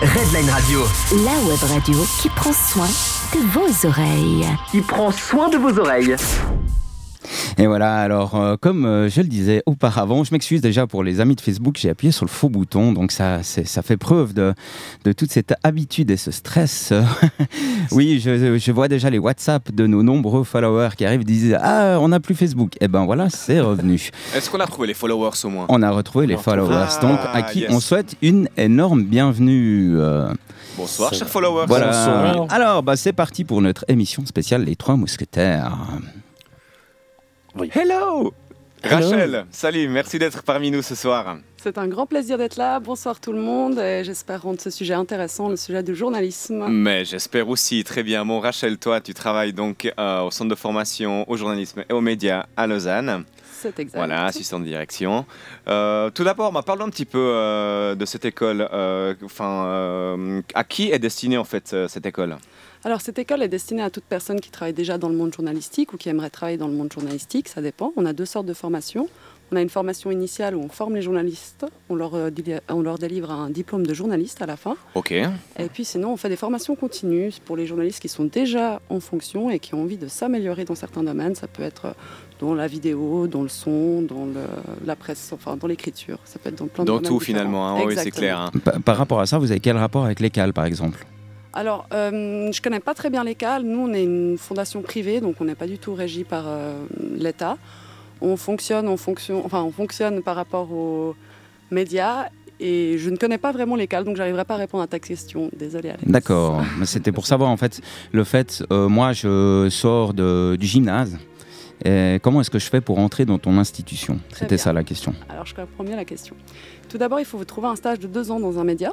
Redline Radio. La web radio qui prend soin de vos oreilles. Qui prend soin de vos oreilles. Et voilà, alors euh, comme euh, je le disais auparavant, je m'excuse déjà pour les amis de Facebook, j'ai appuyé sur le faux bouton, donc ça, ça fait preuve de, de toute cette habitude et ce stress. oui, je, je vois déjà les WhatsApp de nos nombreux followers qui arrivent et disent Ah, on n'a plus Facebook. Et ben voilà, c'est revenu. Est-ce qu'on a trouvé les followers au moins? On a retrouvé les On followers, Ah, donc à qui yes. on souhaite une énorme bienvenue. euh, Bonsoir, chers followers. voilà. Bonsoir. Alors, bah, c'est parti pour notre émission spéciale Les Trois Mousquetaires. Oui. Hello Rachel, salut, merci d'être parmi nous ce soir. C'est un grand plaisir d'être là. Bonsoir tout le monde. Et j'espère rendre ce sujet intéressant, le sujet du journalisme. Mais j'espère aussi, très bien. Bon, Rachel, toi, tu travailles donc euh, au centre de formation au journalisme et aux médias à Lausanne. C'est exact. Voilà, assistant de direction. Euh, tout d'abord, bah, parlons un petit peu euh, de cette école. Euh, Enfin, euh, à qui est destinée en fait euh, cette école? Alors, cette école est destinée à toute personne qui travaille déjà dans le monde journalistique ou qui aimerait travailler dans le monde journalistique. Ça dépend. On a deux sortes de formations. On a une formation initiale où on forme les journalistes. On leur, euh, on leur délivre un diplôme de journaliste à la fin. Ok. Et puis sinon, on fait des formations continues pour les journalistes qui sont déjà en fonction et qui ont envie de s'améliorer dans certains domaines. Ça peut être dans la vidéo, dans le son, dans le- la presse, enfin dans l'écriture. Ça peut être dans plein de Dans tout différents. finalement, hein. oui, c'est clair. hein. Par, par rapport à ça, vous avez quel rapport avec l'école, par exemple? Alors, euh, je connais pas très bien les CAL. Nous, on est une fondation privée, donc on n'est pas du tout régi par euh, l'État. On fonctionne fonction, enfin, on fonctionne par rapport aux médias. Et je ne connais pas vraiment les CAL, donc j'arriverai pas à répondre à ta question. Désolée, Alex. D'accord. Mais C'était pour savoir, en fait, le fait, euh, moi, je sors de- du gymnase. Et comment est-ce que je fais pour entrer dans ton institution? C'était ça la question. Alors, je comprends bien la question. Tout d'abord, il faut vous trouver un stage de deux ans dans un média.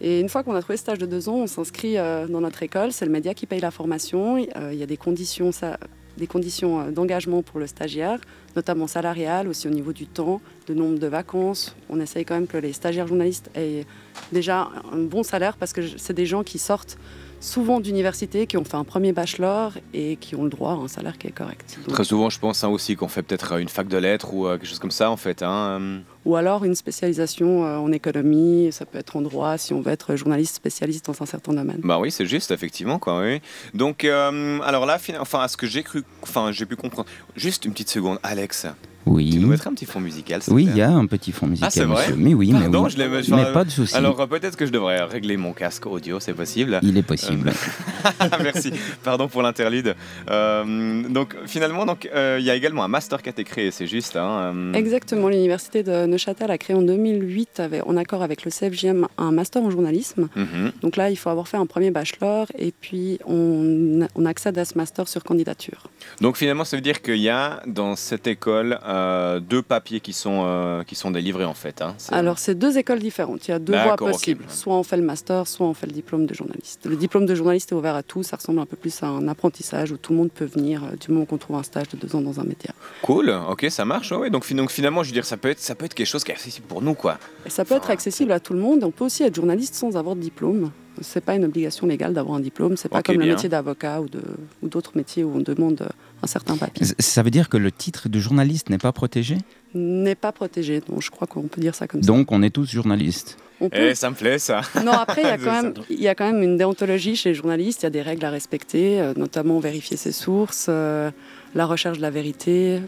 Et une fois qu'on a trouvé ce stage de deux ans, on s'inscrit euh, dans notre école. C'est le média qui paye la formation. Euh, Il y a des conditions, des conditions euh, d'engagement pour le stagiaire, notamment salariales, aussi au niveau du temps, de nombre de vacances. On essaye quand même que les stagiaires journalistes aient déjà un bon salaire parce que c'est des gens qui sortent souvent d'université, qui ont fait un premier bachelor et qui ont le droit à un salaire qui est correct. Donc- Très souvent, je pense hein, aussi qu'on fait peut-être une fac de lettres ou euh, quelque chose comme ça en fait. hein, euh. ou alors une spécialisation euh, en économie, ça peut être en droit si on veut être journaliste spécialiste dans un certain domaine. Bah oui, c'est juste, effectivement, quoi, oui. Donc, euh, alors là, enfin, à ce que j'ai cru, enfin, j'ai pu comprendre. Juste une petite seconde, Alex, Oui. tu nous mettrais un petit fond musical Oui, il y a un petit fond musical, Ah, c'est vrai monsieur. Mais oui, mais Pardon, oui. je Mais pas de souci. Alors, euh, peut-être que je devrais régler mon casque audio, c'est possible. Il est possible. Merci, pardon pour l'interlude. Euh, donc, finalement, donc, euh, il y a également un master qui a été créé, c'est juste. Hein, euh, Exactement, l'université de Neuchâtel a créé en 2008, avec- en accord avec le CFJM, un master en journalisme. mhm. Donc là, il faut avoir fait un premier bachelor et puis on, on accède à ce master sur candidature. Donc, finalement, ça veut dire qu'il y a dans cette école euh, deux papiers qui sont, euh, qui sont délivrés, en fait. hein. Alors, c'est deux écoles différentes. Il y a deux voies possibles. Soit on fait le master, soit on fait le diplôme de journaliste. Le diplôme de journaliste est ouvert à tous. Ça ressemble un peu plus à un apprentissage où tout le monde peut venir euh, du moment qu'on trouve un stage de deux ans dans un média. Cool, ok, ça marche. ouais, ouais. Donc, fi- donc, finalement, je veux dire, ça peut être, ça peut être quelque chose qui est accessible pour nous, quoi. Et ça peut être accessible à tout le monde. On peut aussi être journaliste sans avoir de diplôme. C'est pas une obligation légale d'avoir un diplôme. C'est pas comme le métier d'avocat ou d'autres métiers où on demande un certain papier. Ça veut dire que le titre de journaliste n'est pas protégé? N'est pas protégé. Donc je crois qu'on peut dire ça comme ça. Donc on est tous journalistes. Eh, ça me plaît, ça. Non, après, il y, a quand même, il y a quand même une déontologie chez les journalistes. Il y a des règles à respecter, euh, notamment vérifier ses sources, euh, la recherche de la vérité,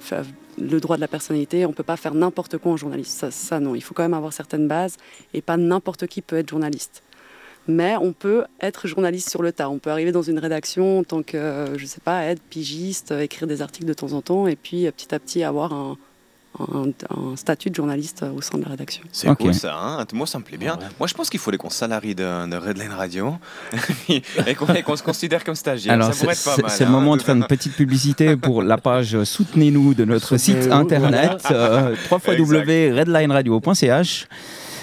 le droit de la personnalité. On ne peut pas faire n'importe quoi en journaliste. Ça, ça, non. Il faut quand même avoir certaines bases et pas n'importe qui peut être journaliste. Mais on peut être journaliste sur le tas. On peut arriver dans une rédaction en tant que, euh, je sais pas, être pigiste, euh, écrire des articles de temps en temps et puis euh, petit à petit avoir un, un- un statut de journaliste au sein de la rédaction. C'est Ok. cool ça, hein moi ça me plaît bien. Ouais. Moi je pense qu'il faudrait qu'on salarie de, de Redline Radio et qu'on se considère comme stagiaire. Alors ça c'est pourrait être pas c'est- mal. c'est le hein. moment de faire une petite publicité pour la page Soutenez-nous de notre site internet euh, www.redlineradio.ch.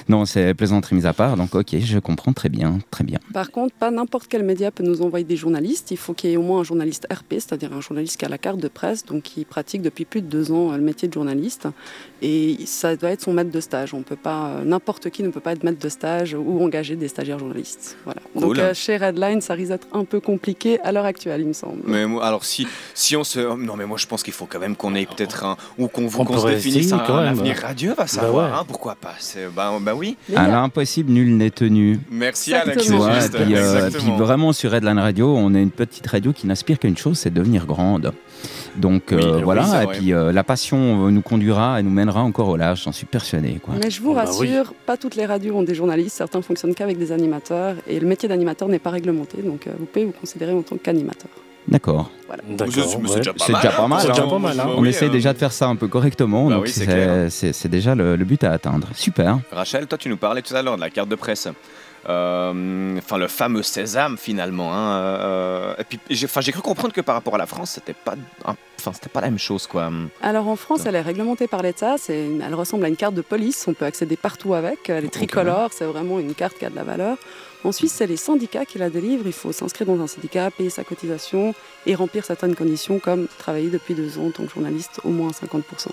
Non, c'est plaisanterie mise à part, donc ok, je comprends très bien, très bien. Par contre, pas n'importe quel média peut nous envoyer des journalistes. Il faut qu'il y ait au moins un journaliste RP, c'est-à-dire un journaliste qui a la carte de presse, donc qui pratique depuis plus de deux ans le métier de journaliste. Et ça doit être son maître de stage. On peut pas, euh, n'importe qui ne peut pas être maître de stage ou engager des stagiaires journalistes. Voilà. Cool. Donc euh, chez Redline, ça risque d'être un peu compliqué à l'heure actuelle, il me semble. Mais moi, alors si, si on se... Non mais moi je pense qu'il faut quand même qu'on ait peut-être un... Ou qu'on On qu'on se définisse un, un avenir radieux, va savoir, ouais. hein, pourquoi pas. C'est- Bah, bah oui. Mais il y a- À l'impossible, nul n'est tenu. Merci Exactement. Alex, et puis, euh, puis vraiment sur Redline Radio, on est une petite radio qui n'aspire qu'à une chose, c'est devenir grande. Donc Oui, euh, oui, voilà, et puis euh, la passion euh, nous conduira et nous mènera encore au large, j'en suis persuadé. Quoi. Mais je vous Ah bah rassure, pas toutes les radios ont des journalistes, certains fonctionnent qu'avec des animateurs et le métier d'animateur n'est pas réglementé, donc euh, vous pouvez vous considérer en tant qu'animateur. D'accord. C'est- ouais. déjà pas mal, déjà pas hein. mal, C'est déjà pas mal, hein. On oui, essaie euh, déjà de faire ça un peu correctement, Bah donc oui, c'est déjà le, le but à atteindre. Super. Rachel, toi tu nous parlais tout à l'heure de la carte de presse. Euh, Enfin, le fameux sésame finalement. hein, euh, et puis, j'ai enfin, j'ai cru comprendre que par rapport à la France, c'était pas, enfin, c'était pas la même chose, quoi. Alors en France, elle est réglementée par l'État, elle ressemble à une carte de police, on peut accéder partout avec, elle est tricolore, c'est vraiment une carte qui a de la valeur. En Suisse, c'est les syndicats qui la délivrent, il faut s'inscrire dans un syndicat, payer sa cotisation et remplir certaines conditions comme travailler depuis deux ans en tant que journaliste, au moins 50%.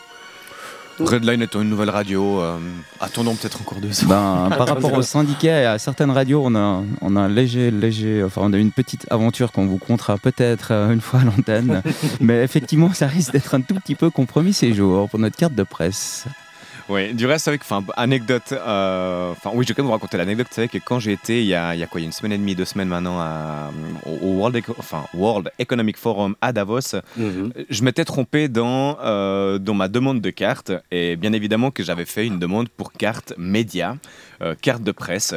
Redline étant une nouvelle radio, euh, attendons peut-être encore deux ans. Ben, par rapport aux syndicats et à certaines radios, on a, on a un léger, léger, enfin, on a une petite aventure qu'on vous comptera peut-être euh, une fois à l'antenne. Mais effectivement, ça risque d'être un tout petit peu compromis ces jours pour notre carte de presse. Oui, du reste, avec, enfin, anecdote, euh, enfin, oui, je vais quand même vous raconter l'anecdote, c'est que quand j'ai été, il y, a, il y a quoi, il y a une semaine et demie, deux semaines maintenant, à- au World, enfin, World Economic Forum à Davos, Mhm. je m'étais trompé dans, euh, dans ma demande de carte, et bien évidemment que j'avais fait une demande pour carte média, euh, carte de presse.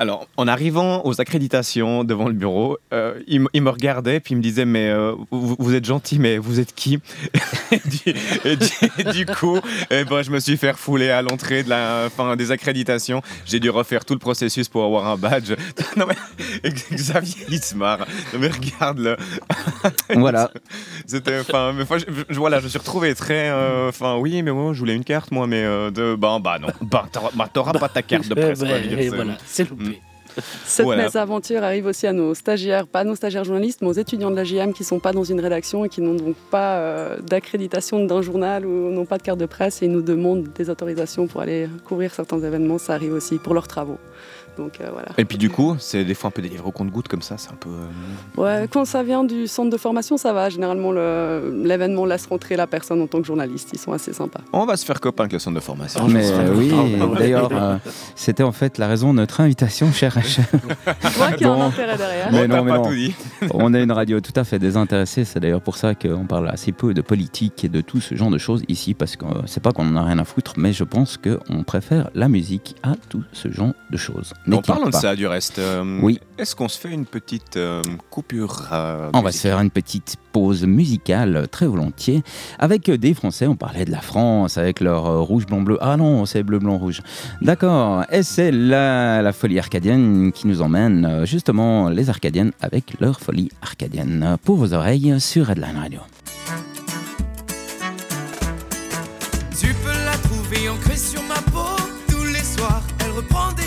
Alors, en arrivant aux accréditations devant le bureau, euh, il, me- il me regardait puis il me disait mais euh, vous, vous êtes gentil mais vous êtes qui? Et, du, et du- et du coup, eh ben, je me suis fait refouler à l'entrée de la fin des accréditations. J'ai dû refaire tout le processus pour avoir un badge. non mais Xavier Lismar, mais regarde le. Voilà. C'était enfin je, je- voilà, je me suis retrouvé très euh, enfin oui mais moi je voulais une carte moi mais de bah bah non bah t'auras bah, pas ta carte de Eh presse. ben, c'est- voilà, c'est. Cette Voilà. mésaventure arrive aussi à nos stagiaires, pas nos stagiaires journalistes, mais aux étudiants de la JM qui ne sont pas dans une rédaction et qui n'ont donc pas euh, d'accréditation d'un journal ou n'ont pas de carte de presse et ils nous demandent des autorisations pour aller couvrir certains événements. Ça arrive aussi pour leurs travaux. Donc euh, voilà. Et puis du coup, c'est des fois un peu délivré au compte-goutte comme ça, c'est un peu. euh, Ouais, quand ça vient du centre de formation, ça va. Généralement, le- l'événement laisse rentrer la personne en tant que journaliste. Ils sont assez sympas. On va se faire copain avec le centre de formation. Mais je euh, oui, d'ailleurs, euh, c'était en fait la raison de notre invitation, cher Rachel. Je vois qu'il y a Bon. un intérêt derrière. Mais On non, mais non. tout dit. On est une radio tout à fait désintéressée. C'est d'ailleurs pour ça qu'on parle assez peu de politique et de tout ce genre de choses ici, parce que c'est pas qu'on en a rien à foutre, mais je pense qu'on préfère la musique à tout ce genre de choses. En N'est-il parlant de ça, du reste, euh, Oui. est-ce qu'on se fait une petite euh, coupure euh, On va se faire une petite pause musicale très volontiers avec des Français. On parlait de la France avec leur euh, rouge, blanc, bleu. Ah non, c'est bleu, blanc, rouge. D'accord. Et c'est la, la folie arcadienne qui nous emmène justement les Arcadiennes avec leur folie arcadienne pour vos oreilles sur Redline Radio. Tu peux la trouver ancrée sur ma peau tous les soirs. Elle reprend des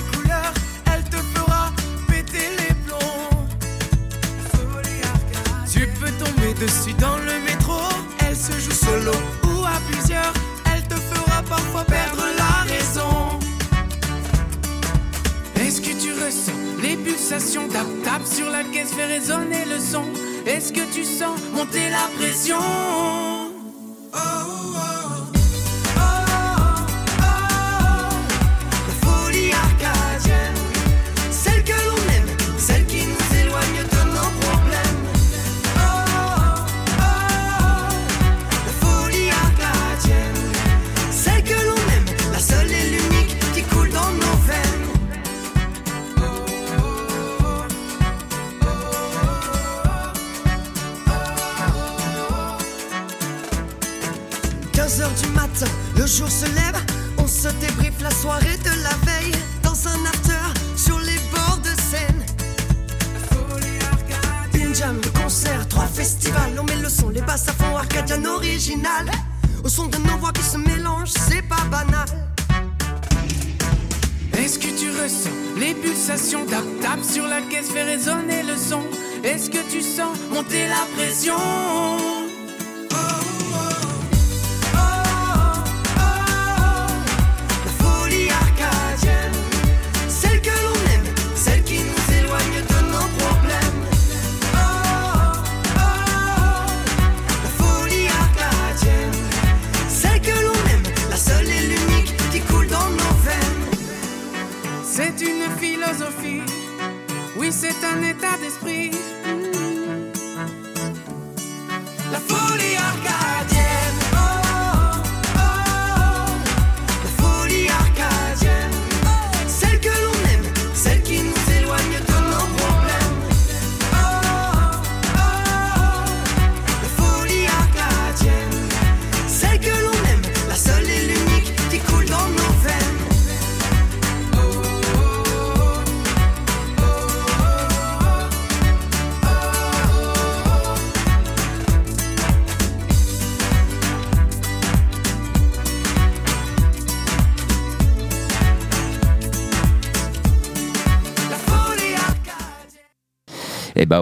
tomber dessus dans le métro. Elle se joue solo ou à plusieurs. Elle te fera parfois perdre la raison. Est-ce que tu ressens les pulsations Tap tap sur la caisse, fait résonner le son? Est-ce que tu sens monter la pression? Oh, oh, oh. Le jour se lève, on se débriefe la soirée de la veille dans un after sur les bords de Seine. Une jam, le concert, trois festivals, on met le son, les basses à fond, arcadian original. Au son de nos voix qui se mélangent, c'est pas banal. Est-ce que tu ressens les pulsations Tap tap sur la caisse, fait résonner le son? Est-ce que tu sens monter la pression?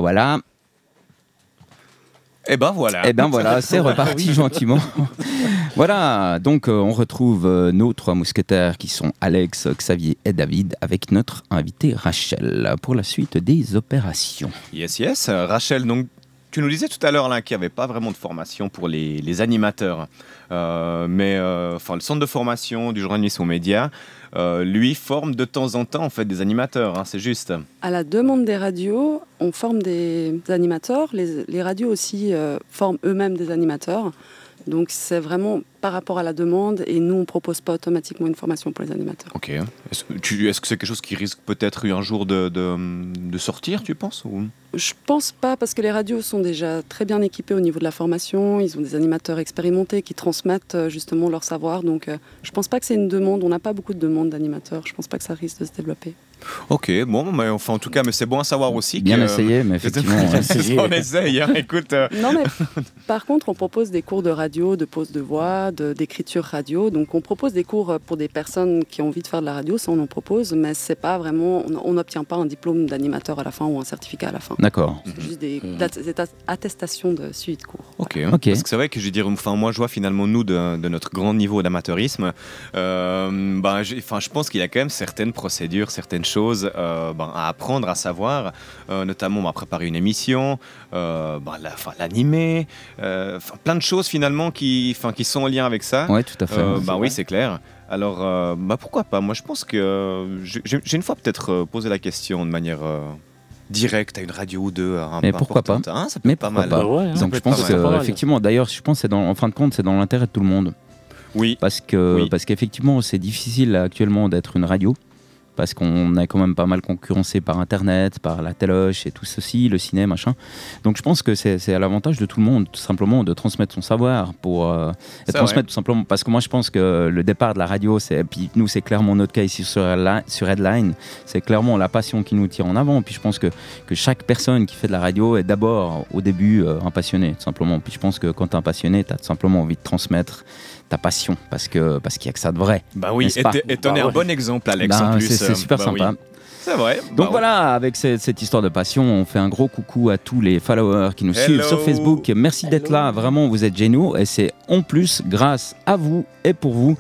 Et ben voilà, Et ben voilà. et ben voilà, c'est reparti gentiment. voilà, donc euh, on retrouve euh, nos trois mousquetaires qui sont Alex, Xavier et David avec notre invité Rachel pour la suite des opérations. Yes, yes. Rachel, donc, tu nous disais tout à l'heure qu'il n'y avait pas vraiment de formation pour les, animateurs. Euh, mais euh, enfin, le centre de formation du journalisme aux médias, euh, lui, forme de temps en temps en fait, des animateurs, hein, c'est juste. À la demande des radios, on forme des animateurs. Les, les radios aussi forment eux-mêmes des animateurs. Donc c'est vraiment par rapport à la demande et nous on propose pas automatiquement une formation pour les animateurs. Ok. Est-ce que c'est quelque chose qui risque peut-être un jour de, de, de sortir, tu penses ou... Je pense pas parce que les radios sont déjà très bien équipées au niveau de la formation. Ils ont des animateurs expérimentés qui transmettent euh, justement leur savoir. Donc euh, je pense pas que c'est une demande. On n'a pas beaucoup de demandes d'animateurs. Je pense pas que ça risque de se développer. Ok, bon, mais enfin, en tout cas, mais c'est bon à savoir aussi. Bien que, essayé, mais effectivement. ça, on essaye, hein. écoute. euh, Non, mais par contre, on propose des cours de radio, de pause de voix, d'écriture radio. Donc, on propose des cours pour des personnes qui ont envie de faire de la radio, ça on en propose, mais c'est pas vraiment, on- n'obtient pas un diplôme d'animateur à la fin ou un certificat à la fin. D'accord. C'est juste des, Mhm. des attestations de suivi de cours. Ok. Ok. Parce que c'est vrai que je veux dire, enfin moi je vois finalement nous de, de notre grand niveau d'amateurisme, euh, ben, enfin je pense qu'il y a quand même certaines procédures, certaines choses euh, ben, à apprendre, à savoir, euh, notamment à préparer une émission, euh, ben, l'animer, euh, plein de choses finalement qui, qui sont en lien avec ça. Ouais, tout à fait. Euh, bah oui, c'est clair. Alors, euh, bah pourquoi pas? Moi, je pense que euh, j'ai une fois peut-être euh, posé la question de manière euh, directe à une radio ou deux. un Mais peu pourquoi pas? Hein, ça peut Mais pas mal. pas? Ouais, hein, Donc je pense que, effectivement, d'ailleurs, je pense que c'est dans, en fin de compte, c'est dans l'intérêt de tout le monde. Oui. Parce que Oui. parce qu'effectivement, c'est difficile actuellement d'être une radio. Parce qu'on est quand même pas mal concurrencé par Internet, par la téloche et tout ceci, le ciné, machin. Donc je pense que c'est à l'avantage de tout le monde, tout simplement, de transmettre son savoir pour euh, et transmettre tout simplement. Parce que moi, je pense que le départ de la radio, c'est et puis nous, c'est clairement notre cas ici sur, Headli- sur Headline, c'est clairement la passion qui nous tire en avant. Puis je pense que, que chaque personne qui fait de la radio est d'abord, au début, euh, un passionné, tout simplement. Puis je pense que quand tu es un passionné, tu as tout simplement envie de transmettre ta passion parce que parce qu'il y a que ça de vrai. Bah oui, et et t'en Bah es un ouais. bon exemple, Alex, en plus. c'est euh, super bah oui. sympa. C'est vrai. Donc Bah voilà, avec cette, cette histoire de passion, on fait un gros coucou à tous les followers qui nous Hello. suivent sur Facebook. Merci d'être là, vraiment, vous êtes géniaux. Et c'est en plus grâce à vous et pour vous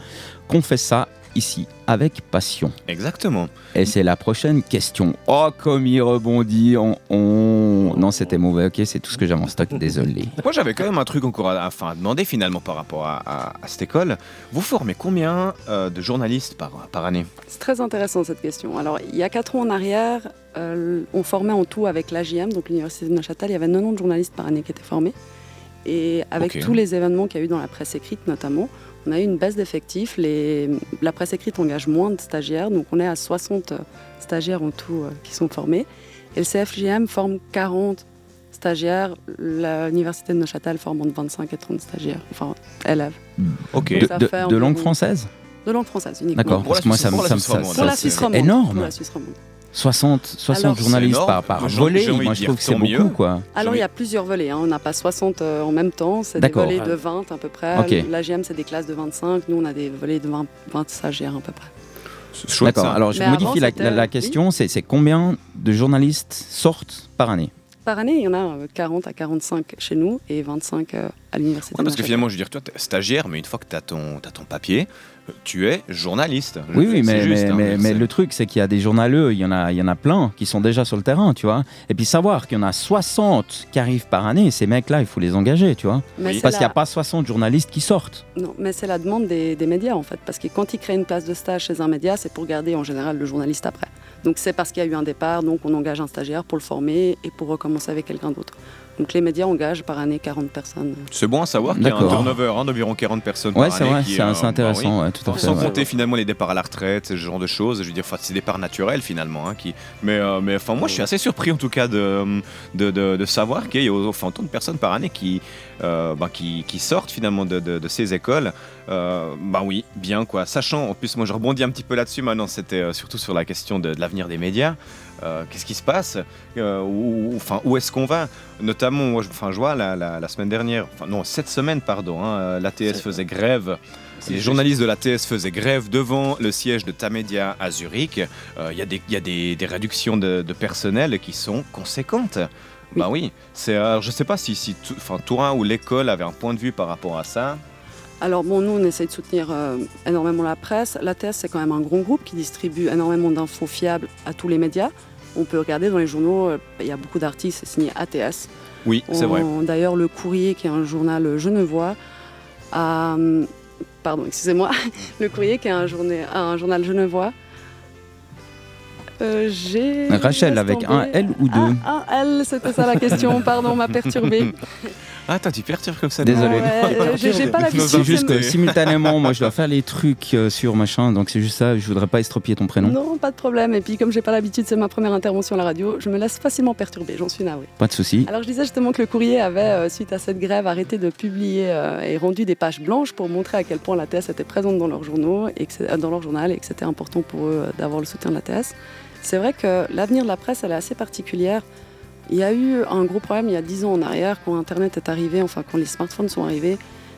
qu'on fait ça ici avec passion. Exactement. Et c'est la prochaine question. Oh, comme il rebondit en on. Non, c'était mauvais, ok, c'est tout ce que j'avais en stock, désolé. Moi, j'avais quand même un truc encore à, à demander finalement par rapport à, à- à cette école. Vous formez combien euh, de journalistes par, par année? C'est très intéressant cette question. Alors, il y a 4 ans en arrière, euh, on formait en tout avec l'AJM, donc l'Université de Neuchâtel, il y avait 90 journalistes par année qui étaient formés. Et avec tous les événements qu'il y a eu dans la presse écrite notamment, on a eu une baisse d'effectifs. Les... La presse écrite engage moins de stagiaires, donc on est à 60 stagiaires en tout euh, qui sont formés. Et le CFJM forme 40 stagiaires. L'Université de Neuchâtel forme entre 25 et 30 stagiaires, enfin élèves. Ok. De, Ça de- fait de environ- langue française? De langue française uniquement. D'accord, Pour la parce que moi, ça me romande. énorme. Pour la Suisse romande. 60, 60 Alors, journalistes par, par volet, moi je trouve que c'est beaucoup, mieux. quoi. Alors, Oui. il y a plusieurs volets. hein. On n'a pas 60 euh, en même temps. C'est des volets de 20 à peu près. Ok. L'AGM, c'est des classes de 25. Nous, on a des volets de 20, 20 stagiaires à peu près. D'accord, alors je Mais modifie avant, la, la- la oui. question, c'est c'est combien de journalistes sortent par année? Par année, il y en a euh, 40 à 45 chez nous et 25 euh, à l'université. Ouais, parce que finalement, je veux dire, toi, t'es stagiaire, mais une fois que tu as ton, t'as ton papier, tu es journaliste. Oui, oui, mais, juste, mais, hein, mais, mais c'est- le truc, c'est qu'il y a des journaleux, il y, en a, il y en a plein qui sont déjà sur le terrain, tu vois. Et puis savoir qu'il y en a 60 qui arrivent par année, ces mecs-là, il faut les engager, tu vois. Mais c'est Parce qu'il n'y a pas 60 journalistes qui sortent. Non, mais c'est la demande des, des médias en fait, parce que quand ils créent une place de stage chez un média, c'est pour garder en général le journaliste après. Donc c'est parce qu'il y a eu un départ, donc on engage un stagiaire pour le former et pour recommencer avec quelqu'un d'autre. Donc les médias engagent par année 40 personnes. C'est bon à savoir qu'il y a un turnover hein, d'environ 40 personnes Ouais, par c'est année. vrai, c'est euh, c'est bah intéressant, oui. ouais, tout à fait. Sans ouais. compter finalement les départs à la retraite, ce genre de choses. Je veux dire, c'est des départs naturels finalement. hein, qui... Mais, euh, mais enfin, moi, je suis assez surpris en tout cas de, de, de- de savoir qu'il y a autant de personnes par année qui, euh, bah, qui, qui sortent finalement de, de- de ces écoles. Euh, bah oui, bien quoi. Sachant, en plus, moi, je rebondis un petit peu là-dessus maintenant. C'était euh, surtout sur la question de, de l'avenir des médias. Euh, Qu'est-ce qui se passe Euh, où, enfin, où est-ce qu'on va Notamment, moi, je, enfin, je vois la, la- la semaine dernière, enfin non, cette semaine, pardon, hein, l'ATS faisait grève. Les journalistes de l'ATS faisaient grève devant le siège de Tamedia à Zurich. Euh, Il y a, des, il y a des, des réductions de, de personnel qui sont conséquentes. Bah oui, c'est, alors, je ne sais pas si, si enfin, Tourin ou l'école avait un point de vue par rapport à ça. Alors bon, nous on essaye de soutenir euh, énormément la presse. L'ATS c'est quand même un gros groupe qui distribue énormément d'infos fiables à tous les médias. On peut regarder dans les journaux, euh, il y a beaucoup d'articles, c'est signé ATS. Oui, c'est vrai. D'ailleurs, le Courrier, qui est un journal genevois, a. hum, Pardon, excusez-moi. Le Courrier, qui est un, journée- un journal genevois. Euh, j'ai. Rachel, avec un L ou deux Ah, un L, c'était ça la question. Pardon, m'a perturbé. Ah, attends, tu perturbes comme ça. Désolé. Ouais, j'ai pas question. C'est juste que simultanément, moi, je dois faire les trucs euh, sur machin, donc c'est juste ça. Je voudrais pas estropier ton prénom. Non, pas de problème. Et puis, comme j'ai pas l'habitude, c'est ma première intervention à la radio, je me laisse facilement perturber. J'en suis navrée. Pas de souci. Alors je disais justement que le courrier avait, euh, suite à cette grève, arrêté de publier euh, et rendu des pages blanches pour montrer à quel point la TS était présente dans leur, journaux et que euh, dans leur journal et que c'était important pour eux euh, d'avoir le soutien de la TS. C'est vrai que l'avenir de la presse, elle est assez particulière. Il y a eu un gros problème il y a 10 ans en arrière, quand Internet est arrivé, enfin quand les smartphones sont arrivés.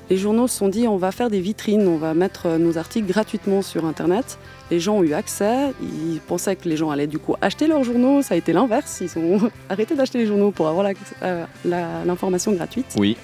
Les journaux se sont dit on va faire des vitrines, on va mettre euh, nos articles gratuitement sur Internet. Les gens ont eu accès, ils pensaient que les gens allaient du coup acheter leurs journaux, ça a été l'inverse, ils ont arrêté d'acheter les journaux pour avoir euh, l'information gratuite. Oui,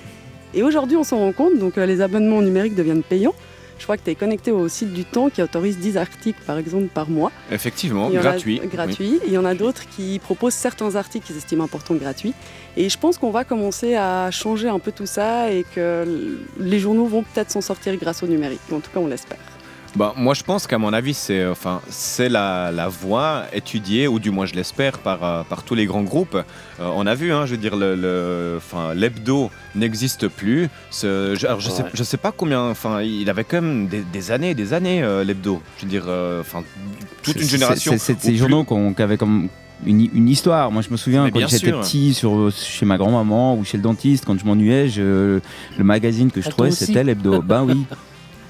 Et aujourd'hui on s'en rend compte, donc euh, les abonnements numériques deviennent payants. Je crois que tu es connecté au site du Temps qui autorise 10 articles par exemple par mois. effectivement, Il y en a- gratuit. gratuit. Il y en a d'autres qui proposent certains articles qu'ils estiment importants gratuits. Et je pense qu'on va commencer à changer un peu tout ça et que les journaux vont peut-être s'en sortir grâce au numérique. En tout cas, on l'espère. Bah, moi, je pense qu'à mon avis, c'est euh, enfin, c'est la, la voie étudiée, ou du moins je l'espère, par, euh, par tous les grands groupes. Euh, on a vu, hein, je veux dire, le, le- enfin, l'hebdo n'existe plus. Ce- je, alors, je sais, Ouais. je sais pas combien, enfin, il avait quand même des, des années, des années, euh, l'hebdo. Je veux dire, euh, enfin, toute une génération. C'est ces journaux qu'on- qui avaient comme une, une histoire. Moi, je me souviens Mais quand j'étais petit, sur, chez ma grand-maman ou chez le dentiste, quand je m'ennuyais, le magazine que je Ah, trouvais, c'était l'hebdo. ben oui.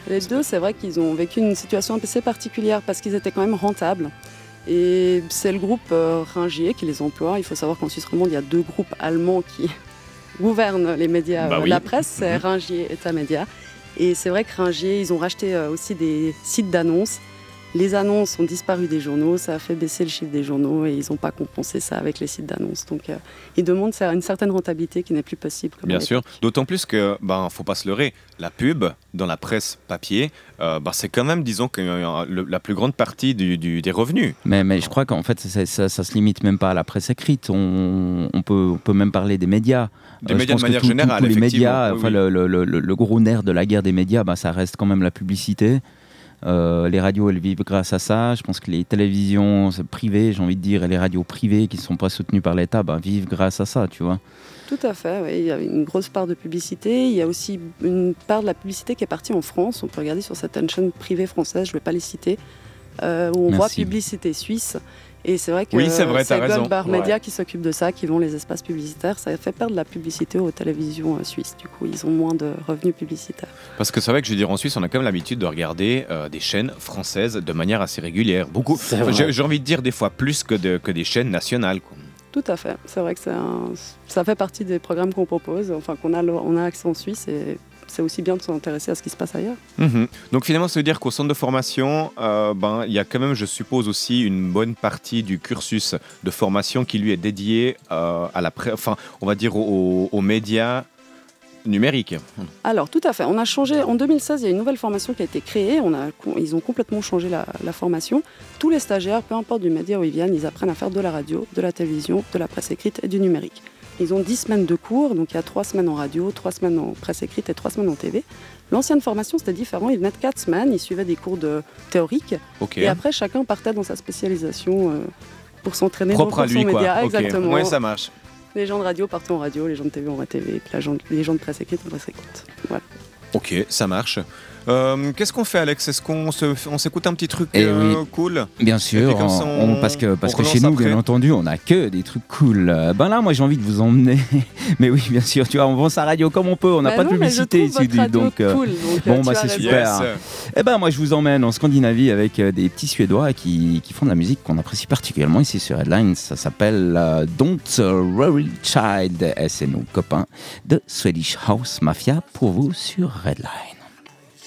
Les deux, c'est vrai qu'ils ont vécu une situation assez particulière parce qu'ils étaient quand même rentables. Et c'est le groupe euh, Ringier qui les emploie. Il faut savoir qu'en Suisse romande, il y a deux groupes allemands qui gouvernent les médias, Bah euh, oui. la presse, c'est Mhm. Ringier et Tamedia. Et c'est vrai que Ringier, ils ont racheté euh, aussi des sites d'annonces. Les annonces ont disparu des journaux, ça a fait baisser le chiffre des journaux et ils n'ont pas compensé ça avec les sites d'annonces. Donc euh, ils demandent une certaine rentabilité qui n'est plus possible. comme Bien sûr, d'autant plus que, ben, faut pas se leurrer, la pub dans la presse papier, euh, ben, c'est quand même, disons, que, euh, le- la plus grande partie du- du- des revenus. Mais, mais je crois qu'en fait, ça, ça, ça se limite même pas à la presse écrite. On, on peut, on peut même parler des médias. Des Euh, médias de manière tout- tout- générale, tous les médias, oui, enfin, oui. Le, le- le- le gros nerf de la guerre des médias, bah, ça reste quand même la publicité. Euh, les radios, elles vivent grâce à ça. Je pense que les télévisions privées, j'ai envie de dire, et les radios privées qui ne sont pas soutenues par l'État, bah, vivent grâce à ça, tu vois. Tout à fait, oui. il y a une grosse part de publicité. Il y a aussi une part de la publicité qui est partie en France. On peut regarder sur certaines chaînes privées françaises, je ne vais pas les citer, euh, où on voit publicité suisse. Et c'est vrai que Oui, c'est vrai. Goldbar Ouais. Media qui s'occupe de ça, qui vend les espaces publicitaires. Ça fait perdre la publicité aux télévisions euh, suisses. Du coup, ils ont moins de revenus publicitaires. Parce que c'est vrai que je veux dire, en Suisse, on a quand même l'habitude de regarder euh, des chaînes françaises de manière assez régulière. Beaucoup, C'est enfin, j'ai j'ai envie de dire des fois plus que, de- que des chaînes nationales. quoi. Tout à fait. C'est vrai que c'est un- ça fait partie des programmes qu'on propose, enfin qu'on a, le- on a accès en Suisse. Et c'est aussi bien de s'intéresser à ce qui se passe ailleurs. Mhm. Donc finalement, ça veut dire qu'au centre de formation, euh, ben, il y a quand même, je suppose aussi, une bonne partie du cursus de formation qui lui est dédié euh, à la, pré- enfin, on va dire aux, aux médias numérique. Alors, tout à fait. On a changé. En 2016, il y a une nouvelle formation qui a été créée. On a, ils ont complètement changé la, la formation. Tous les stagiaires, peu importe du média où ils viennent, ils apprennent à faire de la radio, de la télévision, de la presse écrite et du numérique. Ils ont 10 semaines de cours, donc il y a 3 semaines en radio, 3 semaines en presse écrite et 3 semaines en TV. L'ancienne formation, c'était différent. Ils venaient de 4 semaines, ils suivaient des cours de théoriques. Et après, chacun partait dans sa spécialisation euh, pour s'entraîner dans Propre à son lui, quoi. média. Ok. Exactement. Ouais, ça marche. Les gens de radio partent en radio, les gens de TV en TV, et puis la gens- les gens de presse écrite en presse écrite. Voilà. Ok, ça marche. Euh, Qu'est-ce qu'on fait, Alex? Est-ce qu'on se- on s'écoute un petit truc Eh euh, cool? Bien Et sûr, puis comme ça, on- on- parce que, parce que chez nous, bien entendu, on a que des trucs cool. Euh, Ben là, moi, j'ai envie de vous emmener. mais oui, bien sûr, tu vois, on vend sa radio comme on peut. On n'a Bah pas de non, publicité ici. Donc, euh, cool, donc, bon, bah, c'est super. Eh ben, moi, je vous emmène en Scandinavie avec euh, des petits Suédois qui, qui font de la musique qu'on apprécie particulièrement ici sur Headlines. Ça s'appelle euh, Don't Worry Child. Et c'est nos copains de Swedish House Mafia pour vous sur Redline.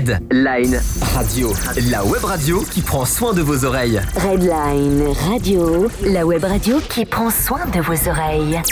Red Line Radio, la web radio qui prend soin de vos oreilles. Redline Radio, la web radio qui prend soin de vos oreilles.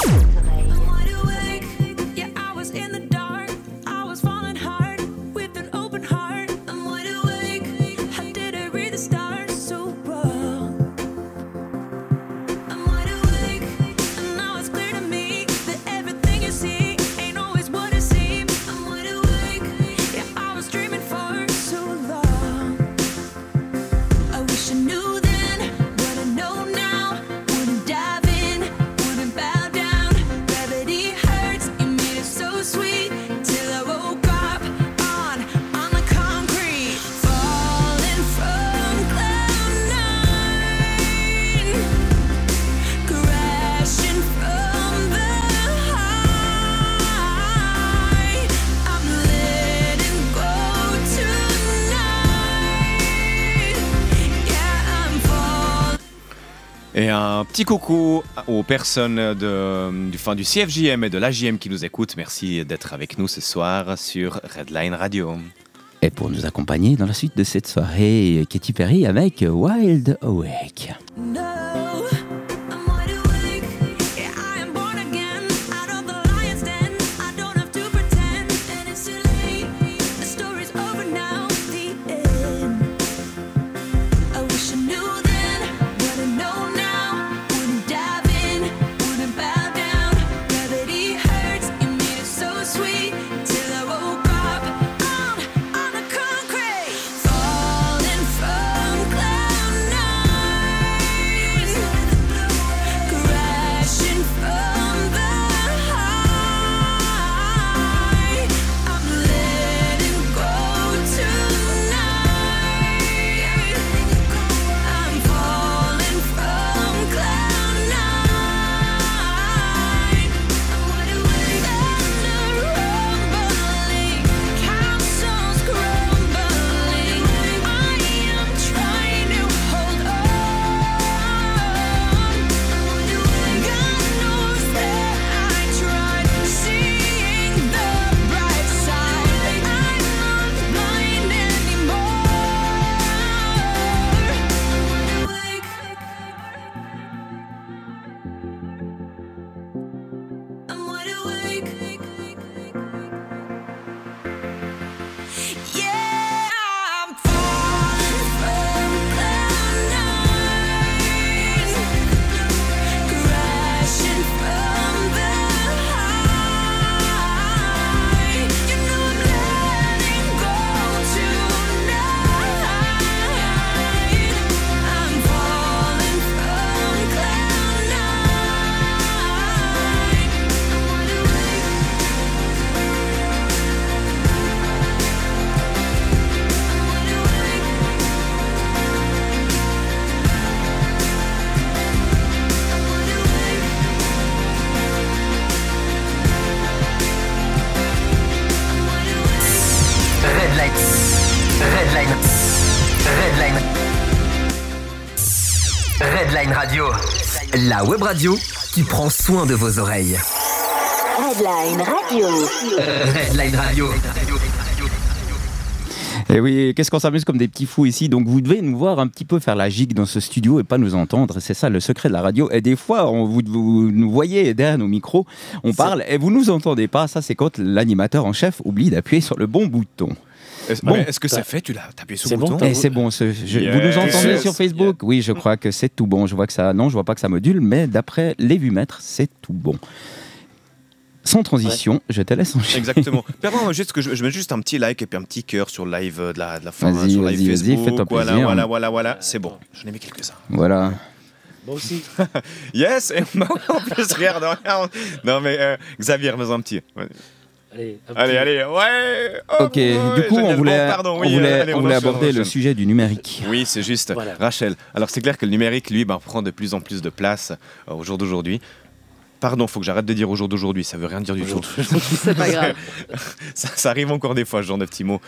Un petit coucou aux personnes du, fin, du CFJM et de l'AJM qui nous écoutent. Merci d'être avec nous ce soir sur Redline Radio. Et pour nous accompagner dans la suite de cette soirée, Katy Perry avec Wild Awake. Radio qui prend soin de vos oreilles. Redline Radio. Redline Radio. Et oui, qu'est-ce qu'on s'amuse comme des petits fous ici? Donc vous devez nous voir un petit peu faire la gigue dans ce studio et pas nous entendre. C'est ça le secret de la radio. Et des fois, on, vous, vous nous voyez derrière nos micros, on parle et vous nous entendez pas. Ça, c'est quand l'animateur en chef oublie d'appuyer sur le bon bouton. Est-ce Bon. que c'est fait Tu l'as appuyé sur C'est le bon, bouton t'as- Et c'est bon. ce- je- Yes. Vous nous entendez Yes. sur Facebook Oui, je crois que c'est tout bon. Je vois que ça. Non, je vois pas que ça module, mais d'après les vumètres, c'est tout bon. Sans transition, je te laisse enchaîner. Exactement. Permets-moi juste que je, je mets juste un petit like et puis un petit cœur sur le live euh, de la, de la fin, Vas-y, live vas-y, fais-toi voilà, plaisir. voilà, voilà, voilà. C'est bon. J'en ai mis quelques-uns. Voilà. Moi aussi. Yes Et en plus, regarde, regarde. Non mais euh, Xavier, mets un petit. Ouais. Allez, Allez, ouais oh, Ok, ouais, du coup, on voulait, Bon, pardon, on oui, voulait, allez, on voulait enchaîne, aborder le sujet du numérique. Oui, c'est juste. Voilà. Rachel, alors c'est clair que le numérique, lui, ben, prend de plus en plus de place euh, au jour d'aujourd'hui. Pardon, faut que j'arrête de dire au jour d'aujourd'hui, ça veut rien dire du tout. C'est pas grave. Ça, ça arrive encore des fois, ce genre de petits mots.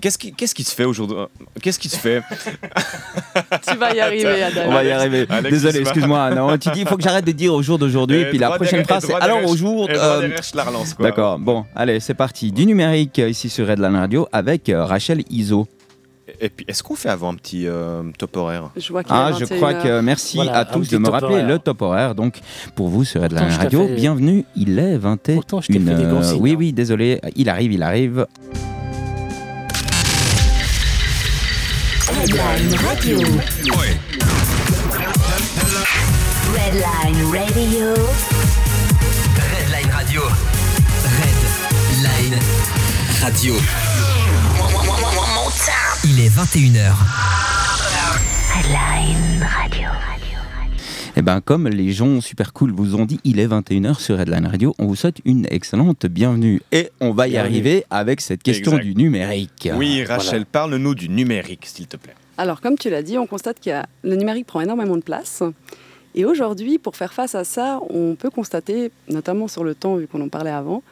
Qu'est-ce qui, qu'est-ce qui se fait aujourd'hui Qu'est-ce qui se fait tu vas y arriver, Adam. On va y arriver. Alex, Désolé, excuse-moi. Non, tu dis, il faut que j'arrête de dire au jour d'aujourd'hui. Et puis la prochaine phrase, c'est alors au jour. euh, derrière, je la relance, quoi. D'accord. Bon, allez, c'est parti. Du numérique euh, ici sur Redline Radio avec euh, Rachel Iso. Et puis, est-ce qu'on fait avant un petit euh, top horaire? Je vois qu'il Ah, je 21 crois que merci Voilà, à tous de me rappeler horaire. le top horaire. Donc, pour vous sur t'ai Radio, fait- bienvenue. Il est 21 Pourtant, je t'ai fait des consignes, Oui, hein. oui, désolé. Il arrive, il arrive. Redline Radio. Redline Radio. Redline Radio. Redline Radio. Il est 21h. Redline Radio. Eh ben, comme les gens super cool vous ont dit, il est 21h sur Redline Radio. On vous souhaite une excellente bienvenue. Et on va y Bienvenue. arriver avec cette question Exact. du numérique. Oui, Rachel, parle-nous du numérique, s'il te plaît. Alors, comme tu l'as dit, on constate que le numérique prend énormément de place. Et aujourd'hui, pour faire face à ça, on peut constater, notamment sur le temps, vu qu'on en parlait avant,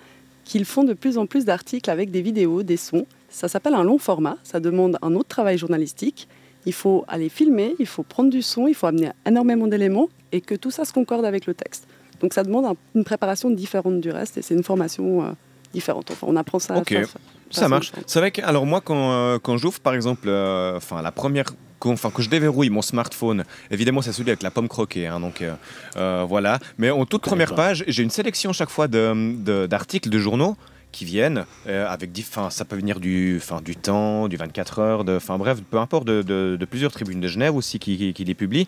qu'ils font de plus en plus d'articles avec des vidéos, des sons. Ça s'appelle un long format, ça demande un autre travail journalistique. il faut aller filmer, il faut prendre du son, il faut amener énormément d'éléments et que tout ça se concorde avec le texte. Donc ça demande un- une préparation différente du reste et c'est une formation euh, différente. Enfin, on apprend ça. Ok. fa- Ça façon marche. C'est vrai que, alors moi, quand, euh, quand j'ouvre, par exemple, euh, enfin, la première. quand- Enfin, que je déverrouille mon smartphone, évidemment, c'est celui avec la pomme croquée. hein, donc, euh, euh, voilà. Mais en toute première page, j'ai une sélection chaque fois de- de- d'articles de, journaux qui viennent euh, avec. ça peut venir du, enfin, du temps, du 24 heures, enfin, bref, peu importe, de, de- plusieurs tribunes de Genève aussi qui, qui- les publient.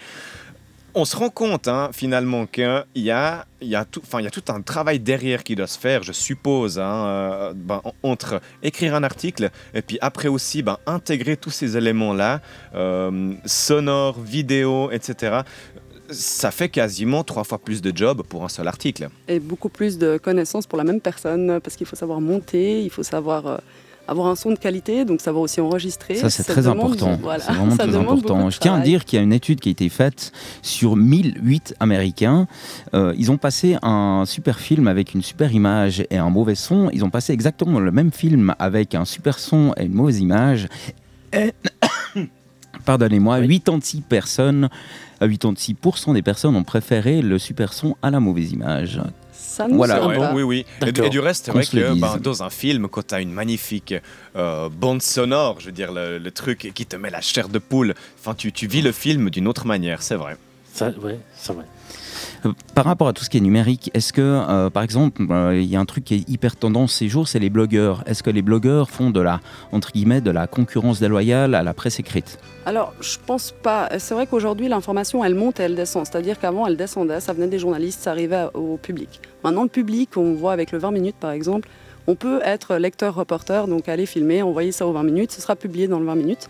On se rend compte hein, finalement qu'il y a, y, a tout, y a tout un travail derrière qui doit se faire, je suppose, hein, euh, ben, en- entre écrire un article et puis après aussi ben, intégrer tous ces éléments-là, euh, sonores, vidéo, etc. Ça fait quasiment trois fois plus de job pour un seul article. Et beaucoup plus de connaissances pour la même personne parce qu'il faut savoir monter, il faut savoir euh, avoir un son de qualité, donc savoir aussi enregistrer. Ça, c'est très demande- important. voilà, c'est vraiment ça très demande beaucoup important. Je tiens à dire qu'il y a une étude qui a été faite sur 1008 Américains. Euh, ils ont passé un super film avec une super image et un mauvais son. Ils ont passé exactement le même film avec un super son et une mauvaise image. Et- Pardonnez-moi, 86 personnes, euh, 86% des personnes ont préféré le super son à la mauvaise image. Ça ne Voilà. Ouais, pas. oui, oui. Et, du reste, c'est vrai que ben, dans un film, quand tu as une magnifique euh, bande sonore, je veux dire, le, le truc qui te met la chair de poule, enfin, tu, tu vis le film d'une autre manière, c'est vrai. Ça, ouais, c'est vrai. Euh, Par rapport à tout ce qui est numérique, est-ce que, euh, par exemple, euh, il y a un truc qui est hyper tendance ces jours, c'est les blogueurs. Est-ce que les blogueurs font de la, entre guillemets, de la concurrence déloyale à la presse écrite? Alors, je pense pas. C'est vrai qu'aujourd'hui, l'information, elle monte et elle descend. C'est-à-dire qu'avant, elle descendait, ça venait des journalistes, ça arrivait au public. Maintenant, le public, on voit avec le 20 minutes, par exemple, on peut être lecteur-reporter, donc aller filmer, envoyer ça au 20 minutes, ce sera publié dans le 20 minutes.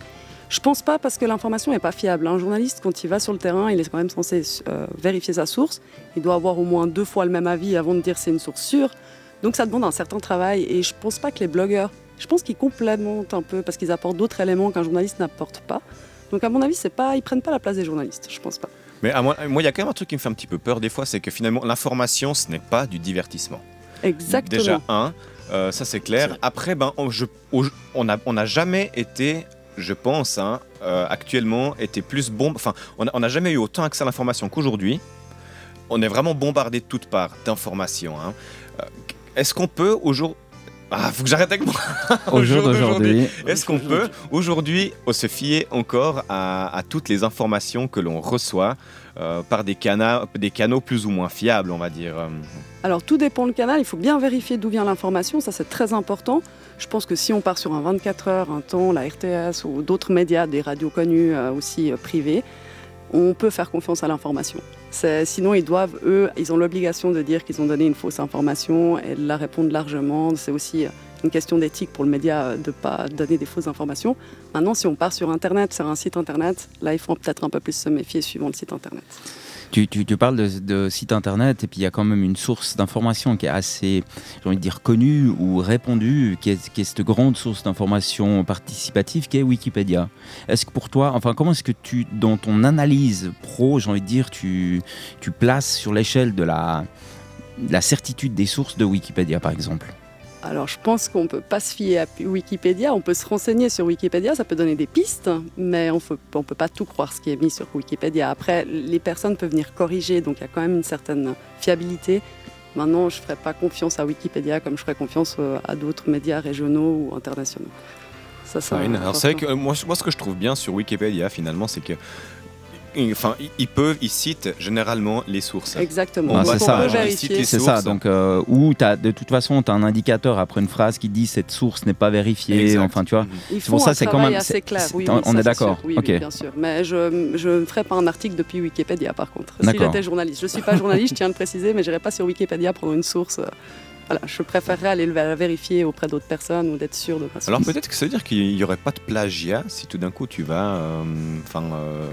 Je pense pas parce que l'information n'est pas fiable. Un journaliste, quand il va sur le terrain, il est quand même censé euh, vérifier sa source. Il doit avoir au moins deux fois le même avis avant de dire c'est une source sûre. Donc ça demande un certain travail et je pense pas que les blogueurs, je pense qu'ils complémentent un peu parce qu'ils apportent d'autres éléments qu'un journaliste n'apporte pas. Donc à mon avis, c'est pas, ils prennent pas la place des journalistes, je pense pas. Mais à moi, il y a quand même un truc qui me fait un petit peu peur des fois, c'est que finalement, l'information, ce n'est pas du divertissement. Exactement. Déjà, un, euh, ça c'est clair. Après, ben, on je- on n'a on n'a jamais été, je pense, hein, euh, actuellement, été plus bon. Enfin, on n'a jamais eu autant accès à l'information qu'aujourd'hui. On est vraiment bombardé de toutes parts d'informations. hein. Euh, Est-ce qu'on peut aujourd'hui. Ah, faut que j'arrête avec moi. Au jour jour d'aujourd'hui, Est-ce qu'on peut aujourd'hui se fier encore à, à toutes les informations que l'on reçoit euh, par des, cana- des canaux plus ou moins fiables, on va dire euh, Alors tout dépend le canal, il faut bien vérifier d'où vient l'information, ça c'est très important. Je pense que si on part sur un 24 heures, un temps, la RTS ou d'autres médias, des radios connues euh, aussi euh, privées, on peut faire confiance à l'information. Sinon, ils doivent, eux, ils ont l'obligation de dire qu'ils ont donné une fausse information et de la répondre largement. C'est aussi euh, une question d'éthique pour le média de ne pas donner des fausses informations. Maintenant, si on part sur Internet, sur un site Internet, là, il faut peut-être un peu plus se méfier suivant le site Internet. Tu, tu- tu parles de, de site internet et puis il y a quand même une source d'information qui est assez, j'ai envie de dire, connue ou répandue, qui est, qui est cette grande source d'information participative qui est Wikipédia. Est-ce que pour toi, enfin, comment est-ce que tu, dans ton analyse pro, j'ai envie de dire, tu, tu places sur l'échelle de la, de la certitude des sources de Wikipédia, par exemple? Alors, je pense qu'on ne peut pas se fier à Wikipédia. On peut se renseigner sur Wikipédia, ça peut donner des pistes, mais on ne peut pas tout croire ce qui est mis sur Wikipédia. Après, les personnes peuvent venir corriger, donc il y a quand même une certaine fiabilité. Maintenant, je ne ferai pas confiance à Wikipédia comme je ferais confiance euh, à d'autres médias régionaux ou internationaux. Ça, ça. Alors c'est vrai que euh, moi, moi, ce que je trouve bien sur Wikipédia finalement, c'est que enfin, ils- peuvent, ils citent généralement les sources. Exactement. Ah, c'est ça, C'est ça, donc euh, où t'as- de toute façon, tu as un indicateur après une phrase qui dit cette source n'est pas vérifiée, Exact. enfin tu vois. Mhm. Ils C'est pour ça, un c'est quand même- assez c'est- clair. c'est- Oui, on ça, est d'accord. Oui, bien sûr. Mais je je ne ferai pas un article depuis Wikipédia, par contre. S'il D'accord. était journaliste. Je ne suis pas journaliste, je tiens à le préciser, mais je n'irai pas sur Wikipédia prendre une source. euh, Voilà, je préférerais aller le la vérifier auprès d'autres personnes ou d'être sûr de ma source. Alors peut-être que ça veut dire qu'il n'y aurait pas de plagiat si tout d'un coup tu vas euh, enfin, euh,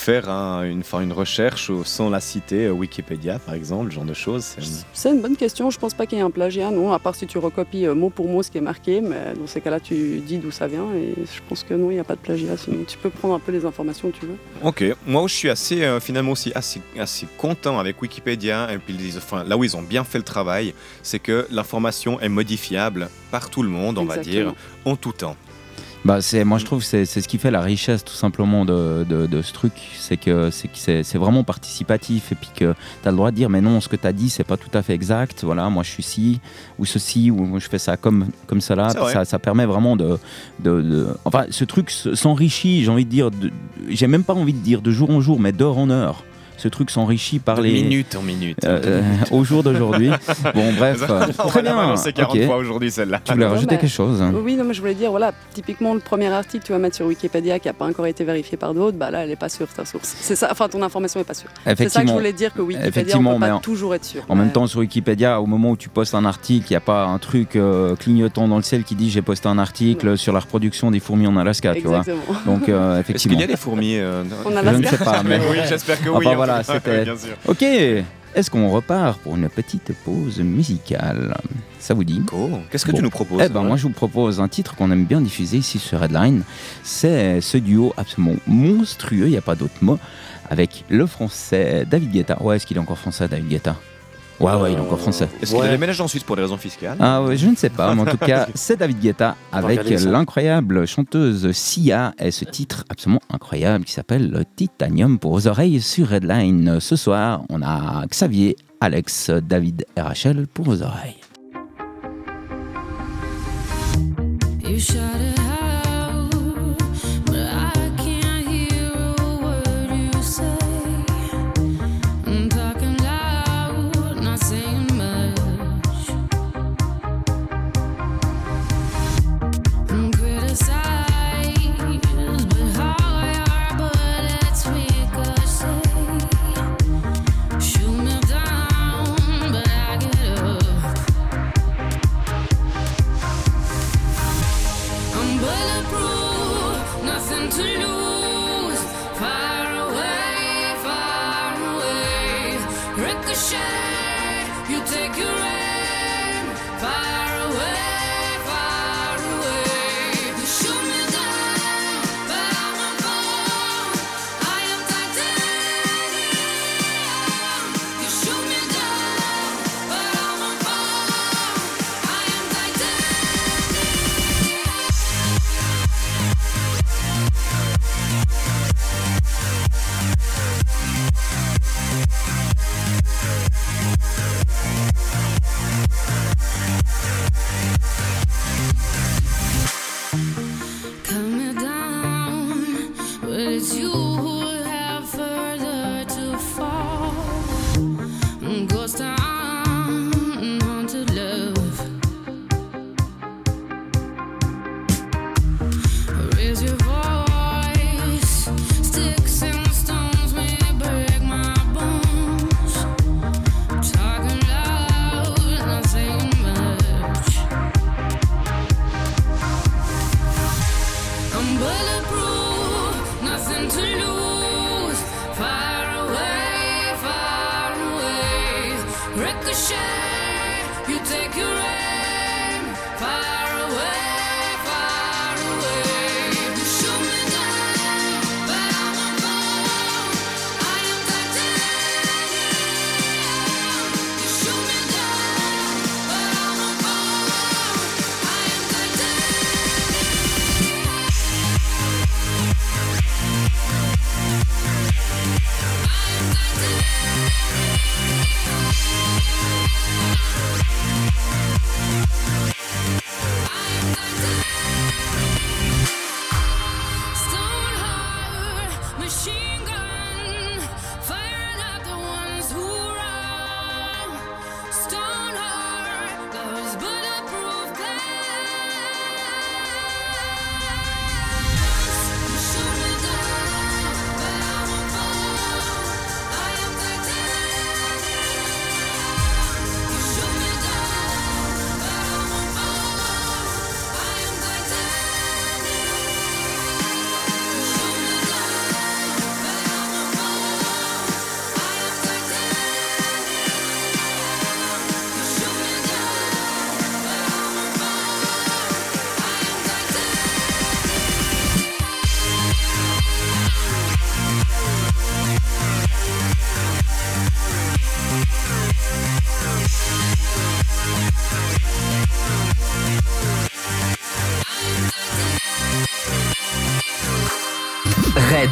faire un- une, une recherche sans la citer euh, Wikipédia par exemple, ce genre de choses. c'est- une bonne question. Je pense pas qu'il y ait un plagiat, non, à part si tu recopies euh, mot pour mot ce qui est marqué. Mais dans ces cas-là, tu dis d'où ça vient. Et je pense que non, il n'y a pas de plagiat. Sinon, tu peux prendre un peu les informations que tu veux. Ok, moi où je suis assez euh, finalement aussi assez, assez content avec Wikipédia et puis ils- enfin, là où ils ont bien fait le travail, c'est que l'information est modifiable par tout le monde, on va dire, en tout temps. Bah, c'est, moi je trouve que c'est, c'est ce qui fait la richesse tout simplement de, de, de ce truc, c'est que c'est, que c'est, c'est vraiment participatif et puis que tu as le droit de dire mais non ce que tu as dit c'est pas tout à fait exact, voilà moi je suis ci ou ceci ou je fais ça comme, comme ça là, ça, ça permet vraiment de, de, de- Enfin ce truc s'enrichit, j'ai envie de dire, j'ai même pas envie de dire de jour en jour mais d'heure en heure. Ce truc s'enrichit par De les... minute en minute. euh, euh, au jour d'aujourd'hui. Bon bref, On très bien. balancer 40 ok. fois aujourd'hui celle-là. Tu voulais Non, rajouter quelque chose Oui, Oui, non, mais je voulais dire, voilà, typiquement le premier article que tu vas mettre sur Wikipédia qui n'a pas encore été vérifié par d'autres, bah là, elle n'est pas sûre ta source. C'est ça, enfin ton information n'est pas sûre. C'est ça que je Effectivement. voulais dire que Wikipédia, on Effectivement, peut pas mais en- toujours être sûr. En même temps, sur Wikipédia, au moment où tu postes un article, il n'y a pas un truc euh, clignotant dans le ciel qui dit j'ai posté un article sur la reproduction des fourmis en Alaska, tu vois. Exactement. Donc, euh, Est-ce qu'il effectivement. y a des fourmis euh, On a Je ne sais pas, mais. Oui, j'espère que oui. voilà, tout cas, c'était- bien sûr. Ok, est-ce qu'on repart pour une petite pause musicale? Ça vous dit? Oh, Qu'est-ce que Bon. tu nous proposes Eh ben, moi, je vous propose un titre qu'on aime bien diffuser ici sur Redline. C'est ce duo absolument monstrueux, il n'y a pas d'autre mot, avec le français David Guetta. Ouais, est-ce qu'il est encore français, David Guetta? Ouais, ouais, il est encore français. Est-ce qu'il Ouais. déménagé en Suisse pour des raisons fiscales? Ah ouais, je ne sais pas, mais en tout cas, c'est David Guetta avec l'incroyable chanteuse Sia et ce titre absolument incroyable qui s'appelle Titanium pour vos oreilles sur Redline. Ce soir, on a Xavier, Alex, David et Rachel pour vos oreilles. You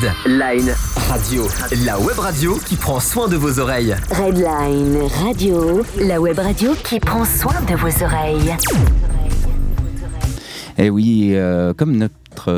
Red Line Radio, la web radio qui prend soin de vos oreilles. Redline Radio, la web radio qui prend soin de vos oreilles. Et oui, euh, comme notre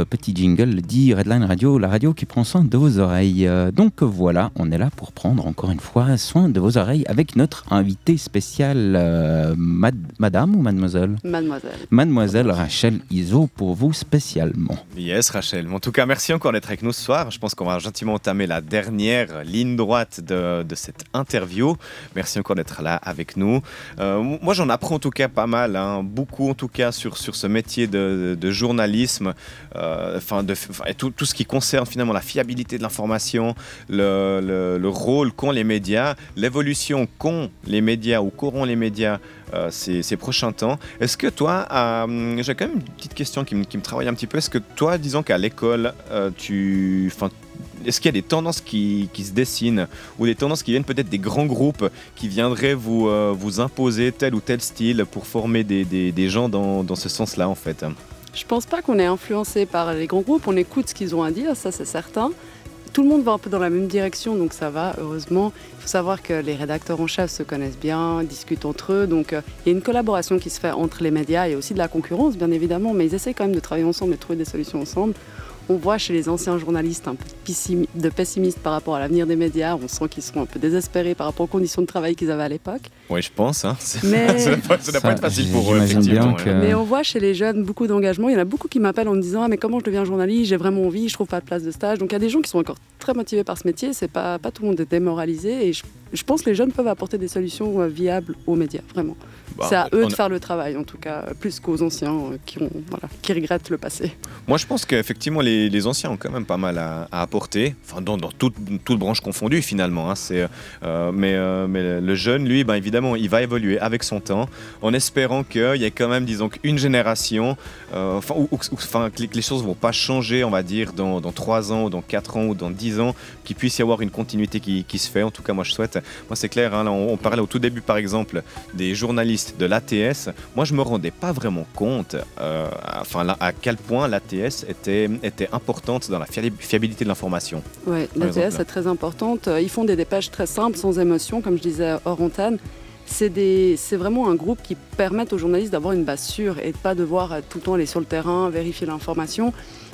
petit jingle le dit, Redline Radio, la radio qui prend soin de vos oreilles. Euh, donc voilà, on est là pour prendre encore une fois soin de vos oreilles avec notre invité spécial, euh, mad- madame ou mademoiselle? Mademoiselle. Mademoiselle Rachel Iso pour vous spécialement. Yes, Rachel. En tout cas, merci encore d'être avec nous ce soir. Je pense qu'on va gentiment entamer la dernière ligne droite de, de cette interview. Merci encore d'être là avec nous. Euh, moi, j'en apprends en tout cas pas mal, hein. beaucoup en tout cas sur, sur ce métier de, de journalisme, euh, de, enfin, tout, ce qui concerne finalement la fiabilité de l'information, le, le- le rôle qu'ont les médias, l'évolution qu'ont les médias ou qu'auront les médias euh, ces, prochains temps. Est-ce que toi, euh, j'ai quand même une petite question qui me, travaille un petit peu. Est-ce que toi, disons qu'à l'école, euh, est-ce qu'il y a des tendances qui, se dessinent ou des tendances qui viennent peut-être des grands groupes qui viendraient vous, euh, imposer tel ou tel style pour former des gens dans, dans ce sens-là en fait? Je pense pas qu'on est influencé par les grands groupes, on écoute ce qu'ils ont à dire, ça c'est certain. Tout le monde va un peu dans la même direction, donc ça va, heureusement. Il faut savoir que les rédacteurs en chef se connaissent bien, discutent entre eux, donc euh, il y a une collaboration qui se fait entre les médias et aussi de la concurrence, bien évidemment, mais ils essaient quand même de travailler ensemble et de trouver des solutions ensemble. On voit chez les anciens journalistes un peu de pessimi- de pessimistes par rapport à l'avenir des médias, on sent qu'ils sont un peu désespérés par rapport aux conditions de travail qu'ils avaient à l'époque. Oui, je pense. Hein. Mais- ça doit pas- être facile pour eux, effectivement. que-. Mais on voit chez les jeunes beaucoup d'engagement. Il y en a beaucoup qui m'appellent en me disant ah, mais comment je deviens journaliste? J'ai vraiment envie, je trouve pas de place de stage. Donc il y a des gens qui sont encore très motivés par ce métier. C'est pas pas tout le monde est démoralisé et je, je pense que les jeunes peuvent apporter des solutions euh, viables aux médias vraiment. Bah, C'est à eux de faire le travail en tout cas plus qu'aux anciens euh, qui ont voilà qui regrettent le passé. Moi, je pense qu'effectivement, les, les anciens ont quand même pas mal à, à apporter, enfin, dans, dans toute, toute branche confondue, finalement. hein, c'est, euh, mais, euh, mais le jeune, lui, ben, évidemment, il va évoluer avec son temps, en espérant qu'il y ait quand même, disons, une génération, enfin, que les, choses vont pas changer, on va dire, dans, dans 3 ans, ou dans 4 ans, ou dans 10 ans, qu'il puisse y avoir une continuité qui, qui se fait. En tout cas, moi, je souhaite. Moi, c'est clair, hein, là, on, on parlait au tout début, par exemple, des journalistes de l'ATS. Moi, je me rendais pas vraiment compte, euh, enfin, là, à quel point l'ATS était, était importante dans la fiabilité de l'information. Par l'ATS est très importante. Euh, Ils font des dépêches très simples, sans émotion, comme je disais hors antenne. C'est vraiment un groupe qui permet aux journalistes d'avoir une base sûre et de pas devoir euh, tout le temps aller sur le terrain, vérifier l'information.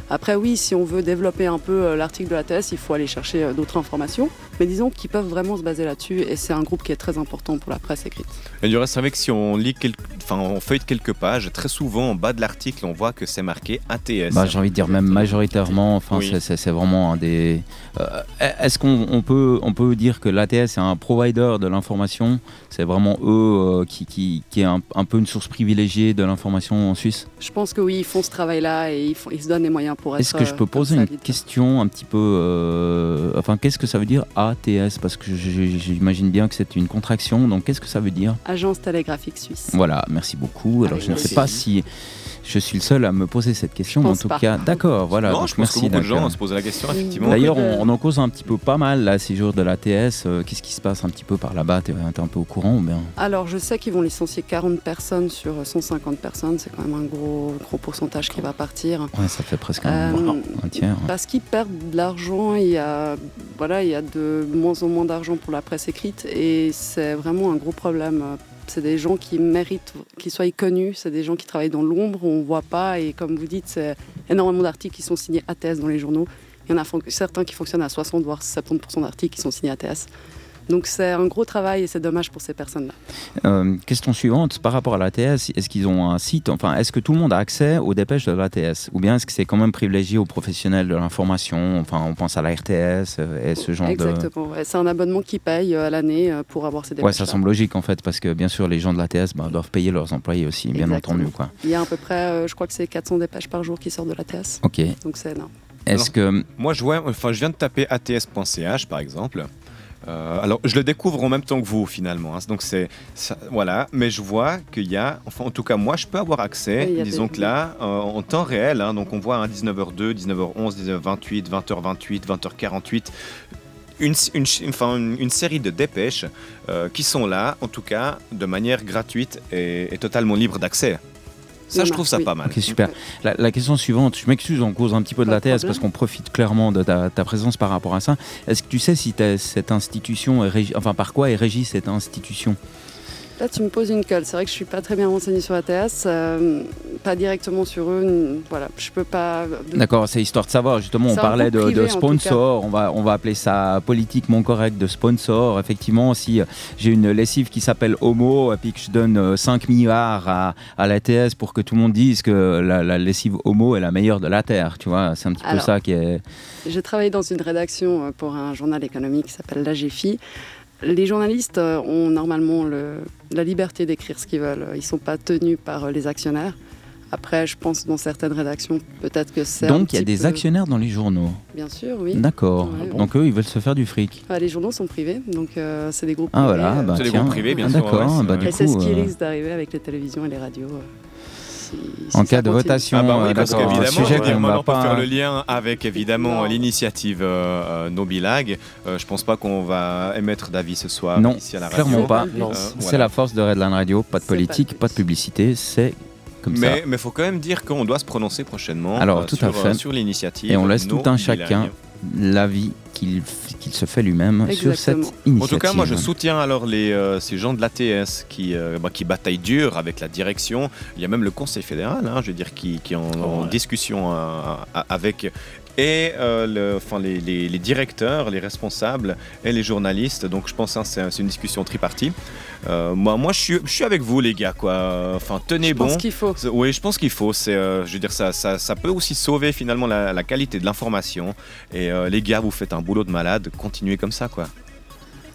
Après, oui, si on veut développer un peu euh, l'article de l'ATS, il faut aller chercher euh, d'autres informations. Mais disons qu'ils peuvent vraiment se baser là-dessus et c'est un groupe qui est très important pour la presse écrite. Et du reste, c'est vrai que si on lit, quelques- enfin, on feuille quelques pages, très souvent en bas de l'article, on voit que c'est marqué ATS. Bah, J'ai envie de dire même majoritairement, enfin, Oui. c'est- vraiment un des... euh, Est-ce qu'on on peut, on peut dire que l'ATS est un provider de l'information C'est vraiment eux euh, qui, qui, qui est un, un peu une source privilégiée de l'information en Suisse Je pense que oui, ils font ce travail-là et ils, font- ils se donnent les moyens pour être. Est-ce que je euh, peux comme poser ça, une question un petit peu... euh, enfin, qu'est-ce que ça veut dire ATS Parce que j'imagine bien que c'est une contraction, donc qu'est-ce que ça veut dire? Agence télégraphique suisse. Voilà, merci beaucoup. Alors, je ne sais pas si je suis le seul à me poser cette question, mais en tout pas. cas, d'accord, voilà. non, donc je pense merci. que beaucoup de gens euh, se posent la question, effectivement. D'ailleurs, on, on en cause un petit peu pas mal là, ces jours de l'ATS. Euh, Qu'est-ce qui se passe un petit peu par là-bas? T'es es un peu au courant ou bien? Alors, je sais qu'ils vont licencier 40 personnes sur 150 personnes. C'est quand même un gros, gros pourcentage qui va partir. Ouais, ça fait presque un, Euh, un tiers. Parce qu'ils perdent de l'argent. Il y a, voilà, il y a de moins en moins d'argent pour la presse écrite. Et c'est vraiment un gros problème. C'est des gens qui méritent qu'ils soient connus. C'est des gens qui travaillent dans l'ombre. On ne voit pas. Et comme vous dites, c'est énormément d'articles qui sont signés ATS dans les journaux. Il y en a certains qui fonctionnent à 60 voire 70% d'articles qui sont signés ATS. Donc c'est un gros travail et c'est dommage pour ces personnes-là. Euh, question suivante, par rapport à l'ATS, est-ce qu'ils ont un site Enfin, est-ce que tout le monde a accès aux dépêches de l'ATS Ou bien est-ce que c'est quand même privilégié aux professionnels de l'information? Enfin, on pense à la RTS euh, et ce genre de... Exactement. ouais. C'est un abonnement qui paye euh, à l'année pour avoir ces Ouais, dépêches. ça semble logique en fait, parce que bien sûr, les gens de l'ATS bah, doivent payer leurs employés aussi, bien Exactement. entendu. Quoi. Il y a à peu près, euh, je crois que c'est 400 dépêches par jour qui sortent de l'ATS. Ok. Donc c'est énorme. Est-ce que Moi, je, vois, enfin, je viens de taper ats.ch, par exemple. Euh, alors, je le découvre en même temps que vous, finalement. hein. Donc, c'est voilà. Mais je vois qu'il y a, enfin, en tout cas, moi, je peux avoir accès. Oui, disons que là, euh, en temps réel, hein, donc on voit un 19h02, 19h11, 19h28, 20h28, 20h48. Une, une, une, une série de dépêches euh, qui sont là, en tout cas, de manière gratuite et, et totalement libre d'accès. Ça, je trouve ça oui. pas mal. Ok, super. La, la question suivante, je m'excuse, on cause un petit peu de Pas la problème. parce qu'on profite clairement de ta, ta présence par rapport à ça. Est-ce que tu sais si cette institution est régie, enfin par quoi est régie cette institution? Là, tu me poses une colle. C'est vrai que je suis pas très bien renseignée sur ATS, euh, pas directement sur eux. Voilà, je peux pas. de- D'accord, c'est histoire de savoir. Justement, on parlait de, privé, sponsor. On va, on va appeler ça politiquement correct de sponsor. Effectivement, si euh, j'ai une lessive qui s'appelle Homo et puis que je donne euh, 5 milliards à, à l'ATS pour que tout le monde dise que la, la lessive Homo est la meilleure de la Terre, tu vois, c'est un petit peu ça qui est. J'ai travaillé dans une rédaction euh, pour un journal économique qui s'appelle l'AGFI. Les journalistes euh, ont normalement le- la liberté d'écrire ce qu'ils veulent. Ils ne sont pas tenus par euh, les actionnaires. Après, je pense dans certaines rédactions, peut-être que c'est. Donc il y a des peu- actionnaires dans les journaux. Bien sûr, oui. D'accord. Ouais, bon. Donc eux, ils veulent se faire du fric. Ah, les journaux sont privés, donc euh, c'est des groupes Ah privés. voilà, euh, bah C'est des tiens. groupes privés, bien Ah, sûr, D'accord, ouais, c'est bah et c'est ce qui euh, risque d'arriver avec les télévisions et les radios. Euh, en cas de votation, Ah bah oui, euh, parce qu'évidemment, maintenant, va on peut pas. faire le lien avec évidemment l'initiative euh, euh, No Bilag. Euh, je pense pas qu'on va émettre d'avis ce soir Non, ici à la radio. clairement pas. Non. Euh, C'est voilà. la force de Redline Radio, pas de pas politique, pas de publicité, c'est comme ça. Mais il faut quand même dire qu'on doit se prononcer prochainement Alors, euh, tout sur, à fait. euh, sur l'initiative. Et on laisse tout un chacun l'avis qu'il se fait lui-même sur cette initiative. En tout cas, moi, je soutiens alors les, euh, ces gens de l'ATS qui, euh, bah, qui bataillent dur avec la direction. Il y a même le Conseil fédéral, hein, je veux dire, qui, qui est en, en ouais. discussion euh, avec et euh, le- enfin, les, les- les directeurs, les responsables et les journalistes. Donc, je pense que c'est c'est une discussion tripartie. Euh, moi, moi je, suis, je suis avec vous, les gars. Quoi. Enfin, tenez Je bon. pense qu'il faut. Oui, je pense qu'il faut. C'est, euh, je veux dire, ça, ça, ça peut aussi sauver finalement la, la qualité de l'information. Et les gars, vous faites un boulot de malade. Continuez comme ça, quoi.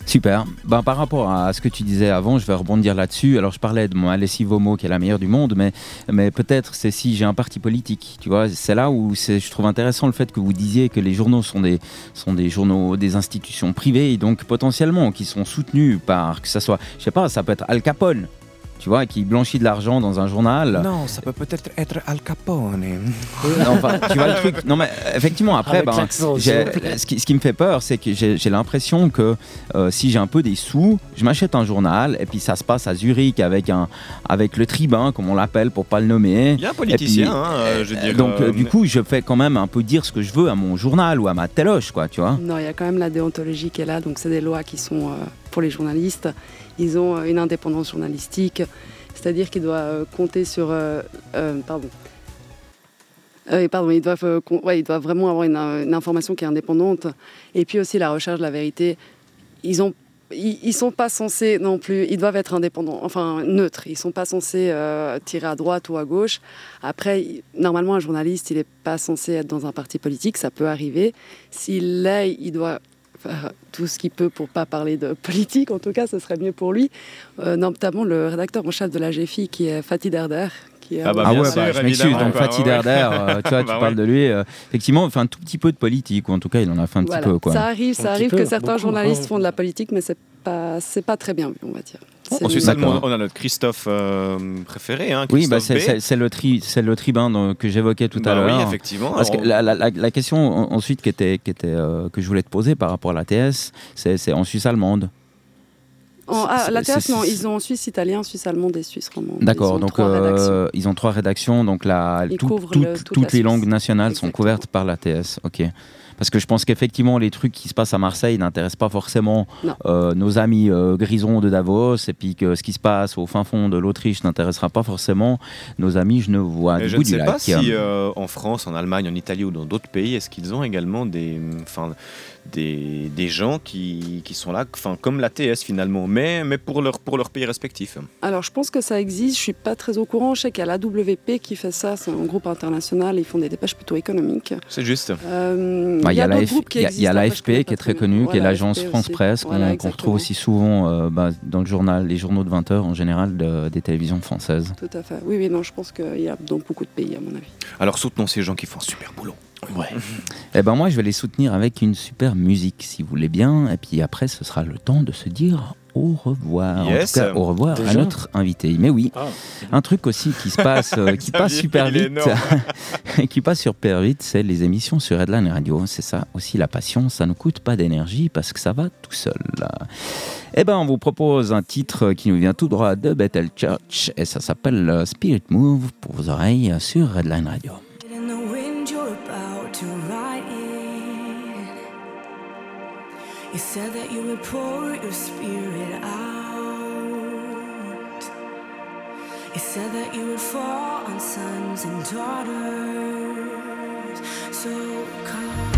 Super. Ben, par rapport à ce que tu disais avant, je vais rebondir là-dessus. Alors, je parlais de mon lessive homo qui est la meilleure du monde, mais, mais peut-être c'est si j'ai un parti politique. Tu vois, c'est là où je trouve intéressant le fait que vous disiez que les journaux sont des, sont des journaux, des institutions privées, donc potentiellement qui sont soutenus par, que ça soit, je sais pas, ça peut être Al Capone. Tu vois, qui blanchit de l'argent dans un journal. Non, ça peut peut-être être Al Capone. Non, enfin, tu vois le truc. Non, mais effectivement, après, ben, ce, qui, ce qui me fait peur, c'est que j'ai l'impression que euh, si j'ai un peu des sous, je m'achète un journal et puis ça se passe à Zurich avec, un, avec le tribun, comme on l'appelle pour pas le nommer. Il y a un politicien, puis, hein, euh, je veux dire. Donc, euh, euh, du coup, je fais quand même un peu dire ce que je veux à mon journal ou à ma téloche, quoi, tu vois. Non, il y a quand même la déontologie qui est là, donc c'est des lois qui sont euh, pour les journalistes. Ils ont euh, une indépendance journalistique, c'est-à-dire qu'ils doivent euh, compter sur. euh, pardon. Pardon, ils doivent, ils doivent vraiment avoir une, information qui est indépendante. Et puis aussi la recherche de la vérité. Ils ont ils, sont pas censés non plus, ils doivent être indépendants, enfin neutres. Ils sont pas censés tirer à droite ou à gauche. Après, normalement, un journaliste, il n'est pas censé être dans un parti politique, ça peut arriver. S'il l'est, il doit faire tout ce qu'il peut pour pas parler de politique. En tout cas, ce serait mieux pour lui. Euh, notamment le rédacteur en chef de la GFI, qui est Fatih Derder. Qui est Ah bah, Ah ouais, sûr, bah, je m'excuse. Donc, Fatih. Derder, euh, tu vois, tu Bah parles ouais. de lui. euh, effectivement, enfin, un tout petit peu de politique, ou en tout cas, il en a fait un Voilà. petit peu, quoi. Ça arrive, ça petit arrive peu, que certains beaucoup, journalistes hein. font de la politique, mais c'est pas, c'est pas très bien vu, on va dire. En allemande, on a notre Christophe euh, préféré. Hein, Oui, bah, Christophe c'est B. c'est- c'est le, tri, c'est le tribun dont- que j'évoquais tout Bah à l'heure. Oui, effectivement. Parce que Alors, la, la- la- la question en- ensuite qui était, qui était, euh, que je voulais te poser par rapport à l'ATS, c'est c'est en Suisse allemande. En- ah, la TS, non, ils ont Suisse italien, Suisse allemande et Suisse romande. D'accord, donc trois euh, ils ont trois rédactions, donc la, Ils tout- couvrent tout- le- toute toutes la les langues nationales sont couvertes par l'ATS. Ok. Parce que je pense qu'effectivement, les trucs qui se passent à Marseille n'intéressent pas forcément euh, nos amis euh, grisons de Davos, et puis que ce qui se passe au fin fond de l'Autriche n'intéressera pas forcément nos amis genevois et du je ne sais lac. pas si euh, en France, en Allemagne, en Italie ou dans d'autres pays, est-ce qu'ils ont également des, des, des gens qui, qui sont là, enfin, comme l'ATS finalement, mais, mais pour, leur, pour leur pays respectif. Alors, je pense que ça existe, je suis pas très au courant. Je sais qu'il y a l'AWP qui fait ça, c'est un groupe international, ils font des dépêches plutôt économiques. C'est juste. Euh, Bah, Il y a d'autres l'AF groupes qui y a- il y a l'AFP connais qui est très connue, qui est l'agence France. Presse, qu'on Voilà, qu'on exactement. retrouve aussi souvent euh, bah, dans le journal, les journaux de 20h en général de- des télévisions françaises. Tout à fait. Oui, oui, non, je pense qu'il y a dans beaucoup de pays, à mon avis. Alors soutenons ces gens qui font un super boulot. Ouais. Eh ben moi, je vais les soutenir avec une super musique, si vous voulez bien. Et puis après, ce sera le temps de se dire au revoir. Yes. En tout cas, au revoir à notre invité. Mais oui, Ah, un truc aussi qui se passe, euh, qui passe super vite, qui passe super vite, c'est les émissions sur Redline Radio. C'est ça aussi la passion, ça ne coûte pas d'énergie parce que ça va tout seul. Eh ben, on vous propose un titre qui nous vient tout droit de Bethel Church et ça s'appelle euh, Spirit Move pour vos oreilles sur Redline Radio. You said that you would pour your spirit out. You said that you would fall on sons and daughters. So come.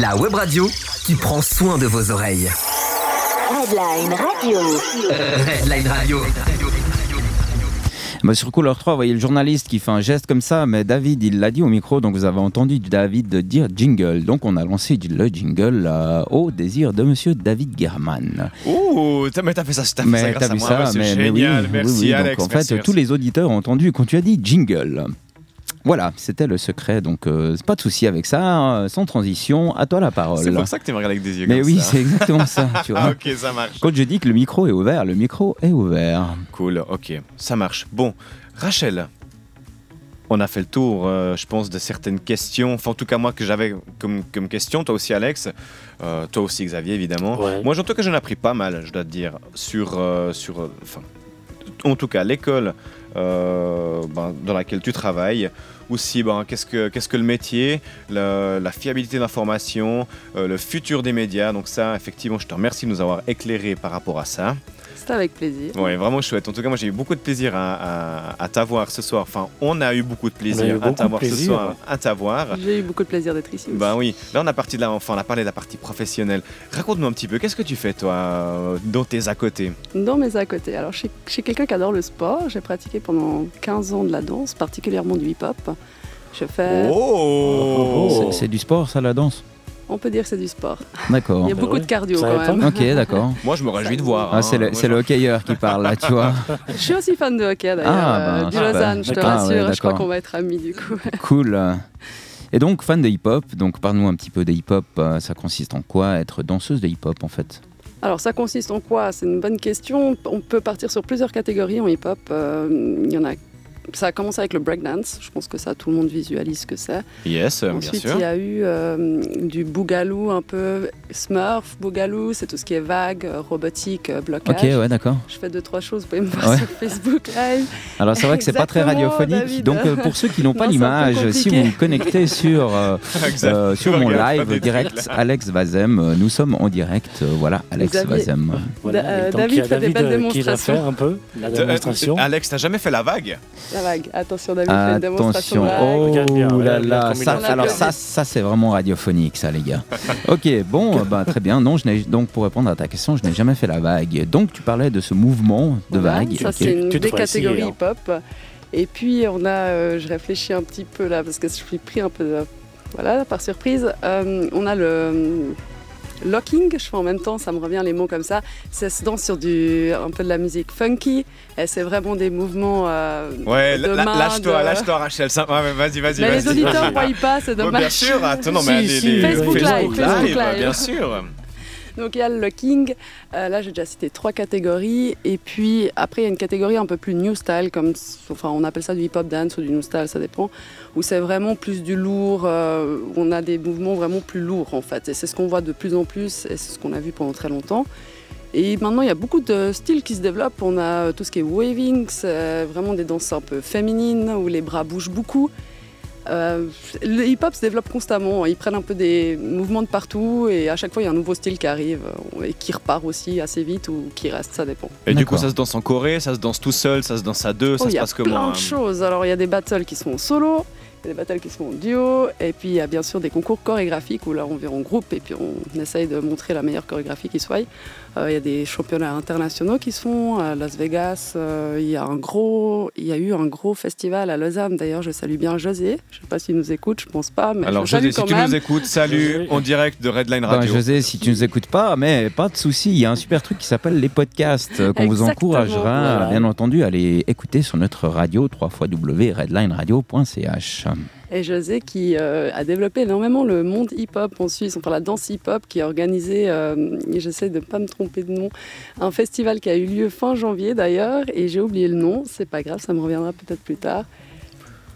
La web radio qui prend soin de vos oreilles. Redline Radio. Redline Radio. Bah, sur couleur 3, vous voyez le journaliste qui fait un geste comme ça, mais David, il l'a dit au micro, donc vous avez entendu David dire jingle. Donc on a lancé le jingle euh, au désir de monsieur David German. Ouh, t'as- mais t'as fait ça, t'as fait ça grâce à vu moi. ça, mais, oui, génial. oui, merci oui, Alex. Donc en merci, fait, tous merci. les auditeurs ont entendu quand tu as dit jingle. Voilà, c'était le secret, donc euh, pas de souci avec ça, euh, sans transition, à toi la parole. C'est pour ça que tu me regardes avec des yeux Mais comme oui, c'est exactement ça, tu vois. Ah, ok, ça marche. Quand je dis que le micro est ouvert, le micro est ouvert. Cool, ok, ça marche. Bon, Rachel, on a fait le tour, euh, je pense, de certaines questions. Enfin, en tout cas, moi, que j'avais comme, comme question. Toi aussi, Alex. Euh, toi aussi, Xavier, évidemment. Ouais. Moi, en tout cas, j'en ai appris pas mal, je dois te dire, sur. euh, sur euh, enfin, en tout cas, l'école euh, ben, dans laquelle tu travailles. Aussi, ben, qu'est-ce que que le métier, la fiabilité de l'information, euh, le futur des médias. Donc ça, effectivement, je te remercie de nous avoir éclairé par rapport à ça. C'était avec plaisir. Ouais, vraiment chouette. En tout cas, moi, j'ai eu beaucoup de plaisir à, à- à t'avoir ce soir. Enfin, on a eu beaucoup de plaisir beaucoup à t'avoir ce soir, à t'avoir. J'ai eu beaucoup de plaisir d'être ici. aussi. Ben oui, là on a parti de la, enfin on a parlé de la partie professionnelle. Raconte-nous un petit peu, qu'est-ce que tu fais toi euh, dans tes à côté? Dans mes à côté. Alors, je suis, quelqu'un qui adore le sport. J'ai pratiqué pendant 15 ans de la danse, particulièrement du hip-hop. Je fais. Oh, C'est- C'est du sport, ça, la danse? On peut dire que c'est du sport. D'accord. Il y a bah beaucoup de cardio quand même. Ok, d'accord. Moi je me réjouis de voir. Ah, hein. c'est le, c'est hockeyeur qui parle là, tu vois. Je suis aussi fan de hockey d'ailleurs. Ah, euh, ben, du. Lausanne, je te. Ah, rassure. ouais, je crois qu'on va être amis du coup. Cool. Et donc, fan de hip-hop, donc parle-nous un petit peu de hip-hop. euh, Ça consiste en quoi être danseuse de hip-hop en fait? Alors, ça consiste en quoi? C'est une bonne question. On peut partir sur plusieurs catégories en hip-hop. Euh, Il y en a. Ça a commencé avec le breakdance. Je pense que ça, tout le monde visualise ce que c'est. Yes, bien Ensuite, sûr. il y a eu euh, du boogaloo, un peu Smurf, boogaloo, c'est tout ce qui est vague, euh, robotique, euh, blocage. Ok, ouais, d'accord. Je fais deux, trois choses, vous pouvez me voir Ouais. sur Facebook Live. Alors c'est vrai que c'est pas très radiophonique. David. Donc euh, pour ceux qui n'ont pas l'image, si vous vous connectez sur euh, euh, sur mon live direct. Alex Vazem, euh, nous sommes en direct. euh, voilà, Alex Xavier. Vazem. Voilà. Euh, David fait des David belles euh, qui démonstrations. faire un peu la Euh, démonstration. euh, Alex, t'as jamais fait la vague? La vague. Attention, David fait une démonstration Attention, de vague. Regarde bien, oh là là, ça, alors ça, ça c'est vraiment radiophonique, ça les gars. Ok, bon, euh, bah, très bien. Non, je n'ai donc pour répondre à ta question, je n'ai jamais fait la vague. Donc tu parlais de ce mouvement de vague. Ça, c'est une Tu des catégories hein. hip-hop. Et puis, on a, euh, je réfléchis un petit peu là, parce que je suis pris un peu de- voilà, par surprise. Euh, on a le euh, locking, je fais en même temps, ça me revient les mots comme ça. Ça se danse sur du, un peu de la musique funky. Et c'est vraiment des mouvements euh, Ouais, de lâche-toi, de- lâche-toi Rachel. Ouais, Vas-y, vas-y, Mais vas-y. les auditeurs vas-y. ne voient pas, c'est dommage. bien sûr, attends, non, Si, mais les, si, les- Facebook Live, Facebook Live. bien sûr. Donc il y a le locking, Euh, là j'ai déjà cité trois catégories, et puis après il y a une catégorie un peu plus new style, comme enfin on appelle ça du hip-hop dance ou du new style, ça dépend, où c'est vraiment plus du lourd, euh, on a des mouvements vraiment plus lourds en fait, et c'est ce qu'on voit de plus en plus, et c'est ce qu'on a vu pendant très longtemps. Et maintenant il y a beaucoup de styles qui se développent, on a tout ce qui est waving, c'est vraiment des danses un peu féminines, où les bras bougent beaucoup. Euh, le hip-hop se développe constamment. Ils prennent un peu des mouvements de partout et à chaque fois il y a un nouveau style qui arrive euh, et qui repart aussi assez vite ou qui reste, ça dépend. Et du coup, ça se danse en Corée, ça se danse tout seul, ça se danse à deux, Oh, ça il se y a passe plein comment de hein choses. Alors il y a des battles qui sont en solo, il y a des battles qui sont en duo et puis il y a bien sûr des concours chorégraphiques où là on vient en groupe et puis on essaye de montrer la meilleure chorégraphie qui soit. Euh, il y a des championnats internationaux qui se font à Las Vegas. Euh, il y a un gros, il y a eu un gros festival à Lausanne. D'ailleurs, je salue bien José. Je sais pas s'il nous écoute, je pense pas, mais Alors, je José, si quand tu même. nous écoutes, salut en direct de Redline Ben, Radio. José, si tu nous écoutes pas, mais pas de souci, il y a un super truc qui s'appelle les podcasts euh, qu'on vous encouragera, Voilà. bien entendu, à aller écouter sur notre radio www.redlineradio.ch. Et José qui euh, a développé énormément le monde hip-hop en Suisse, enfin la danse hip-hop qui a organisé, euh, j'essaie de ne pas me tromper de nom, un festival qui a eu lieu fin janvier d'ailleurs, et j'ai oublié le nom, c'est pas grave, ça me reviendra peut-être plus tard,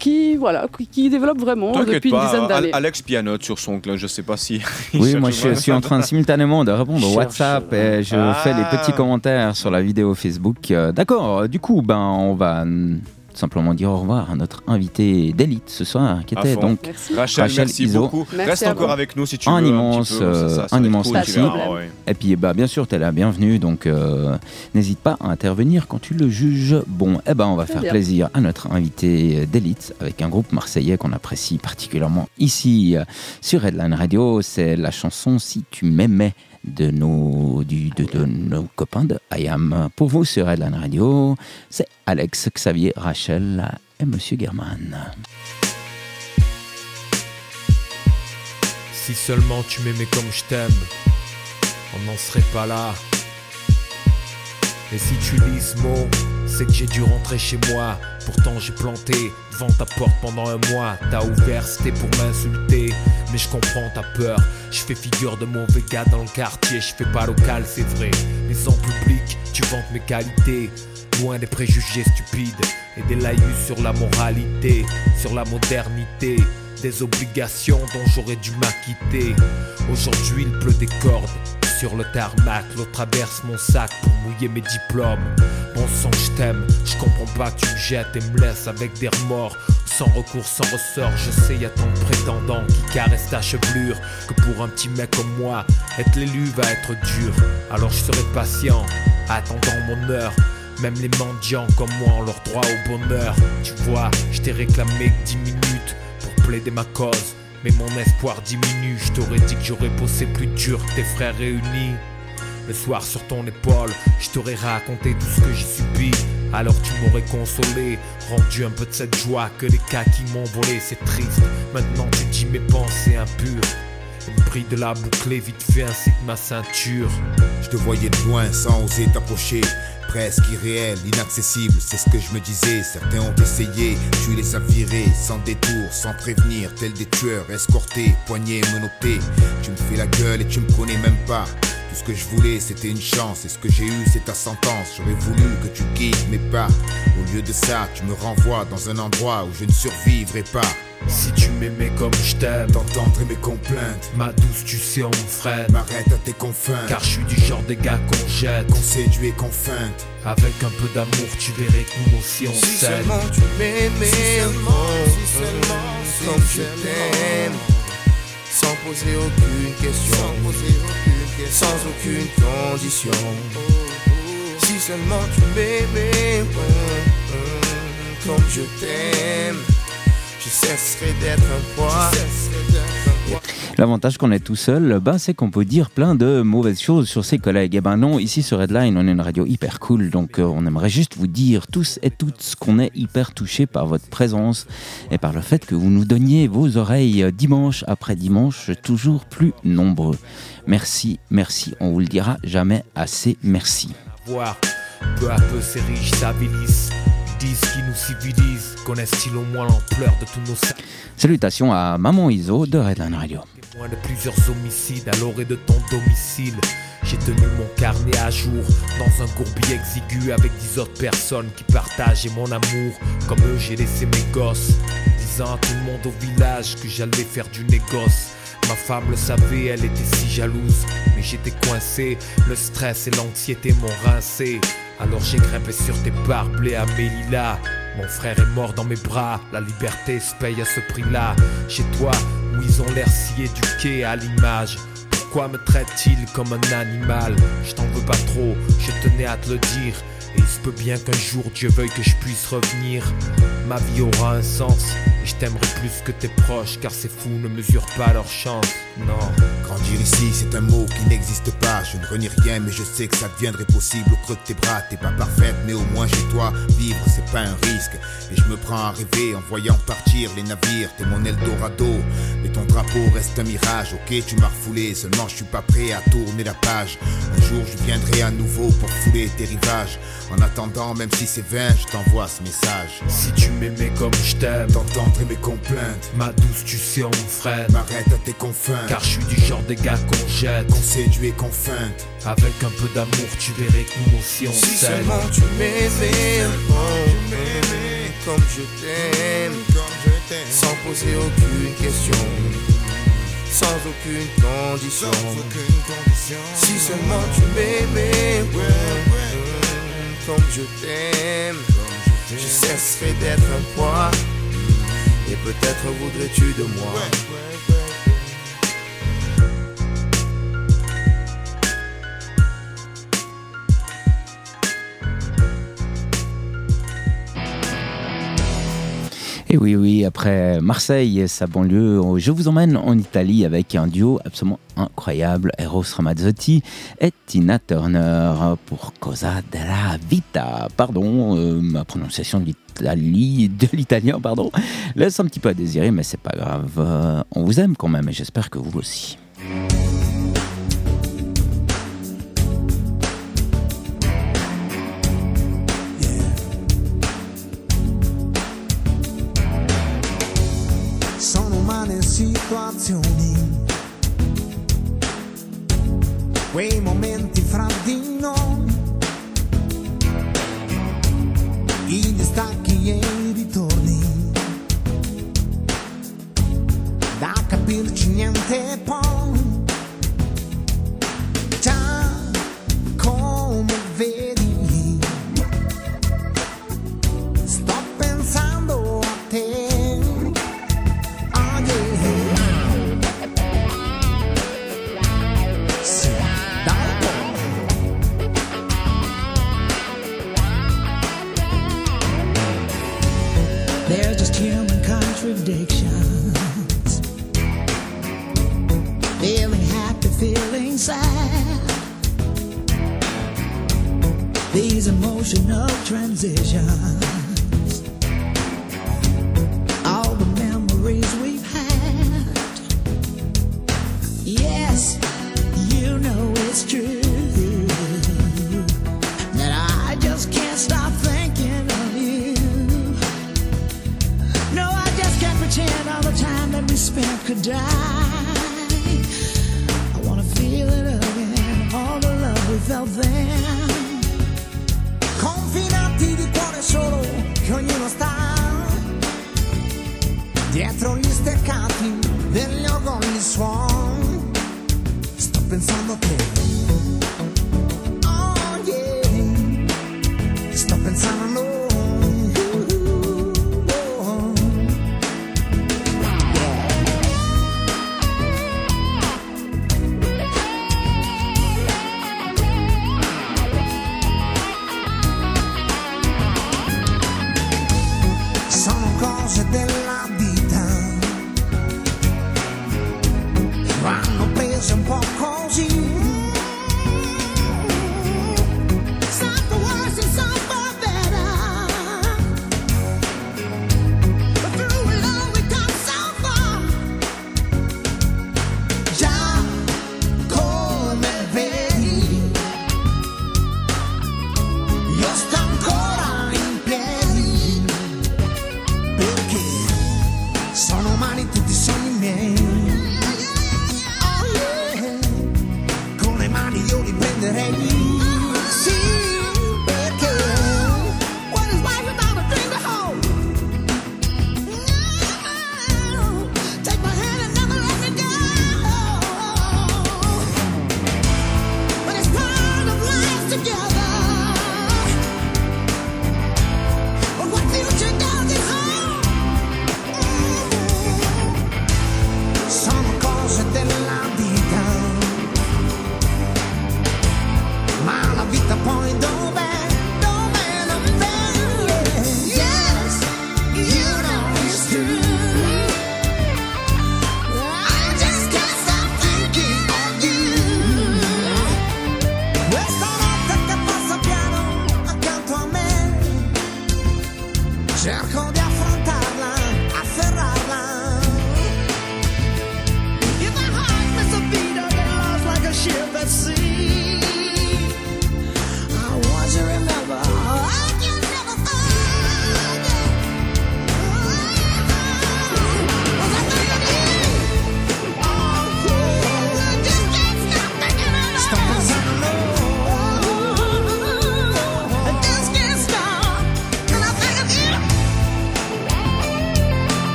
qui, voilà, qui, développe vraiment depuis une pas, dizaine Al- d'années. Alex pianote sur son cloche, je sais pas si. Oui, moi je suis en train simultanément de répondre au WhatsApp et je Ah. fais les petits commentaires sur la vidéo Facebook. Euh, D'accord, du coup, ben on va. Tout simplement dire au revoir à notre invité d'élite ce soir, qui était donc Merci. Rachel, Rachel merci Iso. beaucoup. Merci Reste encore vous. avec nous si tu Un veux. immense, peu, euh, ça, ça un être immense cool, merci. ouais. Et puis, bah, bien sûr, tu es la bienvenue, donc euh, n'hésite pas à intervenir quand tu le juges bon. Eh ben, on va faire bien. plaisir à notre invité d'élite avec un groupe marseillais qu'on apprécie particulièrement ici euh, sur Redline Radio. C'est la chanson Si tu m'aimais de nos, du, de, nos copains de IAM. Pour vous sur Redline Radio, c'est Alex, Xavier, Rachel et Monsieur German. Si seulement tu m'aimais comme je t'aime, on n'en serait pas là. Et si tu lis ce mot, c'est que j'ai dû rentrer chez moi. Pourtant j'ai planté devant ta porte pendant un mois. T'as ouvert, c'était pour m'insulter. Mais je comprends ta peur. Je fais figure de mauvais gars dans le quartier. Je fais pas local, c'est vrai. Mais en public, tu vantes mes qualités. Loin des préjugés stupides et des laïus sur la moralité, sur la modernité. Des obligations dont j'aurais dû m'acquitter. Aujourd'hui, il pleut des cordes sur le tarmac. L'autre traverse mon sac pour mouiller mes diplômes. Bon sang, je t'aime. Je comprends pas tu me jettes et me laisses avec des remords. Sans recours, sans ressort, je sais, y a tant de prétendants qui caressent ta chevelure. Que pour un petit mec comme moi, être l'élu va être dur. Alors je serai patient, attendant mon heure. Même les mendiants comme moi ont leur droit au bonheur. Tu vois, je t'ai réclamé que 10 minutes pour plaider ma cause. Mais mon espoir diminue, je t'aurais dit que j'aurais bossé plus dur que tes frères réunis. Le soir sur ton épaule, je t'aurais raconté tout ce que j'ai subi. Alors tu m'aurais consolé, rendu un peu de cette joie que les cas qui m'ont volé, c'est triste. Maintenant tu dis mes pensées impures. Une bride de la bouclée vite fait ainsi que ma ceinture. Je te voyais de loin sans oser t'approcher. Presque irréel, inaccessible, c'est ce que je me disais. Certains ont essayé, tu les as virés, sans détour, sans prévenir, tels des tueurs, escortés, poignets, menottés. Tu me fais la gueule et tu me connais même pas. Tout ce que je voulais, c'était une chance, et ce que j'ai eu, c'est ta sentence. J'aurais voulu que tu guides mes pas. Au lieu de ça, tu me renvoies dans un endroit où je ne survivrai pas. Si tu m'aimais comme je t'aime, T'entendrais mes complaintes, ma douce, tu sais, on me freine. m'arrête à tes confins. Car je suis du genre des gars qu'on jette. qu'on séduit et qu'on feinte. Avec un peu d'amour, tu verrais que nous aussi on Si s'aime. seulement tu m'aimais, oh, comme je t'aime, sans poser aucune question, sans aucune condition. Si seulement tu m'aimais, oh, comme je t'aime, je cesserai d'être un poids. L'avantage qu'on est tout seul, ben, c'est qu'on peut dire plein de mauvaises choses sur ses collègues. Et ben non, ici sur Redline, on est une radio hyper cool, donc euh, on aimerait juste vous dire tous et toutes qu'on est hyper touchés par votre présence et par le fait que vous nous donniez vos oreilles euh, dimanche après dimanche, toujours plus nombreux. Merci, merci, on vous le dira jamais assez, merci. Disent qu'ils nous civilisent. Connaissent-ils au moins l'ampleur de tous nos Salutations à Maman Iso de Redline Radio. témoins de plusieurs homicides à l'orée de ton domicile J'ai tenu mon carnet à jour dans un gourbi exigu avec dix autres personnes qui partageaient mon amour. Comme eux, j'ai laissé mes gosses, disant à tout le monde au village que j'allais faire du négoce. Ma femme le savait, elle était si jalouse, mais j'étais coincé. Le stress et l'anxiété m'ont rincé. Alors j'ai grimpé sur tes barbelés à Mélila. Mon frère est mort dans mes bras, la liberté se paye à ce prix-là. Chez toi, où ils ont l'air si éduqués à l'image. Pourquoi me traitent-ils comme un animal? Je t'en veux pas trop, je tenais à te le dire. Et il se peut bien qu'un jour Dieu veuille que je puisse revenir. Ma vie aura un sens, et je t'aimerai plus que tes proches, car ces fous ne mesurent pas leur chance. Non. Grandir ici, c'est un mot qui n'existe pas. Je ne renie rien, mais je sais que ça deviendrait possible au creux de tes bras. T'es pas parfaite, mais au moins chez toi, vivre, c'est pas un risque. Et je me prends à rêver en voyant partir les navires. T'es mon Eldorado, mais ton drapeau reste un mirage. Ok, tu m'as refoulé, seulement je suis pas prêt à tourner la page. Un jour, je viendrai à nouveau pour fouler tes rivages. En attendant, même si c'est vain, je t'envoie ce message. Si tu m'aimais comme je t'aime, T'entendrais mes complaintes, ma douce, tu sais, on me freine. m'arrête à tes confins. Car je suis du genre des gars qu'on jette. qu'on séduit et qu'on feinte. Avec un peu d'amour, tu verrais que nous aussi on Si s'aime. seulement tu m'aimais, oh, comme je t'aime, sans poser aucune question, sans aucune condition. Si seulement tu m'aimais, oh, comme je t'aime, je cesserai d'être un poids. Et peut-être voudrais-tu de moi. Et oui, oui, après Marseille et sa banlieue, je vous emmène en Italie avec un duo absolument incroyable, Eros Ramazzotti et Tina Turner pour Cosa della Vita. Pardon, euh, ma prononciation de l'Italie- de l'italien, pardon, laisse un petit peu à désirer, mais c'est pas grave. Euh, On vous aime quand même et j'espère que vous aussi. Situazioni, quei momenti fra di noi, i distacchi e i ritorni, da capirci niente poi, già come vedi, contradictions. Feeling happy, feeling sad. These emotional transitions. Confinati di cuore solo che ognuno sta dietro gli steccati degli orgogli suon. Sto pensando a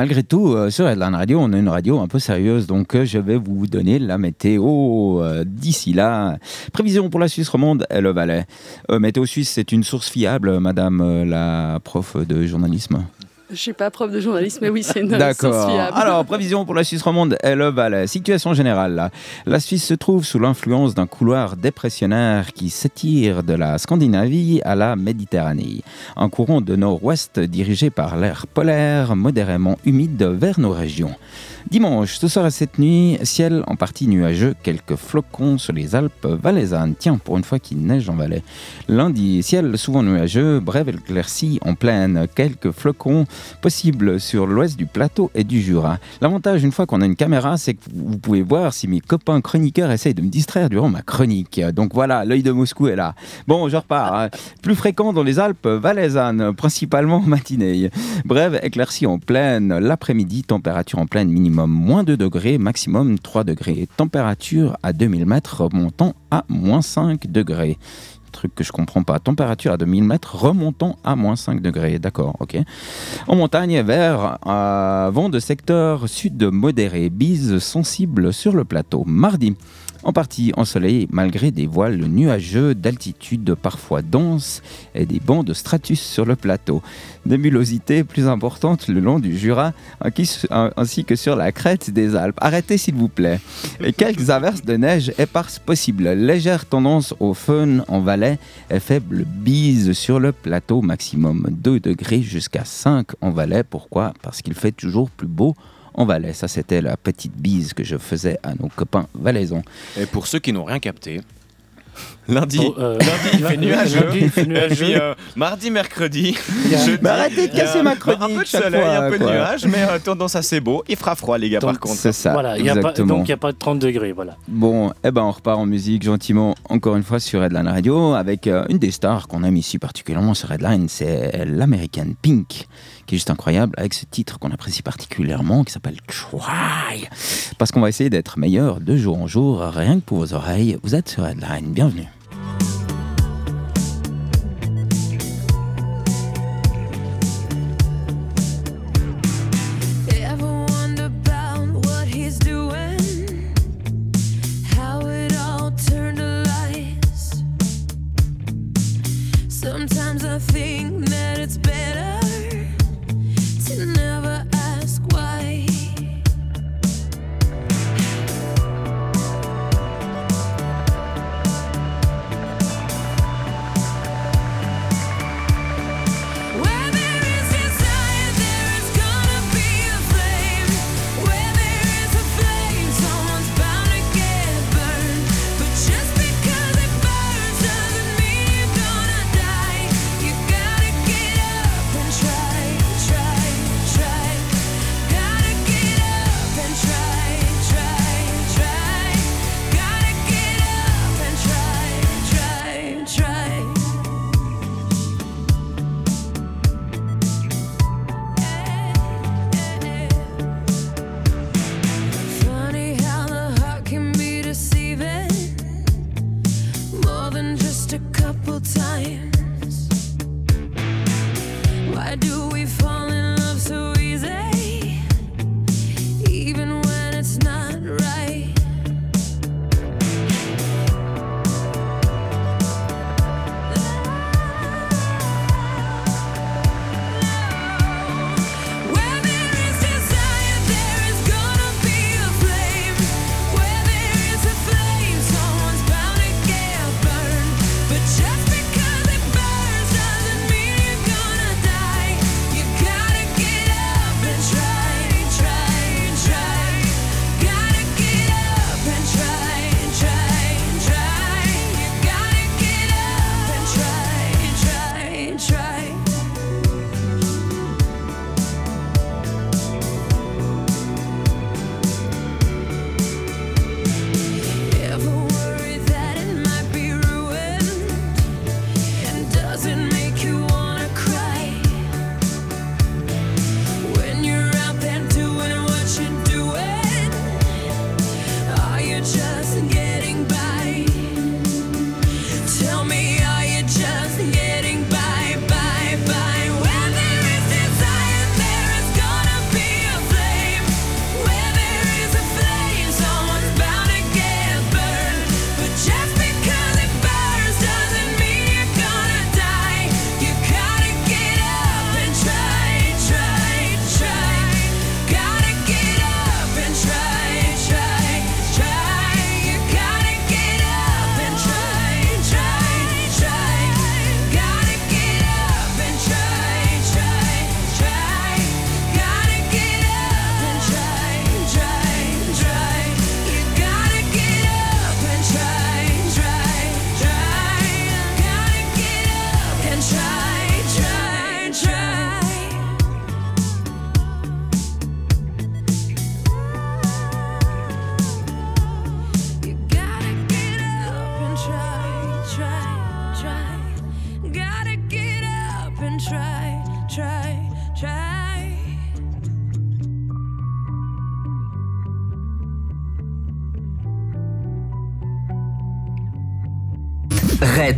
malgré tout, euh, sur Headline Radio, on a une radio un peu sérieuse, donc euh, je vais vous donner la météo euh, d'ici là. Prévision pour la Suisse romande et le Valais. Météo suisse, c'est une source fiable, madame la prof de journalisme Je suis pas prof de journalisme, mais oui, c'est une D'accord. Alors, prévision pour la Suisse romande et le Valais. Situation générale. La Suisse se trouve sous l'influence d'un couloir dépressionnaire qui s'étire de la Scandinavie à la Méditerranée. Un courant de nord-ouest dirigé par l'air polaire modérément humide vers nos régions. Dimanche, ce soir et cette nuit, ciel en partie nuageux, quelques flocons sur les Alpes valaisannes. Tiens, pour une fois qu'il neige en Valais. Lundi, ciel souvent nuageux, brève éclaircie en pleine, quelques flocons possibles sur l'ouest du plateau et du Jura. L'avantage, une fois qu'on a une caméra, c'est que vous pouvez voir si mes copains chroniqueurs essayent de me distraire durant ma chronique. Donc voilà, l'œil de Moscou est là. Bon, je repars. hein. Plus fréquent dans les Alpes valaisannes, principalement en matinée. Brève éclaircie en pleine, l'après-midi, température en pleine minimum moins 2 degrés, maximum 3 degrés. Température à 2000 mètres remontant à moins 5 degrés. Truc que je comprends pas. Température à 2000 mètres remontant à moins 5 degrés. D'accord, ok. En montagne, vers euh, vent de secteur sud modéré, bise sensible sur le plateau. Mardi, en partie ensoleillé malgré des voiles nuageux d'altitude parfois denses et des bancs de stratus sur le plateau. Nébulosité plus importante le long du Jura ainsi ainsi que sur la crête des Alpes. Arrêtez s'il vous plaît. Et quelques averses de neige éparses possibles. Légère tendance au fun en Valais et faible bise sur le plateau maximum 2 degrés jusqu'à 5 en Valais. Pourquoi? Parce qu'il fait toujours plus beau en Valais. Ça, c'était la petite bise que je faisais à nos copains valaisans. Et pour ceux qui n'ont rien capté, lundi, Oh, euh, lundi il fait nuageux. lundi, il fait nuageux. puis euh, mardi, mercredi, jeudi, Mais arrêtez de casser ma un chronique peu de soleil, fois, un peu de nuages, mais euh, tendance assez beau. Il fera froid, les gars, par Donc, contre. C'est ça, voilà, il y a pas, exactement. donc il n'y a pas de 30 degrés, voilà. Bon, eh ben on repart en musique gentiment, encore une fois sur Redline Radio, avec euh, une des stars qu'on aime ici particulièrement sur Redline, c'est l'américaine Pink, qui est juste incroyable, avec ce titre qu'on apprécie particulièrement, qui s'appelle Try. Parce qu'on va essayer d'être meilleur de jour en jour, rien que pour vos oreilles. Vous êtes sur Redline, bienvenue.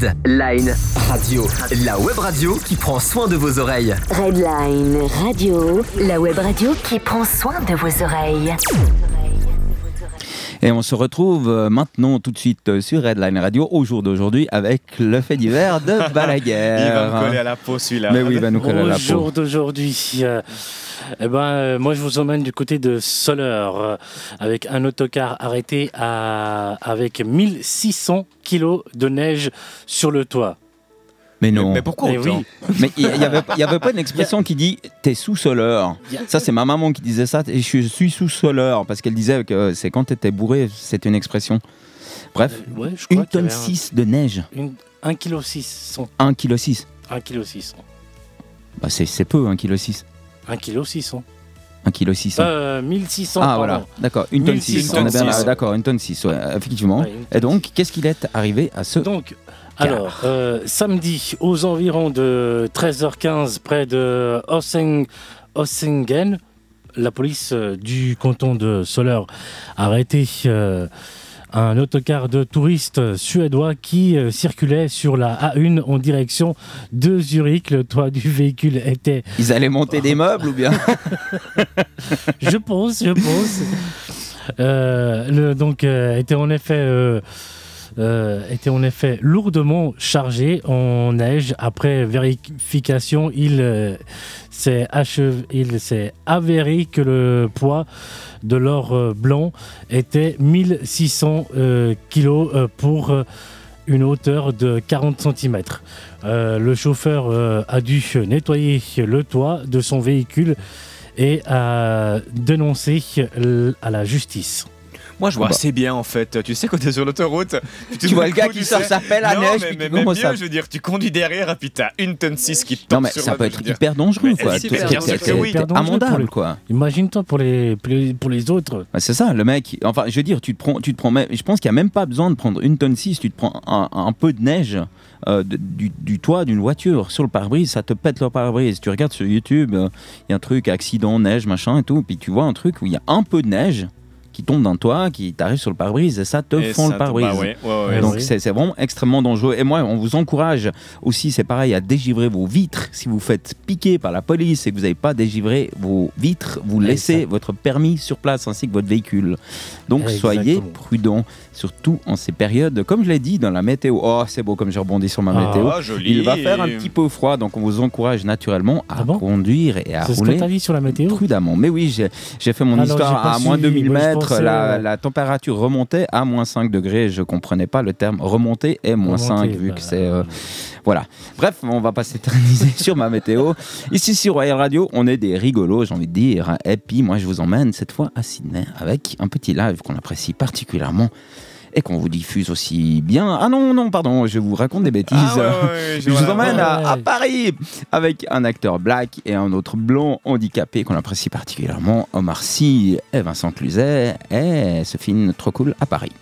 Red Line Radio, la web radio qui prend soin de vos oreilles. Redline Radio, la web radio qui prend soin de vos oreilles. Et on se retrouve euh, maintenant tout de suite euh, sur Redline Radio au jour d'aujourd'hui avec le fait divers de Balaguer. Il va me coller à la peau celui-là. Mais oui, il va nous coller à Au la peau. jour d'aujourd'hui, euh, eh ben, euh, moi je vous emmène du côté de Soleure euh, avec un autocar arrêté à, avec 1600 kilos de neige sur le toit. Mais non. Mais pourquoi Eh autant oui. Mais il n'y avait, y avait pas une expression qui dit t'es sous-soleur. Ça, c'est ma maman qui disait ça. Et je suis sous-soleur parce qu'elle disait que c'est quand t'étais bourré, c'est une expression. Bref, Ouais, je crois une tonne avait un- 6 de neige, Une, 1 kg 600. 1 kg 6. 1 kg 600. Bah, c'est, c'est peu, 1 kg 6. 1 kg 600. 1 kg 600. Euh, 1600. ah pardon. voilà, d'accord, une tonne 6. 1600. On bien d'accord, une tonne 6, ouais, effectivement. Ouais, Et donc, qu'est-ce qu'il est arrivé à ce... Donc, alors, euh, samedi, aux environs de 13h15, près de Ossing- Ossingen, la police euh, du canton de Soleure a arrêté euh, un autocar de touristes suédois qui euh, circulait sur la A1 en direction de Zurich. Le toit du véhicule était, Ils allaient monter des meubles ou bien je pense, je pense, euh, le- donc euh, était en effet euh, était en effet lourdement chargé en neige. Après vérification, il euh, s'est avéré que le poids de l'or euh, blanc était 1600 euh, kilos euh, pour une hauteur de 40 cm. le chauffeur a dû nettoyer le toit de son véhicule et a dénoncé à la justice. Moi, je vois Bah. assez bien en fait. Tu sais, quand t'es sur l'autoroute, Tu vois le gars qui sort sa pelle à non, neige, Mais, mais, mieux, à- je veux dire, tu conduis derrière et puis t'as une tonne 6 qui te Non, tombe mais sur ça la- peut être hyper dangereux, Mais quoi. c'est hyper dangereux, quoi. Imagine-toi pour les, pour les, autres. Bah, c'est ça, le mec. Enfin, je veux dire, tu te prends, tu te prends même. Je pense qu'il n'y a même pas besoin de prendre une tonne 6. Tu te prends un, un peu de neige euh, du, du toit d'une voiture sur le pare-brise, ça te pète le pare-brise. Tu regardes sur YouTube, euh, il y a un truc, accident, neige, machin et tout. Puis tu vois un truc où il y a un peu de neige qui tombe dans toi, qui t'arrive sur le pare-brise et ça te Et fond ça le pare-brise. bah ouais, ouais, ouais. Donc c'est c'est vraiment extrêmement dangereux. Et moi, on vous encourage aussi, c'est pareil, à dégivrer vos vitres. Si vous faites piquer par la police et que vous n'avez pas dégivré vos vitres, vous laissez votre permis sur place ainsi que votre véhicule. Donc soyez Exactement. Surtout en ces périodes. Comme je l'ai dit dans la météo, oh c'est beau comme j'ai rebondi sur ma Ah, météo. joli. Il va faire un petit peu froid, donc on vous encourage naturellement à Ah bon conduire et à C'est ce que rouler sur la météo prudemment. Mais oui, j'ai fait mon Alors, histoire à moins suivi. 2000 Moi, je mètres. pensais, La, euh, la température remontait à moins 5 degrés. Je comprenais pas le terme remonter et moins Remonter, 5 vu bah, que c'est. euh, voilà. Bref, on va pas s'éterniser sur ma météo. Ici sur Royal Radio, on est des rigolos, j'ai envie de dire. Et puis, moi, je vous emmène cette fois à Sydney avec un petit live qu'on apprécie particulièrement et qu'on vous diffuse aussi bien. Ah non, non, pardon, je vous raconte des bêtises. Ah ouais, ouais, ouais, Je vous emmène ouais. à, à Paris avec un acteur black et un autre blond handicapé qu'on apprécie particulièrement, Omar Sy et Vincent Cluzet. Et ce film trop cool à Paris.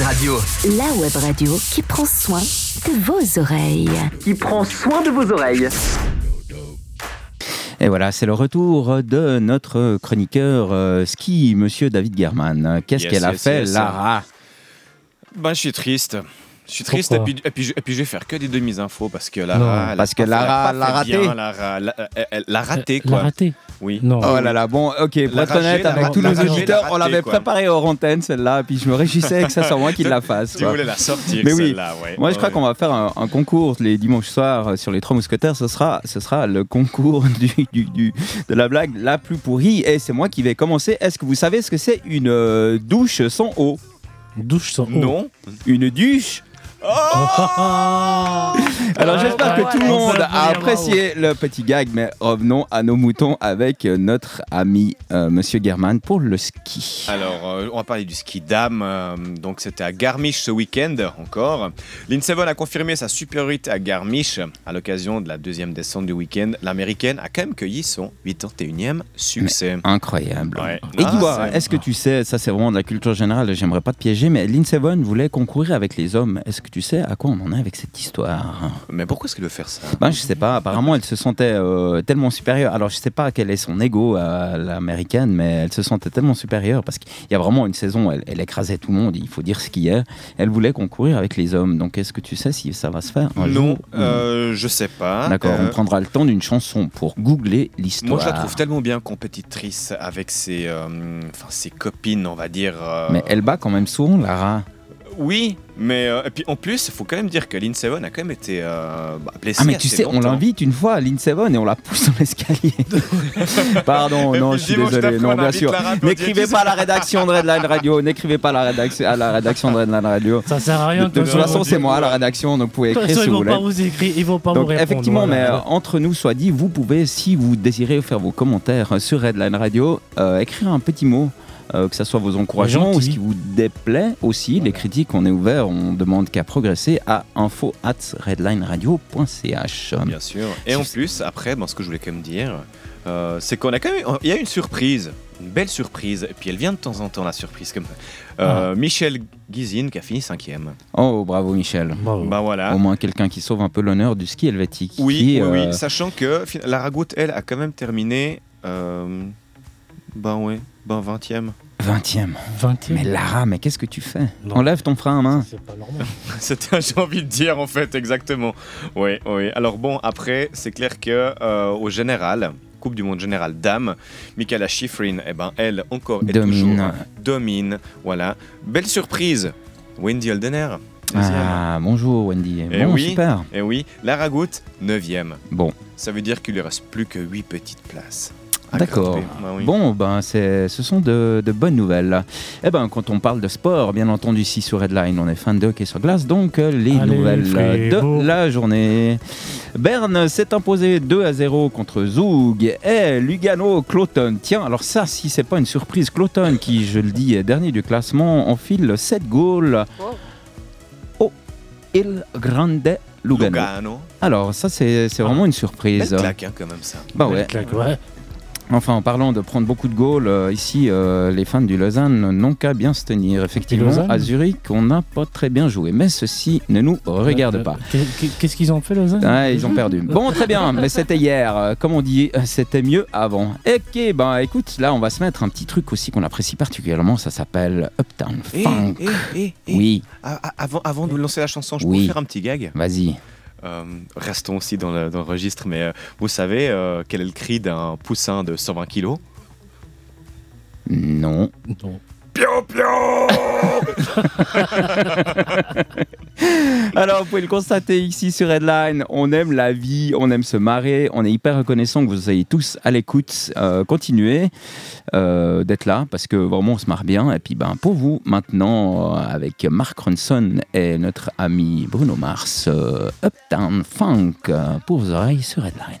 Radio. La web radio qui prend soin de vos oreilles. Qui prend soin de vos oreilles. Et voilà, c'est le retour de notre chroniqueur euh, ski, monsieur David German. Qu'est-ce Yes, qu'elle a yes, fait, yes. Lara? Ben, je suis triste. Je suis triste et puis, et, puis, je- et puis je vais faire que des demi-infos parce que Non, Lara. elle a parce que Lara elle a l'a raté. bien, Lara, la- elle- elle l'a raté, L'a quoi. raté Oui. Non. Oh là là, bon, ok, pour La être honnête la avec tous la nos auditeurs, la on l'avait quoi. préparé hors antenne celle-là, puis je me réjouissais que ça soit moi qui la fasse. Tu voulais la sortir, Mais oui, ouais. moi je crois Ouais. qu'on va faire un, un concours les dimanches soirs euh, sur les trois mousquetaires. Ce sera, ce sera le concours du, du- du- de la blague la plus pourrie et c'est moi qui vais commencer. Est-ce que vous savez ce que c'est une euh, douche sans eau? Une douche sans eau Non. Une douche Alors j'espère que tout le monde a apprécié le petit gag, mais revenons à nos moutons avec euh, notre ami euh, Monsieur German pour le ski. Alors, euh, on va parler du ski dame. euh, donc, c'était à Garmisch ce week-end encore. L'Insevon a confirmé sa supériorité à Garmisch à l'occasion de la deuxième descente du week-end. L'américaine a quand même cueilli son 81e succès. Incroyable. Ouais. Et Ah, dis-moi, c'est- est-ce que tu sais, ça c'est vraiment de la culture générale, j'aimerais pas te piéger, mais Lindsey Vonn voulait concourir avec les hommes. Est-ce que tu sais à quoi on en est avec cette histoire Mais pourquoi est-ce qu'elle veut faire ça? Ben je sais pas, apparemment elle se sentait euh, tellement supérieure. Alors je sais pas quel est son ego à l'américaine, mais elle se sentait tellement supérieure parce qu'il y a vraiment une saison, elle, elle écrasait tout le monde, il faut dire ce qu'il y a. Elle voulait concourir avec les hommes. Donc est-ce que tu sais si ça va se faire un Non, jour euh, je sais pas. D'accord, Euh, on prendra le temps d'une chanson pour googler l'histoire. Moi, je la trouve tellement bien compétitrice avec ses, euh, ses copines, on va dire. euh, Mais elle bat quand même souvent Lara. Oui, mais euh, et puis en plus, il faut quand même dire que Lynn Seven a quand même été euh, bah, blessée. Ah mais tu sais, on l'invite une fois à Lindsey Vonn et on la pousse dans l'escalier. Pardon, non, je suis désolé. Non, on bien sûr. N'écrivez pas à la rédaction de Redline Radio. N'écrivez pas à la rédaction, à la rédaction de Redline Radio. Ça sert à rien. De, de toute façon, c'est moi à la rédaction, donc vous pouvez écrire si ils vous vont voulez. pas vous écrire, ils vont pas Donc vous répondre. effectivement, mais euh, entre nous soit dit, vous pouvez, si vous désirez faire vos commentaires sur Redline Radio, euh, écrire un petit mot. Euh, que ce soit vos encouragements ou ce qui vous déplaît aussi, les critiques, on est ouvert, on demande qu'à progresser à info at redlineradio.ch. Bien sûr. Et en plus, après, bon, ce que je voulais quand même dire, euh, c'est qu'on a quand même, il y a une surprise, une belle surprise, et puis elle vient de temps en temps la surprise comme Ah. euh, Michel Guizine qui a fini cinquième. Oh, bravo Michel. Bah voilà. Au moins quelqu'un qui sauve un peu l'honneur du ski helvétique. Oui, qui, oui, euh, oui, sachant que la Ragoute, elle, a quand même terminé, euh, ben ouais, ben 20e. 20e. 20e. Mais Lara, mais qu'est-ce que tu fais Enlève ton frein à main. C'est pas normal. C'était, j'ai envie de dire en fait, exactement. Oui, oui. Alors bon, après, c'est clair que euh, au général, Coupe du Monde général dame, Michaela Schifrin, eh ben elle encore et Domine. toujours domine. Voilà, belle surprise. Wendy Holdener. Ah, bonjour Wendy. Et bon, oui, super. Et oui, Lara Goutte, 9e. Bon. Ça veut dire qu'il lui reste plus que 8 petites places. D'accord. oui. Bon, ben, c'est, ce sont de, de bonnes nouvelles. Eh ben, quand on parle de sport, bien entendu, ici sur Redline, on est fan de hockey sur glace, donc euh, les Allez, nouvelles de la journée. Berne s'est imposé 2 à 0 contre Zoug et Lugano Cloton. Tiens, alors ça, si c'est pas une surprise, Cloton, qui, je le dis, est dernier du classement, enfile 7 goals au Il Grande Lugano. Lugano. Alors, ça, c'est, c'est vraiment une surprise. Belle claque, hein, quand même, ça. Bah ouais. claque, ouais. Enfin, en parlant de prendre beaucoup de goals, euh, ici, euh, les fans du Lausanne n'ont qu'à bien se tenir. Effectivement, Lausanne à Zurich, on n'a pas très bien joué, mais ceci ne nous regarde pas. Qu'est- Qu'est-ce qu'ils ont fait, Lausanne? Ah, ils ont perdu. Bon, très bien, mais c'était hier. Euh, Comme on dit, c'était mieux avant. Ok, ben écoute, là, on va se mettre un petit truc aussi qu'on apprécie particulièrement. Ça s'appelle Uptown Eh, Funk. eh, eh, eh. Oui, Ah, ah, avant, avant de lancer la chanson, je Oui. peux faire un petit gag? Vas-y. Euh, restons aussi dans le, dans le registre, mais euh, vous savez euh, quel est le cri d'un poussin de 120 kilos? Non. Non. Pio pio Alors, vous pouvez le constater ici sur Headline, on aime la vie, on aime se marrer, on est hyper reconnaissant que vous soyez tous à l'écoute. Euh, continuez euh, d'être là parce que vraiment on se marre bien. Et puis, ben, pour vous, maintenant, euh, avec Mark Ronson et notre ami Bruno Mars, euh, Uptown Funk euh, pour vos oreilles sur Headline.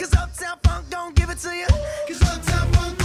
Cause Uptown Funk don't give it to you. Cause Uptown Funk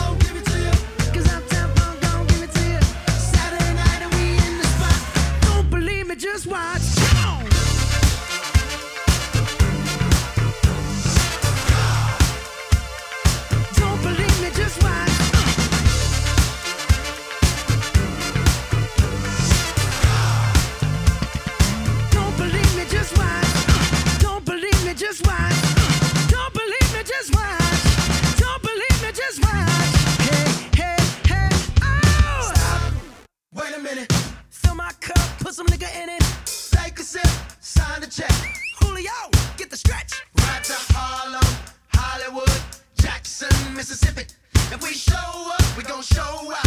some nigga in it. Take a sip, sign the check. Julio, get the stretch. Right to Harlem, Hollywood, Jackson, Mississippi. If we show up, we gon' show out.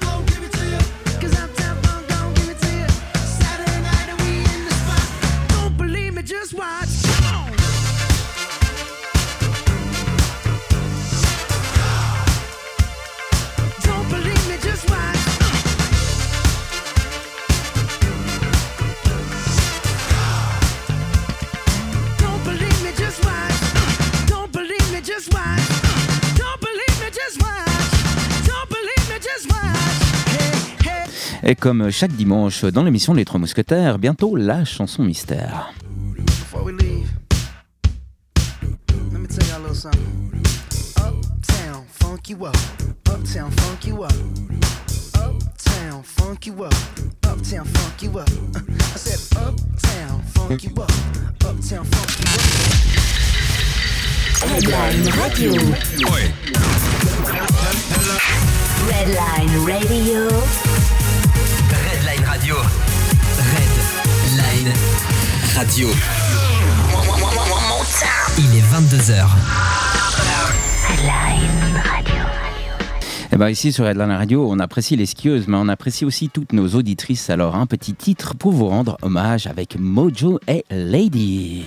Et comme chaque dimanche dans l'émission Les Trois Mousquetaires, bientôt la chanson mystère. Before we leave, let me tell y'all a little something. Uptown, funk you up. Uptown, funk you up. Uptown, funk you up. Uptown, funk you up. I said, Uptown, funk you up. Uptown, funk you up. Redline Radio. Redline Radio. Radio. Redline Radio. Il est 22h. Redline Radio. Et ben ici sur Redline Radio, on apprécie les skieuses, mais on apprécie aussi toutes nos auditrices. Alors un petit titre pour vous rendre hommage avec Mojo et Lady.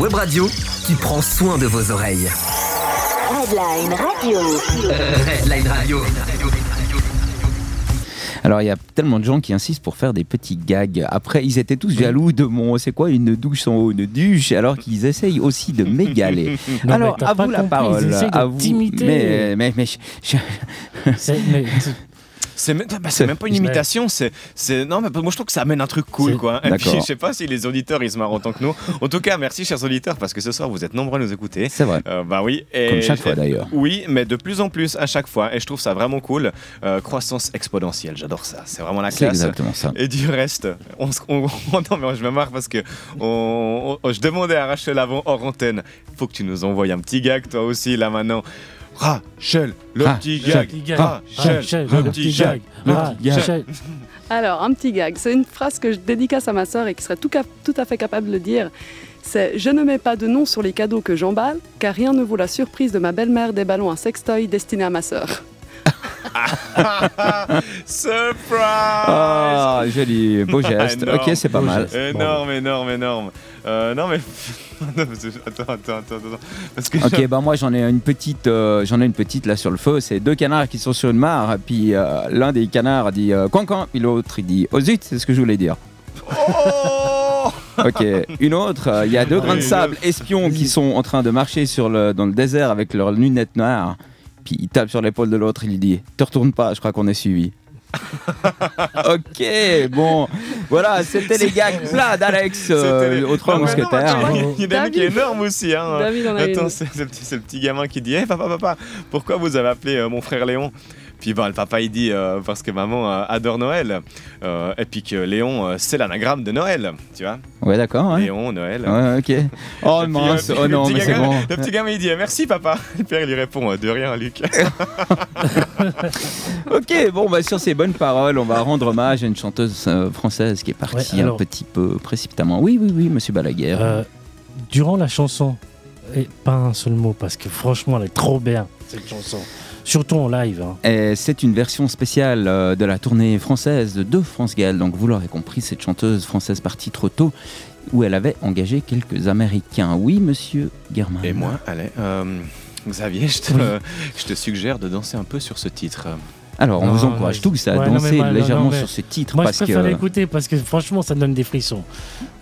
Web radio qui prend soin de vos oreilles. Redline Radio. Redline Radio. Alors, il y a tellement de gens qui insistent pour faire des petits gags. Après, ils étaient tous jaloux de mon c'est quoi une douche en haut, une douche, alors qu'ils essayent aussi de m'égaler. Non, alors, à vous la compris, parole. ils à vous. t'imiter. Mais, mais, mais, je- je- C'est- mais- C'est même, bah, c'est même pas une imitation, c'est, non mais moi je trouve que ça amène un truc cool quoi. Et puis je sais pas si les auditeurs ils se marrent autant que nous. En tout cas merci chers auditeurs parce que ce soir vous êtes nombreux à nous écouter. c'est vrai. Euh, bah oui. Et Comme chaque fois, d'ailleurs. Oui, mais de plus en plus à chaque fois et je trouve ça vraiment cool. Euh, croissance exponentielle, j'adore ça. C'est vraiment la classe. exactement ça. Et du reste, on, on- non mais je me marre parce que on, on- je demandais à Rachel avant hors antenne, faut que tu nous envoies un petit gag toi aussi là maintenant. Rachel, le petit gag. Rachel, le petit gag. Rachel. Alors, un petit gag. C'est une phrase que je dédicace à ma sœur et qui serait tout, tout à fait capable de le dire. C'est Je ne mets pas de nom sur les cadeaux que j'emballe, car rien ne vaut la surprise de ma belle-mère des ballons à sextoy destinés à ma sœur. Surprise Ah, joli, beau geste. Énorme. ok, c'est pas Beau mal. Énorme, énorme, énorme. Euh, non mais attends, attends, attends, attends. Parce que Ok, bah moi j'en ai une petite, euh, j'en ai une petite là sur le feu. C'est deux canards qui sont sur une mare. Puis euh, l'un des canards dit cancan, puis l'autre il dit oh zut, c'est ce que je voulais dire. Oh Ok, une autre, il y a deux grains de sable espions qui sont en train de marcher sur le, dans le désert avec leurs lunettes noires. Puis il tape sur l'épaule de l'autre, il lui dit Te retourne pas, je crois qu'on est suivi. ok, bon, voilà, c'était les gags plats d'Alex, euh, C'était les- aux trois non, mousquetaires. Il y a- David qui est énorme aussi. Hein. David en a Attends, c'est le, petit- gamin qui dit Hé papa, papa, pourquoi vous avez appelé euh, mon frère Léon? Puis bon, le papa il dit euh, Parce que maman euh, adore Noël. Euh, et puis que Léon, euh, c'est l'anagramme de Noël. Tu vois Ouais, d'accord, ouais. Léon, Noël. Ouais, ok. Oh Et puis, mince, oh non, petit mais c'est gamin- bon. Le petit gamin il dit Merci papa. Le père il lui répond De rien, Luc. Ok, bon, bah, sur ces bonnes paroles, on va rendre hommage à une chanteuse euh, française qui est partie Ouais, alors- un petit peu précipitamment. Oui, oui, oui, monsieur Balaguer. Euh, durant la chanson, et pas un seul mot, parce que franchement, elle est trop bien, cette chanson. Surtout en live. hein. Et c'est une version spéciale euh, de la tournée française de France Gall. Donc vous l'aurez compris, cette chanteuse française partie trop tôt, où elle avait engagé quelques Américains. Oui, monsieur Germain. Et moi, allez, euh, Xavier, je te, je te suggère de danser un peu sur ce titre. Alors, on Non, vous encourage je- tous à danser légèrement sur ce titre Moi, parce je préfère que. l'écouter parce que franchement, ça donne des frissons.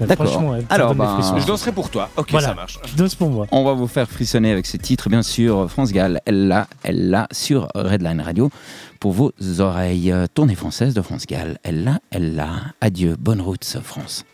D'accord. Alors, ben, frissons. Je danserai pour toi. Ok, Voilà. ça marche. Danse pour moi. On va vous faire frissonner avec ce titre, bien sûr. France Gall, elle l'a, elle l'a sur Redline Radio pour vos oreilles. Euh, Tournée française de France Gall, elle l'a, elle l'a. Adieu, bonne route, France.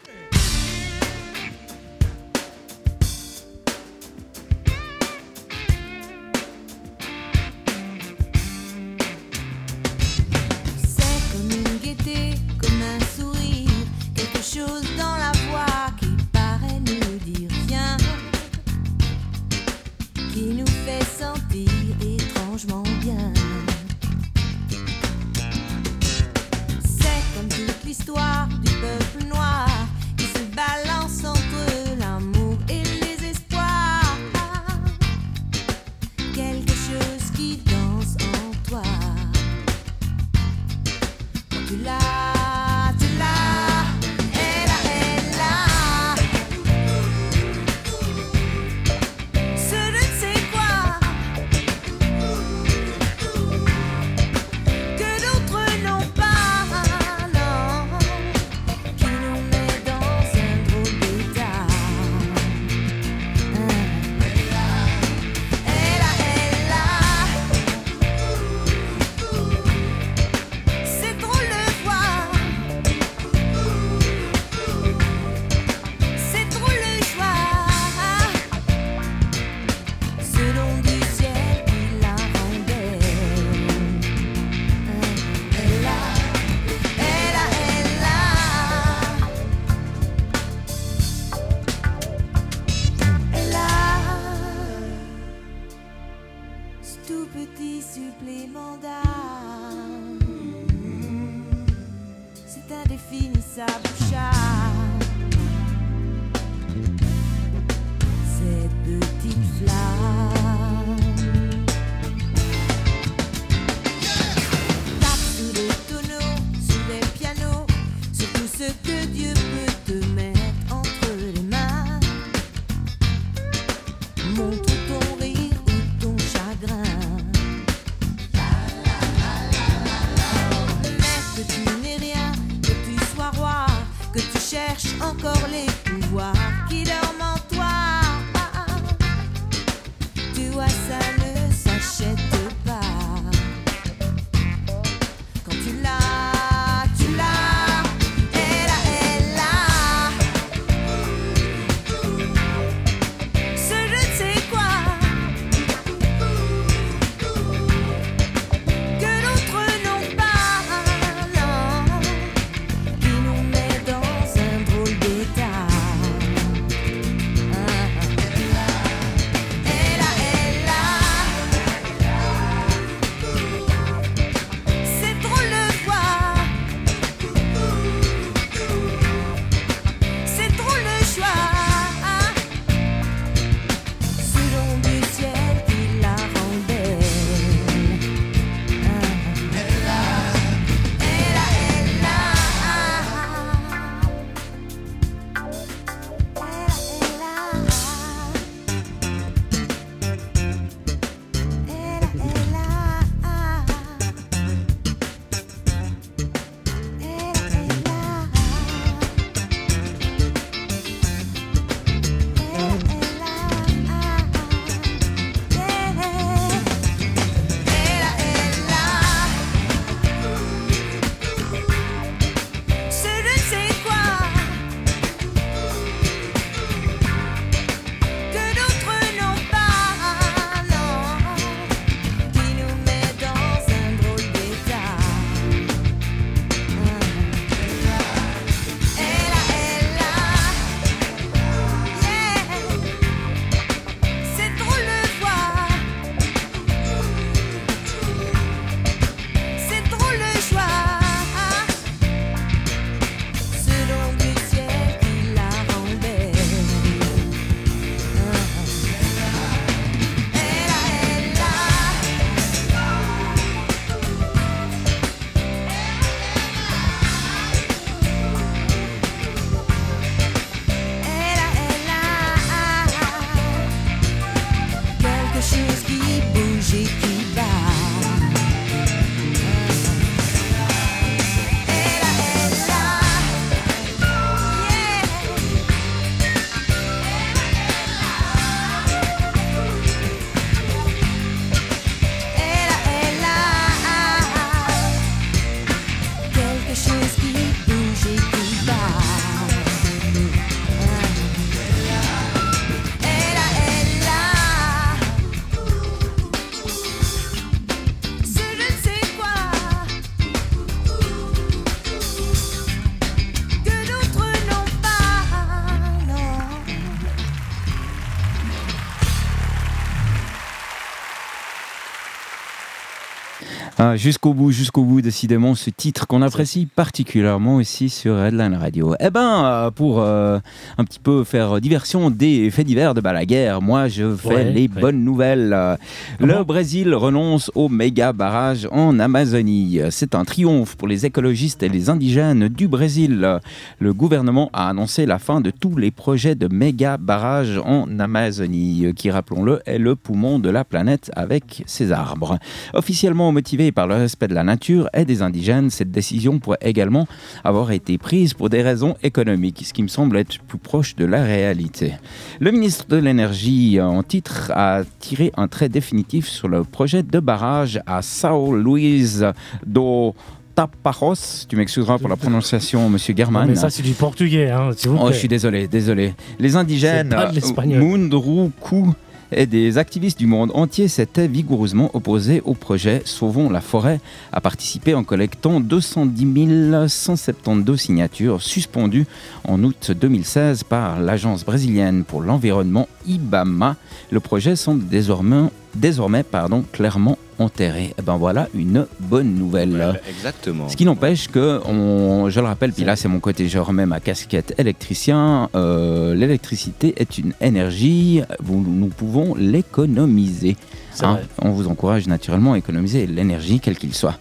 Ah, jusqu'au bout, jusqu'au bout, décidément, ce titre qu'on apprécie particulièrement ici sur Headline Radio. Eh ben, euh, pour euh, un petit peu faire diversion des faits divers de Balaguer, moi je fais Ouais, les ouais. bonnes nouvelles. Le Brésil renonce au méga barrage en Amazonie. C'est un triomphe pour les écologistes et les indigènes du Brésil. Le gouvernement a annoncé la fin de tous les projets de méga barrages en Amazonie, qui, rappelons-le, est le poumon de la planète avec ses arbres. Officiellement motivée par le respect de la nature et des indigènes, cette décision pourrait également avoir été prise pour des raisons économiques, ce qui me semble être plus proche de la réalité. Le ministre de l'Énergie, en titre, a tiré un trait définitif sur le projet de barrage à Sao Luís do Tapajos. Tu m'excuseras pour la prononciation, monsieur Non, German. mais ça, c'est du portugais, hein, s'il vous Oh, plaît. je suis désolé, désolé. Les indigènes, l'espagnol. Mundruku et des activistes du monde entier s'étaient vigoureusement opposés au projet Sauvons la forêt, a participé en collectant 210 172 signatures suspendues en août 2016 par l'agence brésilienne pour l'environnement IBAMA. Le projet semble désormais, désormais pardon, clairement enterré. Et ben voilà une bonne nouvelle. Exactement. Ce qui n'empêche que, on- je le rappelle, puis là c'est mon côté, je remets ma casquette électricien, euh, l'électricité est une énergie, nous pouvons l'économiser. Hein, on vous encourage naturellement à économiser l'énergie, quelle qu'il soit.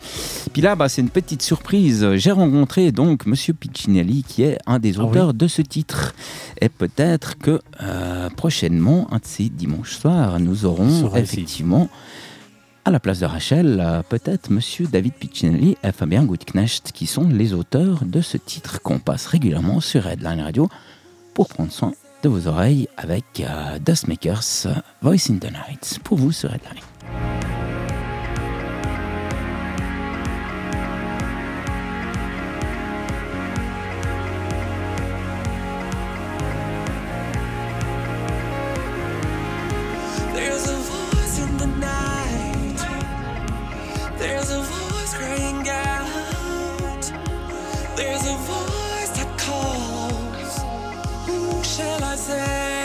Puis là, bah, c'est une petite surprise. J'ai rencontré donc Monsieur Piccinelli, qui est un des Ah oui. auteurs de ce titre. Et peut-être que euh, prochainement, un de ces dimanches soirs, nous aurons ici. effectivement à la place de Rachel, euh, peut-être Monsieur David Piccinelli et Fabien Goutknecht, qui sont les auteurs de ce titre qu'on passe régulièrement sur Headline Radio pour prendre soin de vos oreilles avec euh, Dustmakers, Voice in the Night, pour vous sur Headline. Say?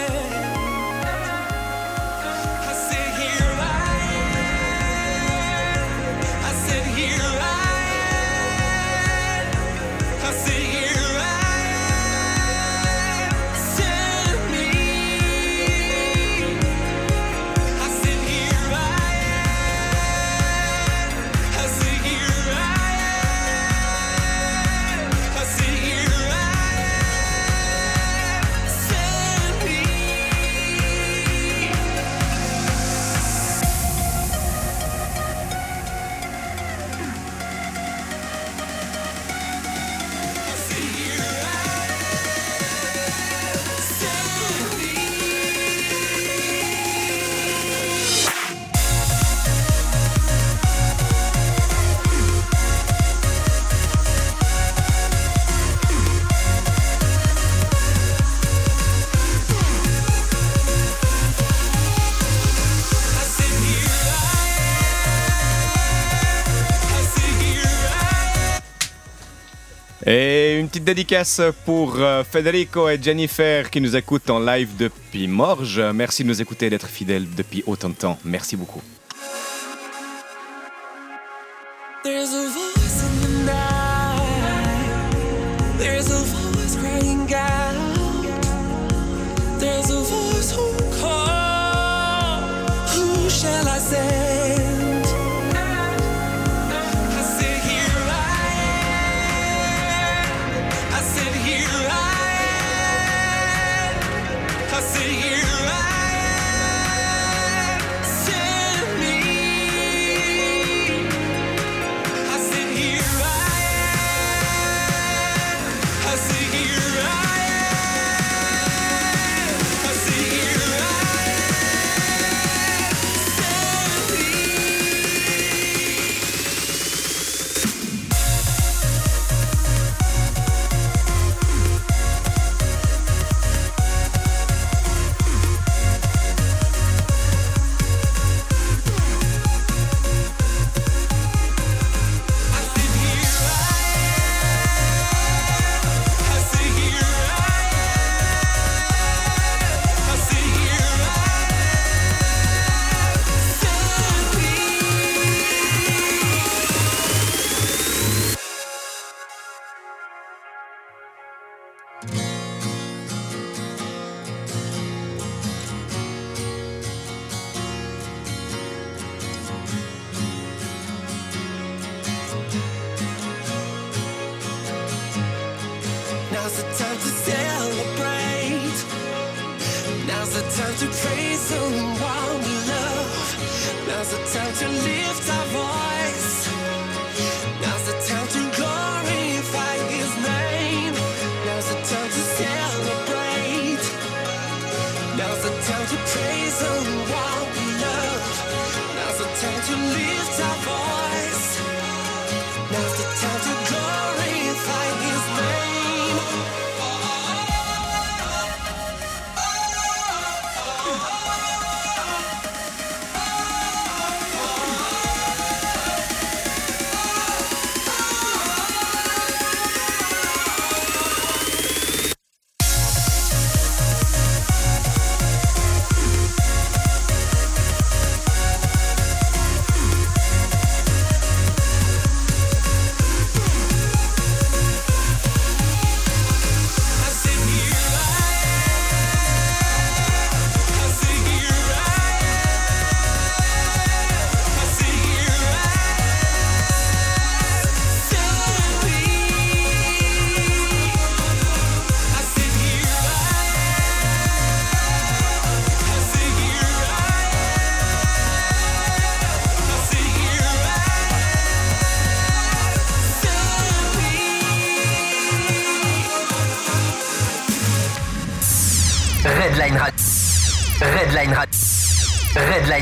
Et une petite dédicace pour euh, Federico et Jennifer qui nous écoutent en live depuis Morges. Merci de nous écouter et d'être fidèles depuis autant de temps. Merci beaucoup.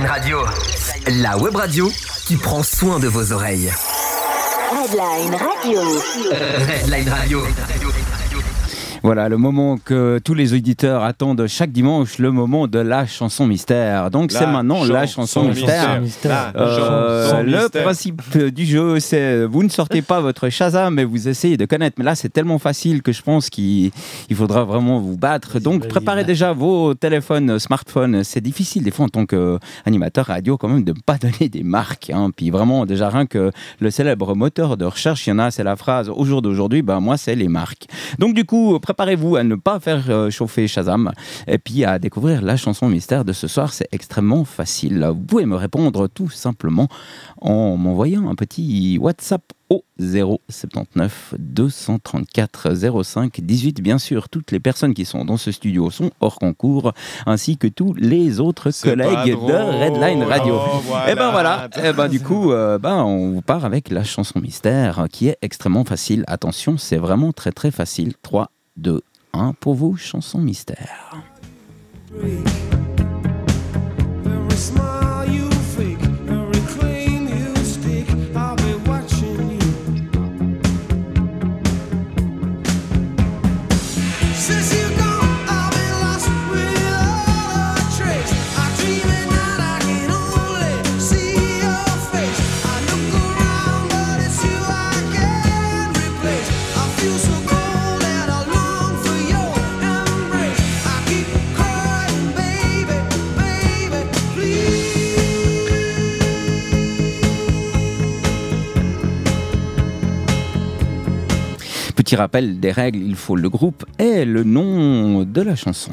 Radio. La web radio qui prend soin de vos oreilles. Redline Radio. Redline Radio. Voilà, le moment que tous les auditeurs attendent chaque dimanche, le moment de la chanson mystère. Donc c'est maintenant la chanson mystère. mystère. La Euh, chanson le mystère. principe du jeu, c'est vous ne sortez pas votre Shazam, mais vous essayez de connaître. Mais là, c'est tellement facile que je pense qu'il il faudra vraiment vous battre. Donc préparez déjà vos téléphones, smartphones. C'est difficile des fois en tant qu'animateur radio quand même de ne pas donner des marques. hein. Puis vraiment, déjà rien que le célèbre moteur de recherche, il y en a, c'est la phrase au jour d'aujourd'hui, ben moi c'est les marques. Donc du coup, préparez-vous à ne pas faire euh, chauffer Shazam et puis à découvrir la chanson mystère de ce soir. C'est extrêmement facile. Vous pouvez me répondre tout simplement en m'envoyant un petit WhatsApp au 079 234 05 18. Bien sûr, toutes les personnes qui sont dans ce studio sont hors concours, ainsi que tous les autres collègues de. Redline Radio. Oh, voilà. Et ben voilà, et ben du coup, euh, ben, on vous part avec la chanson mystère qui est extrêmement facile. Attention, c'est vraiment très très facile. 3, 2, 1 pour vous, chanson mystère. Every Petit rappel des règles, il faut le groupe et le nom de la chanson.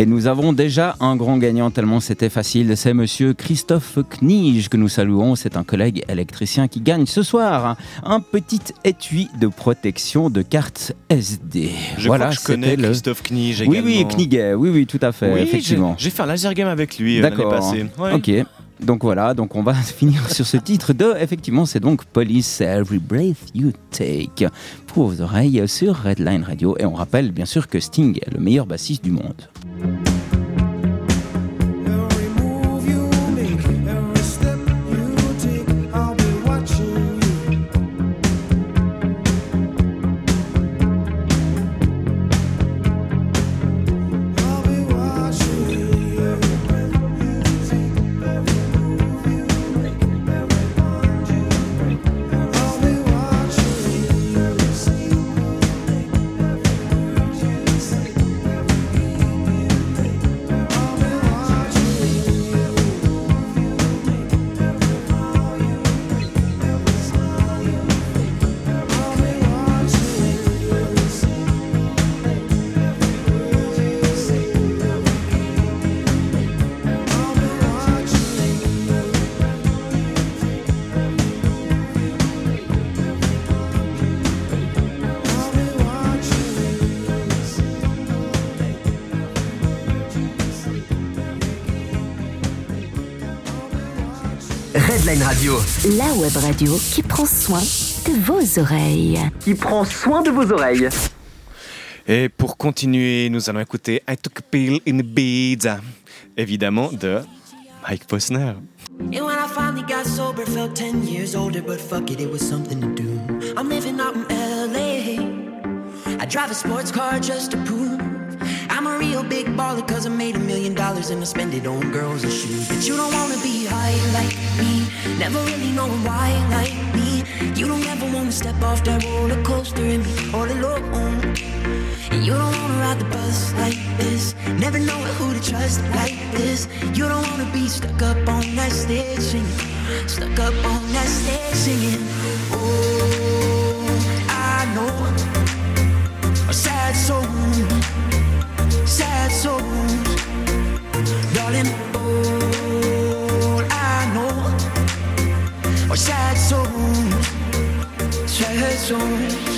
Et nous avons déjà un grand gagnant tellement c'était facile. C'est monsieur Christophe Knige que nous saluons. C'est un collègue électricien qui gagne ce soir un petit étui de protection de carte SD. Je voilà, crois que je connais le- Christophe Knige Oui, également. oui, Kniguet. Oui, oui, tout à fait, Oui, effectivement. j'ai- fait un laser game avec lui euh, l'année D'accord. passée. Ouais. Ok. Donc voilà, donc on va finir sur ce titre de, effectivement, c'est donc Police Every Breath You Take pour vos oreilles sur Redline Radio. Et on rappelle bien sûr que Sting est le meilleur bassiste du monde. La web radio qui prend soin de vos oreilles. Qui prend soin de vos oreilles. Et pour continuer, nous allons écouter I Took a Pill in Ibiza, évidemment de Mike Posner. And when I finally got sober, felt 10 years older, but fuck it, it was something to do. I'm living out in LA. I drive a sports car just to prove a real big baller, cause I made a million dollars and I spend it on girls and shoes. But you don't wanna be high like me, never really knowing why like me. You don't ever wanna step off that roller coaster and be all alone. And you don't wanna ride the bus like this, never know who to trust like this. You don't wanna be stuck up on that stage singing, stuck up on that stage singing. Oh, I know sad songs, sad songs.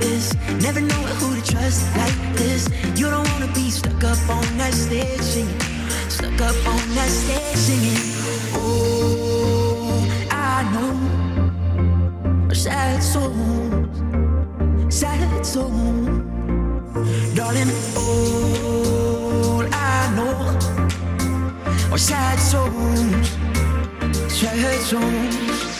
this, never know who to trust like this. You don't wanna be stuck up on that stage singing, stuck up on that stage singing. Oh, I know sad songs, sad songs, darling. All I know are sad songs, sad songs.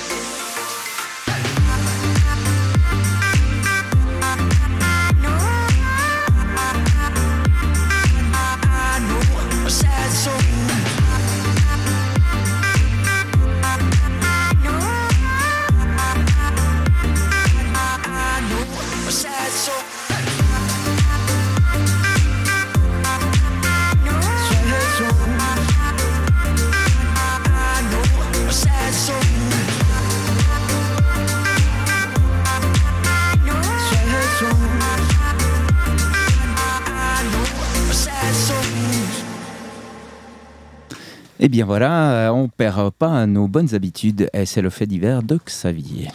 Eh bien voilà, euh, on perd pas nos bonnes habitudes et c'est le fait divers de Xavier.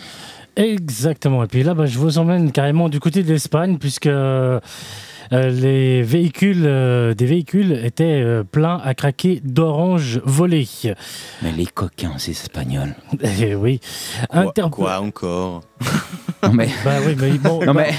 Exactement. Et puis là, bah, je vous emmène carrément du côté de l'Espagne, puisque euh, les véhicules, euh, des véhicules étaient euh, pleins à craquer d'oranges volées. Mais les coquins, ces Espagnols. Eh oui. Quoi, Interpo- quoi encore? Non mais, Bah oui, mais bon. non, mais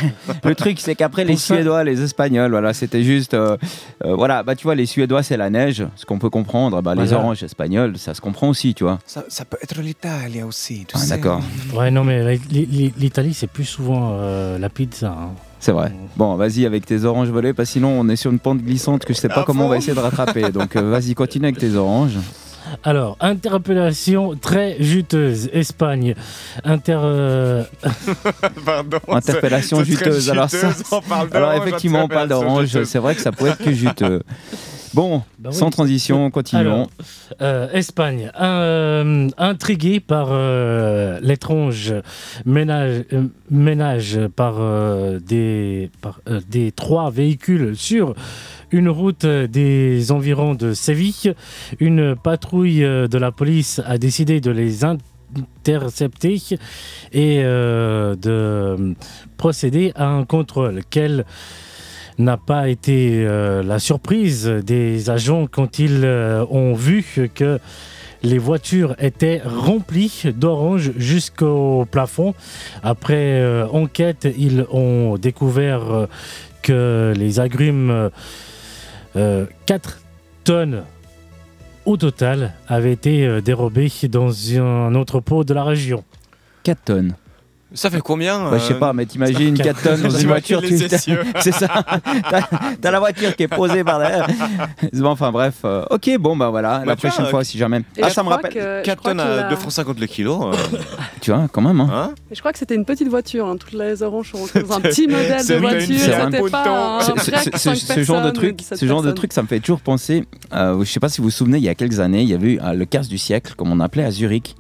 le truc c'est qu'après les ça- Suédois, les Espagnols, voilà, c'était juste, euh, euh, voilà, bah tu vois, les Suédois c'est la neige, ce qu'on peut comprendre. Bah les oranges espagnols, ça se comprend aussi, tu vois. Ça, ça peut être l'Italie aussi, tu Ah, sais. D'accord, Ouais, non, mais li- li- l'Italie, c'est plus souvent euh, la pizza. hein. c'est vrai. Bon, vas-y avec tes oranges volées, parce que sinon on est sur une pente glissante que je sais pas À comment on va essayer de rattraper. Donc vas-y, continue avec tes oranges. Alors, interpellation très juteuse. Espagne. Inter. euh, Pardon. Interpellation c'est- c'est très juteuse. Alors ça, juteuse, on parle alors d'orange, effectivement, on parle interpellation d'orange. juteuse. C'est vrai que ça pourrait être que juteux. Bon, Bah oui. sans transition, continuons. Alors, euh, Espagne, euh, intrigué par euh, l'étrange ménage, euh, ménage par, euh, des, par, euh, des trois véhicules sur une route des environs de Séville, une patrouille euh, de la police a décidé de les intercepter et euh, de procéder à un contrôle. Quel n'a pas été euh, la surprise des agents quand ils euh, ont vu que les voitures étaient remplies d'oranges jusqu'au plafond. Après euh, enquête, ils ont découvert que les agrumes, euh, 4 tonnes au total, avaient été dérobés dans un entrepôt de la région. 4 tonnes. Ça fait combien Bah, je sais euh, pas, mais t'imagines 4 tonnes dans une voiture, tu c'est ça. T'as la voiture qui est posée par derrière. Bon, enfin bref, euh, ok, bon bah voilà, Bah, la vois, prochaine fois si jamais. Ah, ça me rappelle. que- je 4 crois tonnes à a- 2 francs 50 le kilo. euh, Tu vois, quand même. Hein. hein Et je crois que c'était une petite voiture. hein. Toutes les oranges sont rentrées dans un petit modèle de voiture. C'est C'était un pas un Ce- genre de truc, 17 ce genre de truc, ça me fait toujours penser. euh, je sais pas si vous vous souvenez, il y a quelques années, il y avait eu euh, le casse du siècle, comme on appelait à Zurich.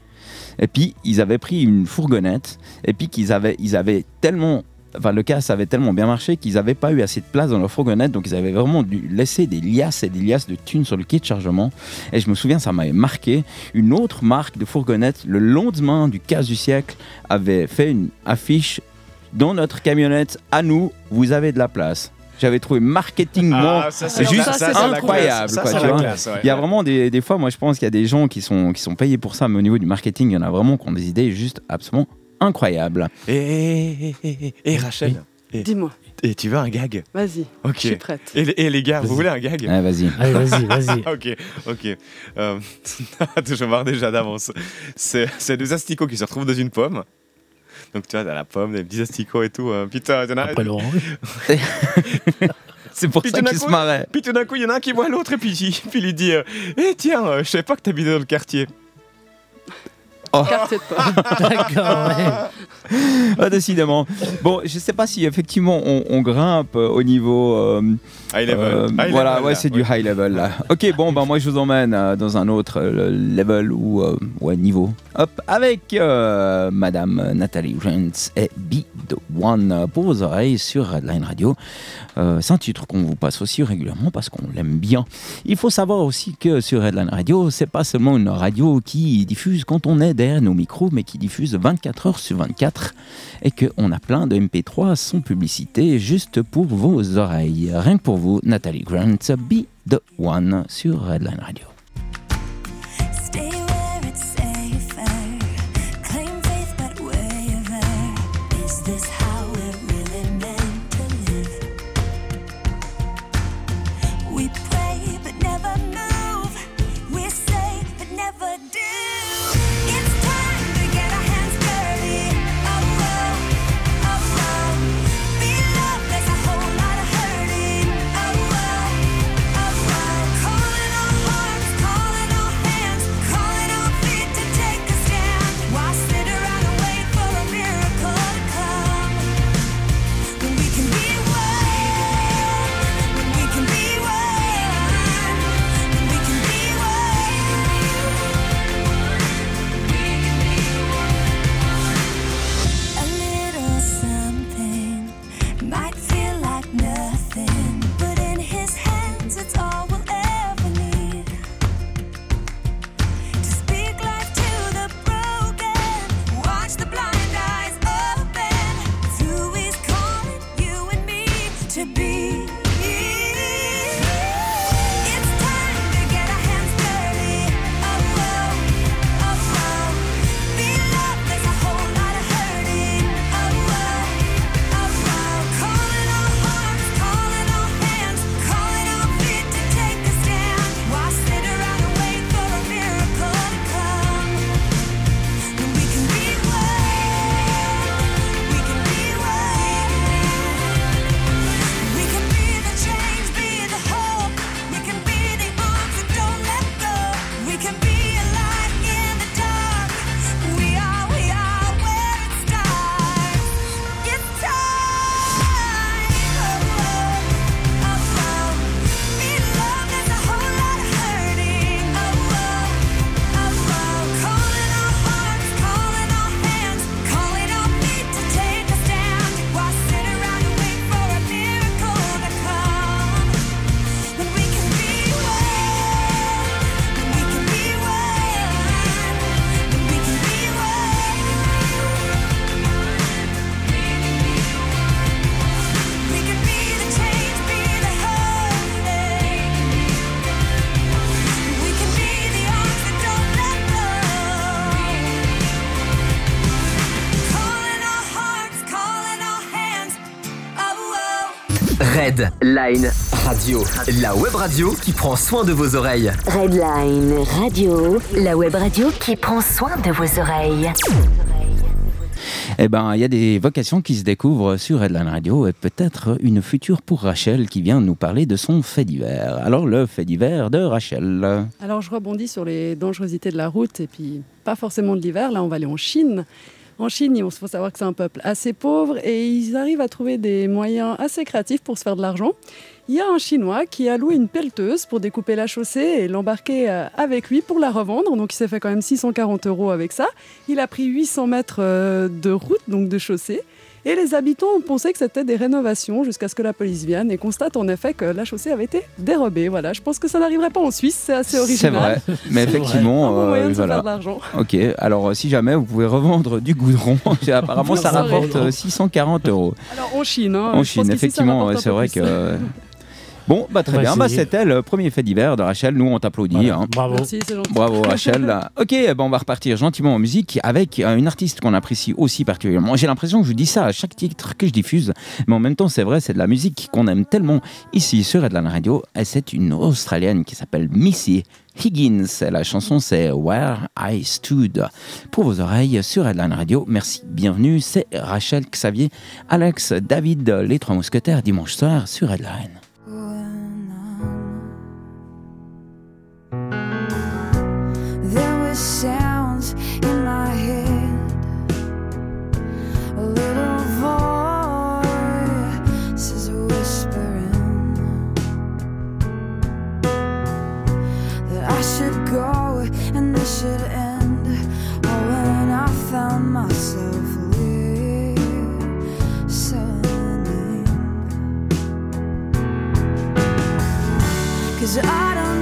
Et puis ils avaient pris une fourgonnette. Et puis qu'ils avaient, ils avaient tellement, enfin le casse avait tellement bien marché qu'ils n'avaient pas eu assez de place dans leur fourgonnette, donc ils avaient vraiment dû laisser des liasses et des liasses de thunes sur le quai de chargement. Et je me souviens, ça m'avait marqué. Une autre marque de fourgonnette, le lendemain du casse du siècle, avait fait une affiche dans notre camionnette. À nous, vous avez de la place. J'avais trouvé marketingment Ah, ça, c'est juste ça, incroyable. Ça, quoi, tu vois. ouais. Il y a vraiment des, des fois, moi je pense qu'il y a des gens qui sont, qui sont payés pour ça, mais au niveau du marketing, il y en a vraiment qui ont des idées juste absolument incroyables. Et, et, et, et- et Rachel, et, Dis-moi, et tu veux un gag? Vas-y, Ok. je suis prête. Et, les- et les gars, vous voulez un gag? Ouais, vas-y. Allez, vas-y, vas-y. Ok, ok. Euh, je vois déjà d'avance. C'est c'est deux asticots qui se retrouvent dans une pomme. Donc tu vois, t'as la pomme, des petits asticots et tout. euh, putain, t'en as- Après l'orange. C'est pour Puis ça qu'ils se marraient. Puis tout d'un coup, il y en a un qui voit l'autre et puis, il- puis il lui dit euh, Eh tiens, euh, je savais pas que t'habitais dans le quartier. Quartier de poche. D'accord, ouais. Ah, décidément. Bon, je sais pas si effectivement on, on grimpe au niveau. euh, High level. euh, High voilà, level, ouais, c'est du high level là. Ok, bon, bah moi je vous emmène euh, dans un autre euh, level ou ouais niveau. Hop, avec Madame Nathalie Rents et Be the One pour vos oreilles sur Redline Radio. C'est un titre qu'on vous passe aussi régulièrement parce qu'on l'aime bien. Il faut savoir aussi que sur Redline Radio, c'est pas seulement une radio qui diffuse quand on est derrière nos micros, mais qui diffuse 24 heures sur 24 et qu'on a plein de MP3 sans publicité juste pour vos oreilles. Rien que pour vous, Nathalie Grant, Be the One sur Redline Radio. Red Line Radio, la web radio qui prend soin de vos oreilles. Redline Radio, la web radio qui prend soin de vos oreilles. Eh ben, il y a des vocations qui se découvrent sur Redline Radio et peut-être une future pour Rachel qui vient nous parler de son fait divers. Alors, le fait divers de Rachel. Alors je rebondis sur les dangerosités de la route et puis pas forcément de l'hiver. Là, on va aller en Chine. En Chine, il faut savoir que c'est un peuple assez pauvre et ils arrivent à trouver des moyens assez créatifs pour se faire de l'argent. Il y a un Chinois qui a loué une pelleteuse pour découper la chaussée et l'embarquer euh, avec lui pour la revendre. Donc il s'est fait quand même 640 euros avec ça. Il a pris 800 mètres euh, de route, donc de chaussée. Et les habitants ont pensé que c'était des rénovations jusqu'à ce que la police vienne et constate en effet que la chaussée avait été dérobée. Voilà, je pense que ça n'arriverait pas en Suisse, c'est assez C'est original. vrai, mais effectivement, Un bon moyen euh, de voilà. faire de l'argent. Ok, alors euh, si jamais vous pouvez revendre du goudron, apparemment ça rapporte euh, 640 euros. Alors en Chine, hein, En je Chine, pense effectivement, c'est vrai que. Euh, Bon, bah très bien, bah, c'était le premier fait divers de Rachel. Nous, on t'applaudit. Voilà. hein. Bravo. Merci, c'est gentil. Bravo Rachel. ok, ben on va repartir gentiment en musique avec euh, une artiste qu'on apprécie aussi particulièrement. J'ai l'impression que je dis ça à chaque titre que je diffuse, mais en même temps c'est vrai, c'est de la musique qu'on aime tellement ici sur Redline Radio. Et c'est une Australienne qui s'appelle Missy Higgins. Et la chanson c'est Where I Stood. Pour vos oreilles sur Redline Radio. Merci, bienvenue. C'est Rachel, Xavier, Alex, David, les trois mousquetaires dimanche soir sur Redline. sounds in my head. A little voice is whispering that I should go and this should end. But when I found myself listening, cause I don't.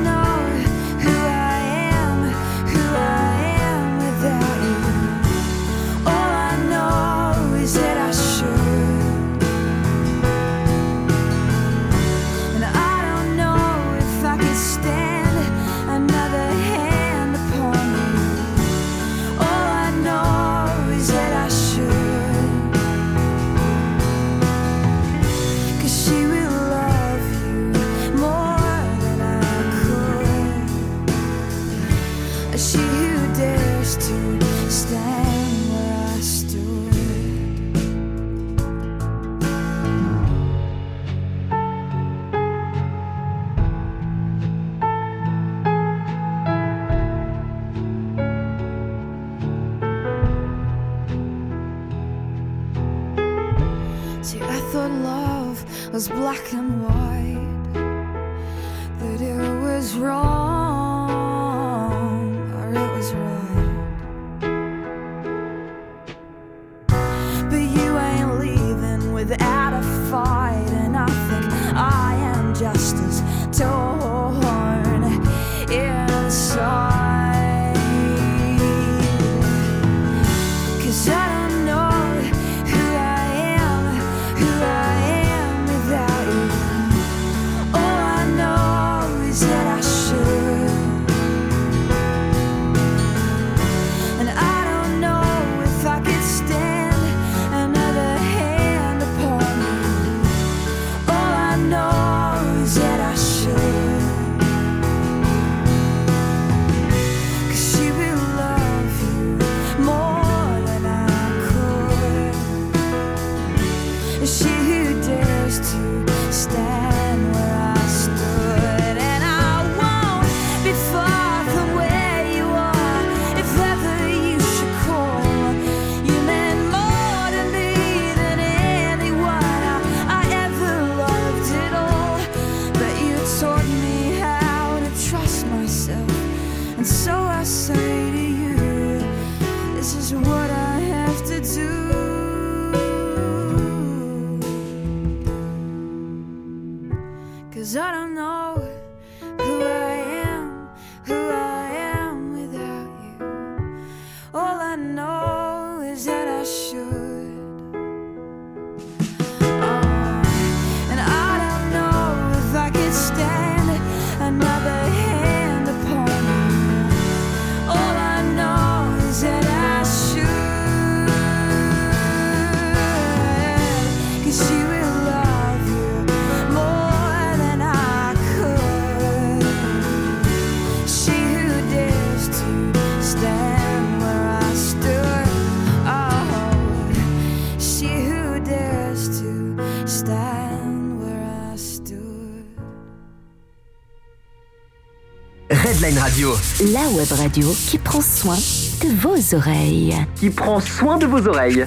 Radio. La web radio qui prend soin de vos oreilles. Qui prend soin de vos oreilles.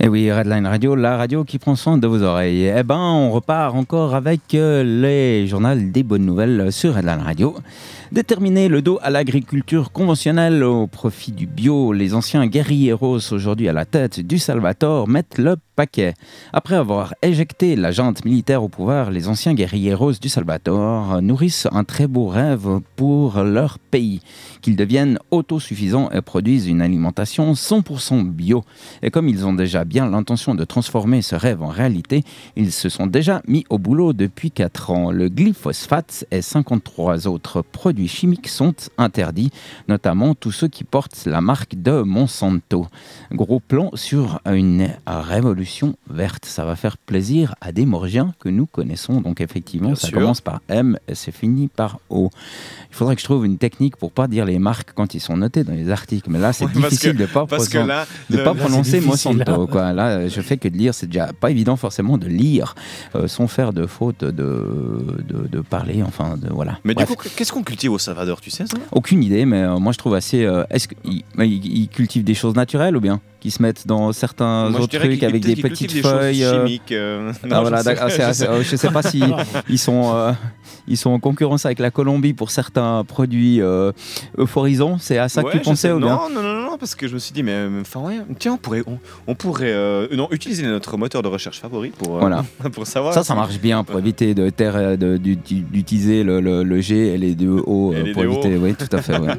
Et Eh oui, Redline Radio, la radio qui prend soin de vos oreilles. Eh ben, on repart encore avec euh, les journaux des bonnes nouvelles sur Redline Radio. Déterminer le dos à l'agriculture conventionnelle au profit du bio, les anciens guerrilleros aujourd'hui à la tête du Salvatore mettent le paquet. Après avoir éjecté la junte militaire au pouvoir, les anciens guerrilleros du Salvatore nourrissent un très beau rêve pour leur pays, qu'ils deviennent autosuffisants et produisent une alimentation 100% bio. Et comme ils ont déjà bien l'intention de transformer ce rêve en réalité, ils se sont déjà mis au boulot depuis 4 ans. Le glyphosate et 53 autres produits chimiques sont interdits, notamment tous ceux qui portent la marque de Monsanto. Gros plan sur une révolution verte. Ça va faire plaisir à des Morgiens que nous connaissons. Donc effectivement, Bien ça sûr. commence par M et c'est fini par O. Il faudrait que je trouve une technique pour pas dire les marques quand ils sont notés dans les articles. Mais là, c'est Ouais, difficile que- de pas, parce que prononcer- là, de le- pas là, prononcer Monsanto. hein. Quoi. Là, je fais que de lire, c'est déjà pas évident forcément de lire euh, sans faire de faute de, de, de parler. Enfin, de, voilà. Mais Bref. du coup, qu'est-ce qu'on cultive au Salvador, tu sais ça? Aucune idée, mais euh, moi je trouve assez. euh, Est-ce qu'ils ils- ils cultivent des choses naturelles ou bien? Qui se mettent dans certains Moi, autres trucs avec des petites feuilles euh, chimiques, euh, ah, voilà, je sais- sais- euh, je sais pas si ils sont, euh, ils sont en concurrence avec la Colombie pour certains produits euphorisants. C'est à ça Ouais, que tu pensais sais. ou bien Non, non, non, non, parce que je me suis dit, mais enfin, ouais, tiens, on pourrait, on, on pourrait non, utiliser notre moteur de recherche favori pour, Voilà. pour savoir. Ça, ça marche bien pour éviter de d'utiliser le, le- le G et les deux O pour éviter. Oui, tout à fait. ouais.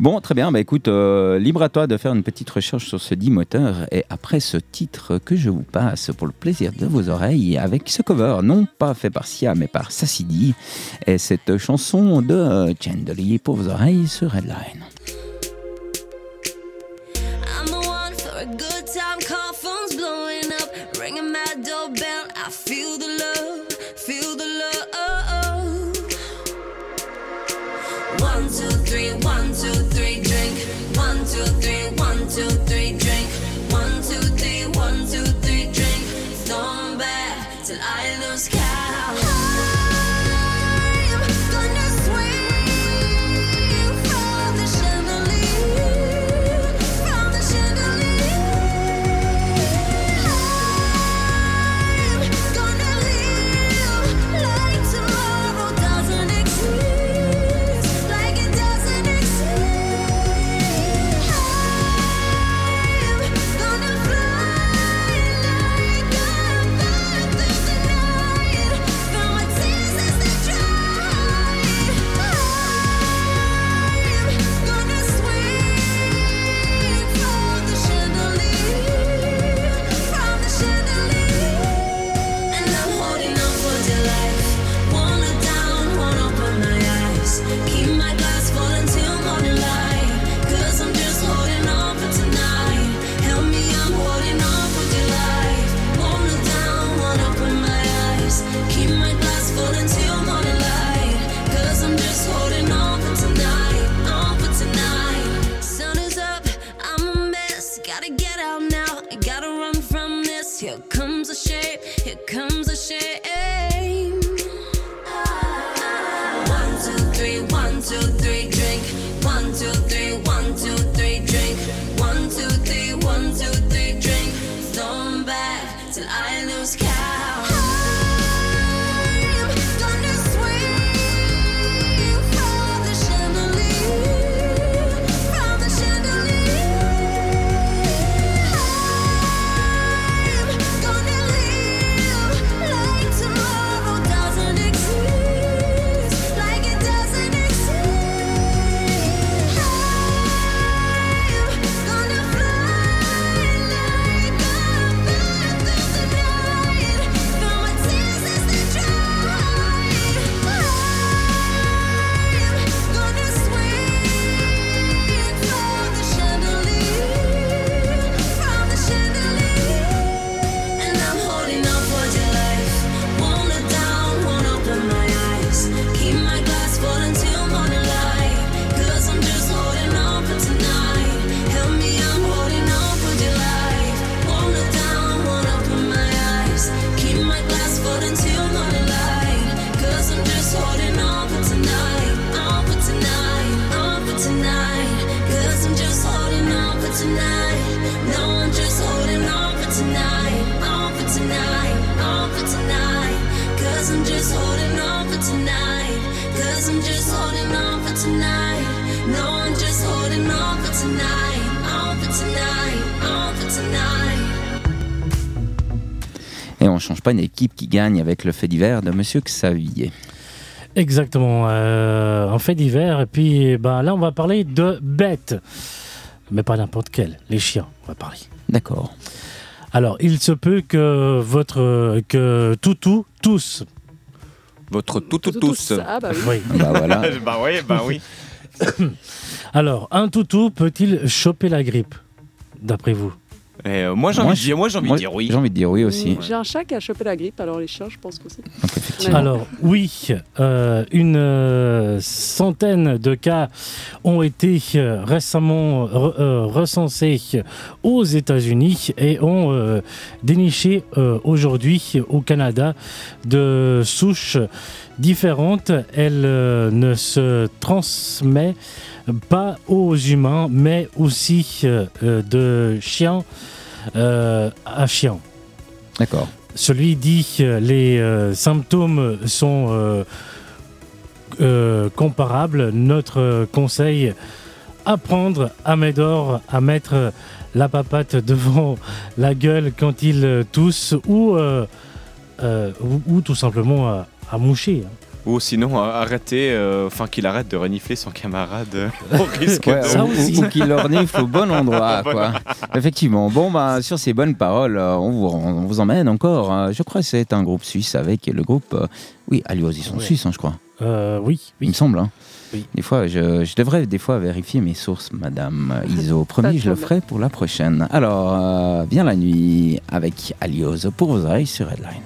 Bon, très bien. Bah, écoute, euh, libre à toi de faire une petite recherche sur ce dit moteur. Et après ce titre que je vous passe pour le plaisir de vos oreilles, avec ce cover, non pas fait par Sia, mais par Sassidi, et cette chanson de euh, Chandelier pour vos oreilles sur Redline. On change pas une équipe qui gagne avec le fait divers de Monsieur Xavier. Exactement, euh, un fait divers. Et puis ben, là, on va parler de bêtes. Mais pas n'importe quelles, les chiens, on va parler. D'accord. Alors, il se peut que votre. que toutou, tous. Votre toutou tous. Ah bah oui. Oui. Bah voilà. bah oui, bah oui. Alors, un toutou peut-il choper la grippe, d'après vous? Euh, moi, j'ai Moi, envie, de dire- moi, j'ai envie moi, de dire oui. J'ai envie de dire oui aussi. J'ai un chat qui a chopé la grippe, alors les chiens, je pense aussi. Alors oui, euh, une euh, centaine de cas ont été euh, récemment re- euh, recensés aux États-Unis et ont euh, déniché euh, aujourd'hui au Canada de souches différentes. Elles euh, ne se transmettent pas aux humains, mais aussi euh, euh, de chiens euh, à chiens. D'accord. Celui dit euh, les euh, symptômes sont euh, comparables. Notre conseil apprendre à Médor à mettre la papate devant la gueule quand il tousse ou, ou, ou tout simplement à, à moucher. Hein. Ou sinon, euh, arrêter, euh, enfin qu'il arrête de renifler son camarade euh, au risque Ouais, de... ou, ou qu'il renifle au bon endroit. Quoi. Effectivement. Bon, bah, sur ces bonnes paroles, on vous, on vous emmène encore. euh, je crois que c'est un groupe suisse avec le groupe. euh, oui, Alios, ils sont Ouais. suisses, hein, je crois. Euh, oui, Il me semble. hein. Oui. Des fois, je, je devrais des fois vérifier mes sources, Madame Iso. Promis, je le ferai pour la prochaine. Alors, euh, bien la nuit avec Alios pour vos oreilles sur Headline.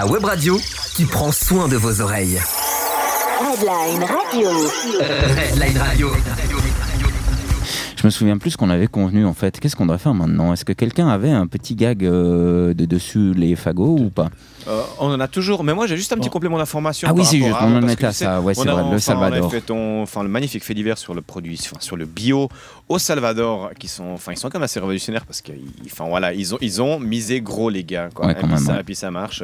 La web radio qui prend soin de vos oreilles. Redline Radio. Redline Radio. Je me souviens plus ce qu'on avait convenu en fait. Qu'est-ce qu'on doit faire maintenant? Est-ce que quelqu'un avait un petit gag euh, de dessus les fagots ou pas? On en a toujours, mais moi j'ai juste un petit complément d'information. Ah oui, c'est juste, on en est là, ça, ouais, c'est vrai, le On Salvador. a fait ton, enfin, le magnifique fait divers sur le produit, enfin, sur le bio au Salvador, qui sont, enfin, ils sont quand même assez révolutionnaires parce qu'ils, enfin, voilà, ils ont, ils ont misé gros les gars, quoi. Ouais, et, quand puis même, ça, ouais. et puis ça marche,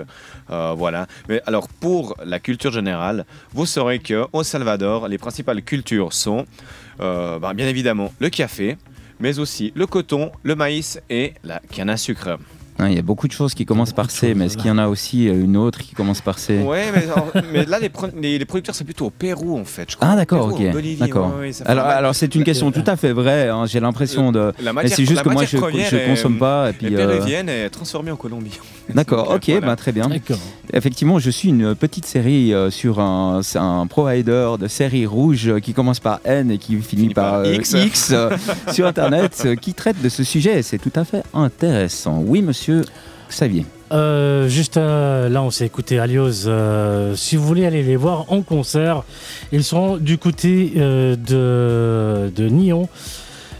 Euh, voilà. Mais alors pour la culture générale, vous saurez que au Salvador, les principales cultures sont, euh, bah, bien évidemment, le café. Mais aussi le coton, le maïs et la canne à sucre. Hein, Il y a beaucoup de choses qui commencent par C, mais est-ce qu'il y en a aussi euh, une autre qui commence par C? Ouais, mais, alors- mais là, les, pro- les- les producteurs, c'est plutôt au Pérou, en fait. Je crois. Ah d'accord, ok. D'accord. ouais, ouais, alors, alors c'est une question tout à fait vraie. hein, J'ai l'impression de. La mais matière- c'est juste la que moi je, est- consomme pas et puis. est euh, et transformée en Colombie. D'accord, ok, euh, voilà. bah, très bien. Effectivement, je suis une petite série euh, sur un, un provider de séries rouges euh, qui commence par N et qui finit, par, par euh, X. X, euh, sur Internet euh, qui traite de ce sujet. et C'est tout à fait intéressant. Oui, monsieur Xavier. euh, juste euh, là, on s'est écouté Alios. euh, si vous voulez aller les voir en concert, ils seront du côté euh, de, de Nyon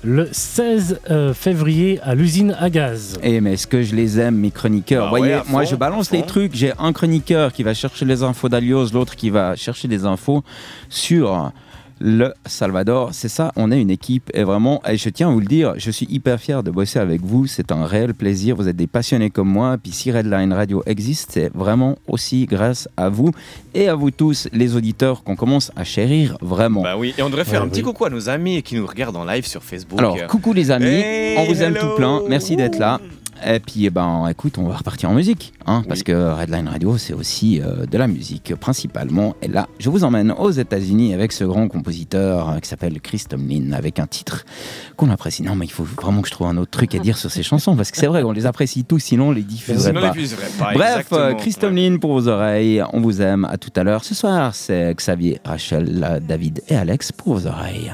le 16 euh, février à l'usine à gaz. Et mais est-ce que je les aime, mes chroniqueurs? Bah voyez, ouais, moi je balance les trucs. J'ai un chroniqueur qui va chercher les infos d'Alios, l'autre qui va chercher des infos sur le Salvador. C'est ça, on est une équipe. Et vraiment, et je tiens à vous le dire, je suis hyper fier de bosser avec vous. C'est un réel plaisir. Vous êtes des passionnés comme moi. Puis si Redline Radio existe, c'est vraiment aussi grâce à vous et à vous tous, les auditeurs, qu'on commence à chérir vraiment. Bah oui, et on devrait faire Ouais, un petit oui. coucou à nos amis qui nous regardent en live sur Facebook. Alors, coucou les amis, Hey, on vous aime tout plein, merci d'être là. Et puis, eh ben, écoute, on va repartir en musique, hein, parce que Redline Radio, c'est aussi euh, de la musique, principalement. Et là, je vous emmène aux États-Unis avec ce grand compositeur euh, qui s'appelle Chris Tomlin, avec un titre qu'on apprécie. Non, mais il faut vraiment que je trouve un autre truc à dire sur ces chansons, parce que c'est vrai, on les apprécie tous, sinon on les diffuserait pas. pas, Bref, euh, Chris Tomlin pour vos oreilles, on vous aime. À tout à l'heure. Ce soir, c'est Xavier, Rachel, David et Alex pour vos oreilles.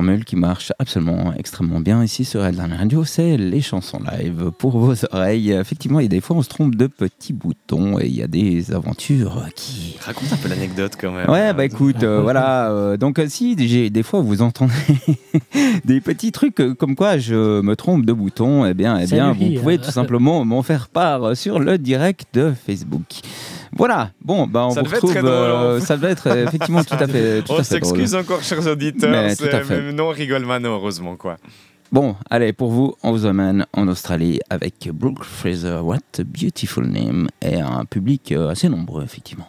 Formule qui marche absolument extrêmement bien ici sur Redline Radio, c'est les chansons live pour vos oreilles. Effectivement, il y a des fois on se trompe de petits boutons et il y a des aventures qui... Raconte un peu l'anecdote quand même. Ouais, bah écoute, euh, voilà. euh, donc euh, si des fois vous entendez des petits trucs comme quoi je me trompe de bouton, eh bien, eh bien, Salut, vous pouvez tout simplement m'en faire part sur le direct de Facebook. Voilà. Bon, bah on Ça vous devait être retrouve. très drôle, euh, hein. ça devait être euh, effectivement tout à fait. Tout On s'excuse encore, chers auditeurs. Mais tout à c'est- non, on rigole maintenant, heureusement, quoi. Bon, allez, pour vous, on vous emmène en Australie avec Brooke Fraser, What a Beautiful Name, et un public euh, assez nombreux, effectivement.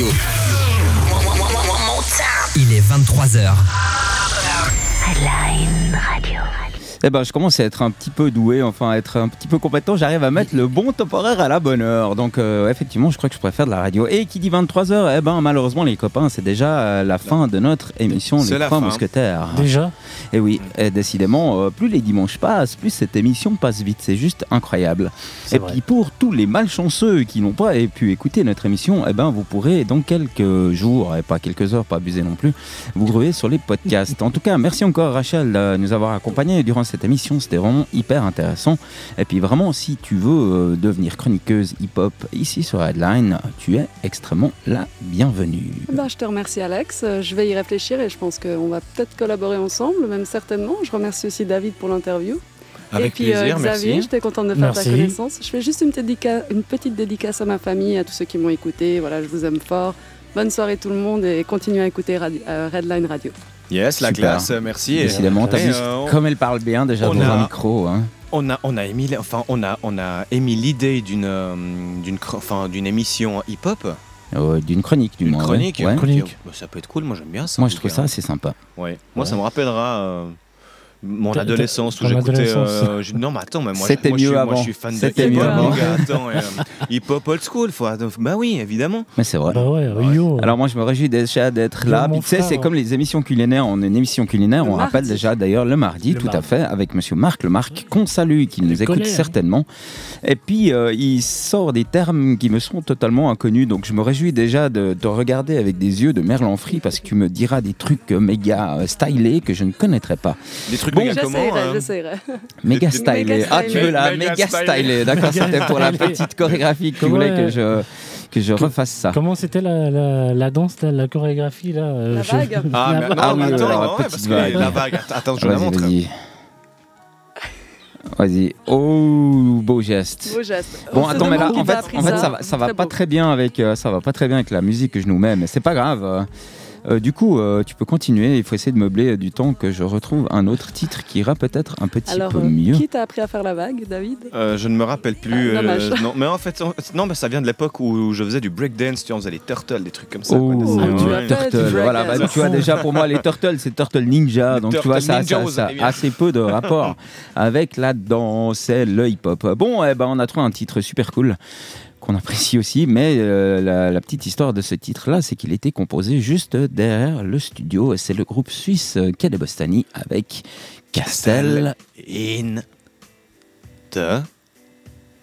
Radio. Il est 23h. Redline Radio. Eh ben, je commence à être un petit peu doué, enfin à être un petit peu compétent. J'arrive à mettre le bon top horaire à la bonne heure. Donc, euh, effectivement, je crois que je préfère de la radio. Et qui dit 23h, eh ben, malheureusement, les copains, c'est déjà euh, la fin de notre émission Les la Trois fin. Mousquetaires. Déjà? Et oui, et décidément, euh, plus les dimanches passent, plus cette émission passe vite. C'est juste incroyable. Et vrai. puis pour tous les malchanceux qui n'ont pas pu écouter notre émission, eh ben vous pourrez dans quelques jours, et pas quelques heures, pas abuser non plus, vous gruer sur les podcasts. En tout cas, merci encore Rachel de nous avoir accompagnés durant cette émission. C'était vraiment hyper intéressant. Et puis vraiment, si tu veux euh, devenir chroniqueuse hip-hop ici sur Headline, tu es extrêmement la bienvenue. Ben, je te remercie Alex, Euh, je vais y réfléchir et je pense qu'on va peut-être collaborer ensemble, même certainement. Je remercie aussi David pour l'interview. Avec et puis euh, plaisir, Xavier, merci. j'étais contente de faire Merci. ta connaissance. Je fais juste une petite, dédica- une petite dédicace à ma famille, à tous ceux qui m'ont écouté. Voilà, je vous aime fort. Bonne soirée tout le monde et continuez à écouter Radi- euh, Redline Radio. Yes, la Super. classe, merci. Décidément, t'as et, vu euh, comme elle parle bien déjà on dans a- un micro. hein. On a, on a émis, enfin, on a, on a émis l'idée d'une, euh, d'une, enfin, d'une émission hip-hop, Euh, D'une chronique, du d'une moins. ouais. chronique. Ouais. et- Chronique. bah, ça peut être cool. Moi, j'aime bien ça. Moi, je tout trouve cas. ça assez sympa. Ouais. Moi, ça me rappellera euh, mon adolescence où j'écoutais. euh, je- non, mais attends, mais moi, C'était moi, je mieux suis, moi, avant. je suis fan de C'était hip-hop, mieux mon avant. Attends, et, euh, hip-hop old school. Faut, bah oui, évidemment. Mais c'est vrai. Bah ouais. Alors moi je me réjouis déjà d'être là. tu sais, c'est comme les émissions culinaires. On a une émission culinaire, Le on rappelle mardi. déjà d'ailleurs le mardi, Le tout à fait, avec Monsieur Marc, le Marc qu'on salue, qui nous écoute collègues. certainement. Et puis euh, il sort des termes qui me sont totalement inconnus. Donc je me réjouis déjà de te regarder avec des yeux de Merlan Free parce que tu me diras des trucs méga stylés que je ne connaîtrais pas. Des trucs Bon, méga comment J'essaierai, hein j'essaierai. Méga Méga stylé. Ah, tu veux la Méga méga stylé. D'accord, c'était pour la petite chorégraphie que tu voulais que je, que je refasse ça. Comment c'était la, la, la danse, la chorégraphie là euh, La je- vague. Ah, La mais, vague. non, Ah oui, attends, la ouais, que vague. la vague. Attends, Attends, je la montre. vas-y. Vas-y. Oh, beau geste. Beau geste. Bon, attends, mais là, en fait, appris en fait, ça va, ça va Très pas très bien avec, euh, ça va pas très bien avec la musique que je nous mets, mais c'est pas grave. Euh, euh, du coup, euh, tu peux continuer. Il faut essayer de meubler du temps que je retrouve un autre titre qui ira peut-être un petit Alors, peu euh, mieux. qui t'a appris à faire la vague, David? Euh, je ne me rappelle plus. Ah, non, mais en fait, en- non, mais ça vient de l'époque où je faisais du breakdance, tu vois, on faisait les turtles, des trucs comme ça. Oh, quoi, des- Ah, ouais. voilà, bah, tu vois déjà pour moi les Turtles c'est Turtle Ninja Les donc tu vois ça, ça, a assez peu de rapport avec la danse et le hip-hop. Bon, eh ben, on a trouvé un titre super cool qu'on apprécie aussi, mais euh, la, la petite histoire de ce titre-là, c'est qu'il était composé juste derrière le studio et c'est le groupe suisse Quai de Bostani avec Castel In the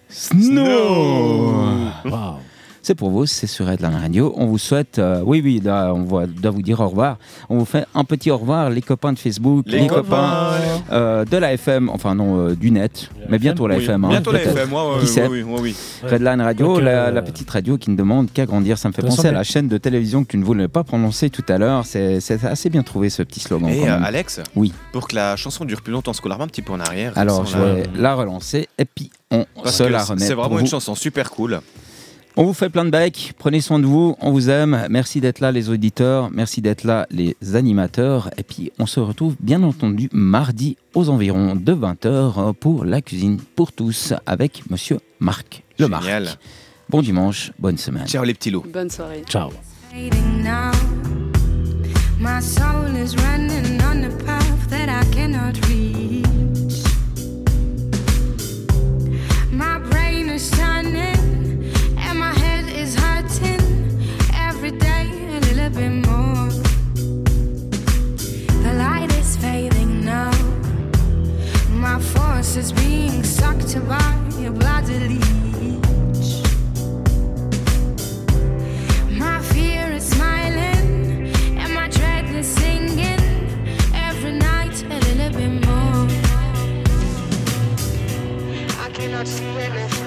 Snow. Waouh. C'est pour vous, c'est sur Headline Radio. On vous souhaite, euh, oui, oui, là, on va, doit vous dire au revoir. On vous fait un petit au revoir, les copains de Facebook, les, copains euh, de la FM, enfin non, euh, du net, mais bientôt la Oui, FM. hein, Bientôt la. FM, sait oui, oui. Redline Radio, Donc, la, euh, la petite radio qui ne demande qu'à grandir. Ça me fait penser à la chaîne de télévision que tu ne voulais pas prononcer tout à l'heure. C'est assez bien trouvé ce petit slogan. Et quand euh, même. Alex, Oui. pour que la chanson dure plus longtemps, on se colle un petit peu en arrière. Alors, je la- vais la relancer et puis on Parce se la remet. C'est pour vraiment vous. une chanson super cool. On vous fait plein de becs, prenez soin de vous, on vous aime, merci d'être là les auditeurs, merci d'être là les animateurs, et puis on se retrouve bien entendu mardi aux environs de 20h pour la cuisine pour tous avec monsieur Marc Le Génial. Marc. Bon dimanche, bonne semaine. Ciao les petits loups. Bonne soirée. Ciao. Fading now. My soul is running on a path that I cannot reach. My brain is turning is being sucked by a bloody leech. My fear is smiling and my dread is singing every night a little bit more. I cannot see anything.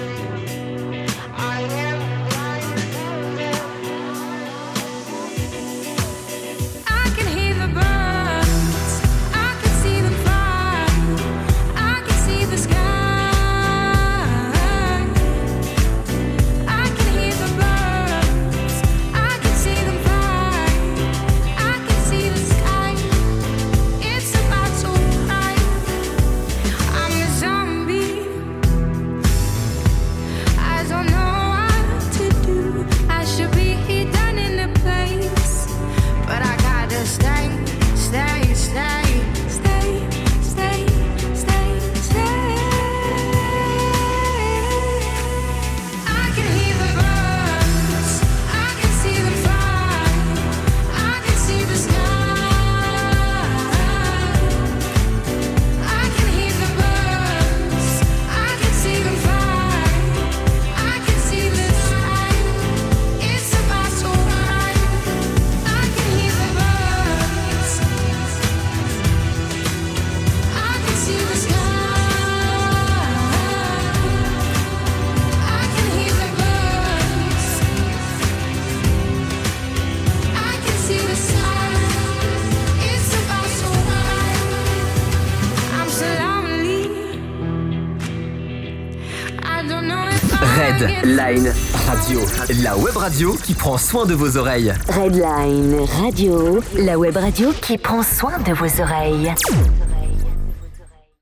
La web radio qui prend soin de vos oreilles. Redline Radio, la web radio qui prend soin de vos oreilles.